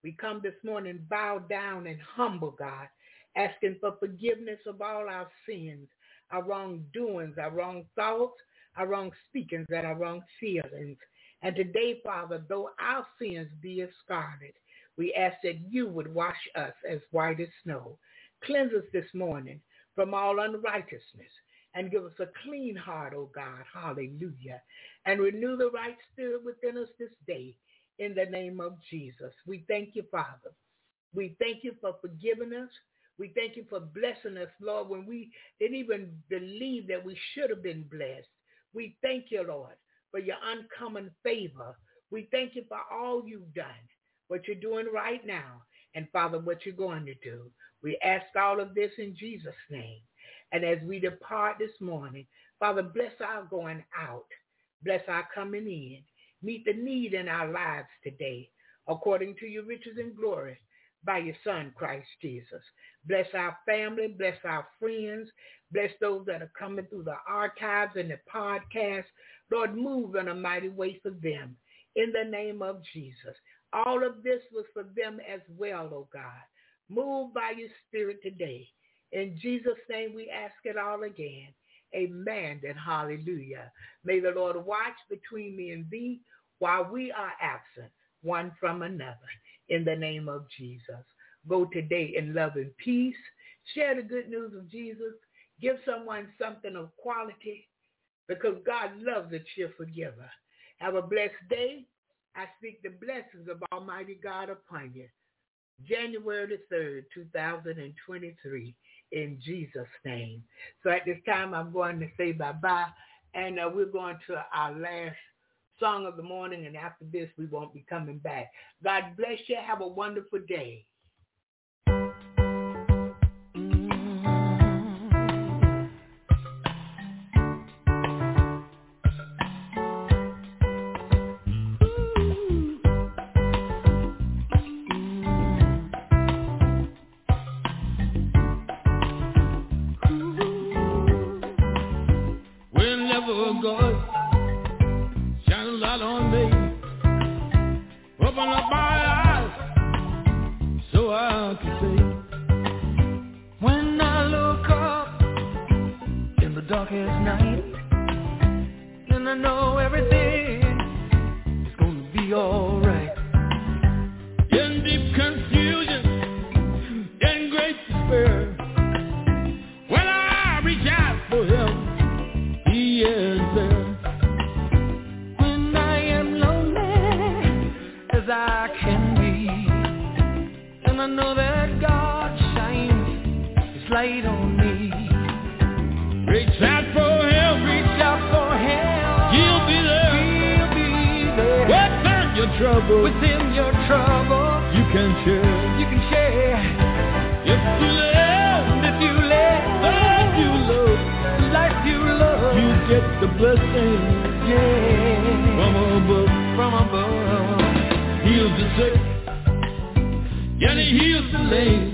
We come this morning bow down and humble, God, asking for forgiveness of all our sins, our wrongdoings, our wrong thoughts, our wrong speakings, and our wrong feelings. And today, Father, though our sins be as scarlet, we ask that you would wash us as white as snow. Cleanse us this morning from all unrighteousness and give us a clean heart, O oh God. Hallelujah. And renew the right spirit within us this day in the name of Jesus. We thank you, Father. We thank you for forgiving us. We thank you for blessing us, Lord, when we didn't even believe that we should have been blessed. We thank you, Lord, for your uncommon favor. We thank you for all you've done, what you're doing right now, and Father, what you're going to do. We ask all of this in Jesus' name. And as we depart this morning, Father, bless our going out. Bless our coming in. Meet the need in our lives today, according to your riches and glory by your son, Christ Jesus. Bless our family, bless our friends, bless those that are coming through the archives and the podcast. Lord, move in a mighty way for them in the name of Jesus. All of this was for them as well, oh God. Move by your spirit today. In Jesus' name we ask it all again. Amen and hallelujah. May the Lord watch between me and thee while we are absent one from another in the name of Jesus. Go today in love and peace. Share the good news of Jesus. Give someone something of quality because God loves a cheerful giver. Have a blessed day. I speak the blessings of Almighty God upon you. January the 3rd, 2023, in Jesus' name. So at this time, I'm going to say bye-bye, and uh, we're going to our last song of the morning, and after this, we won't be coming back. God bless you. Have a wonderful day. trouble? Within your trouble? You can share. You can share. If you love. If you love. Life life you love. You get the blessing. Yeah. From above. From above. He'll just say. Heals the lame.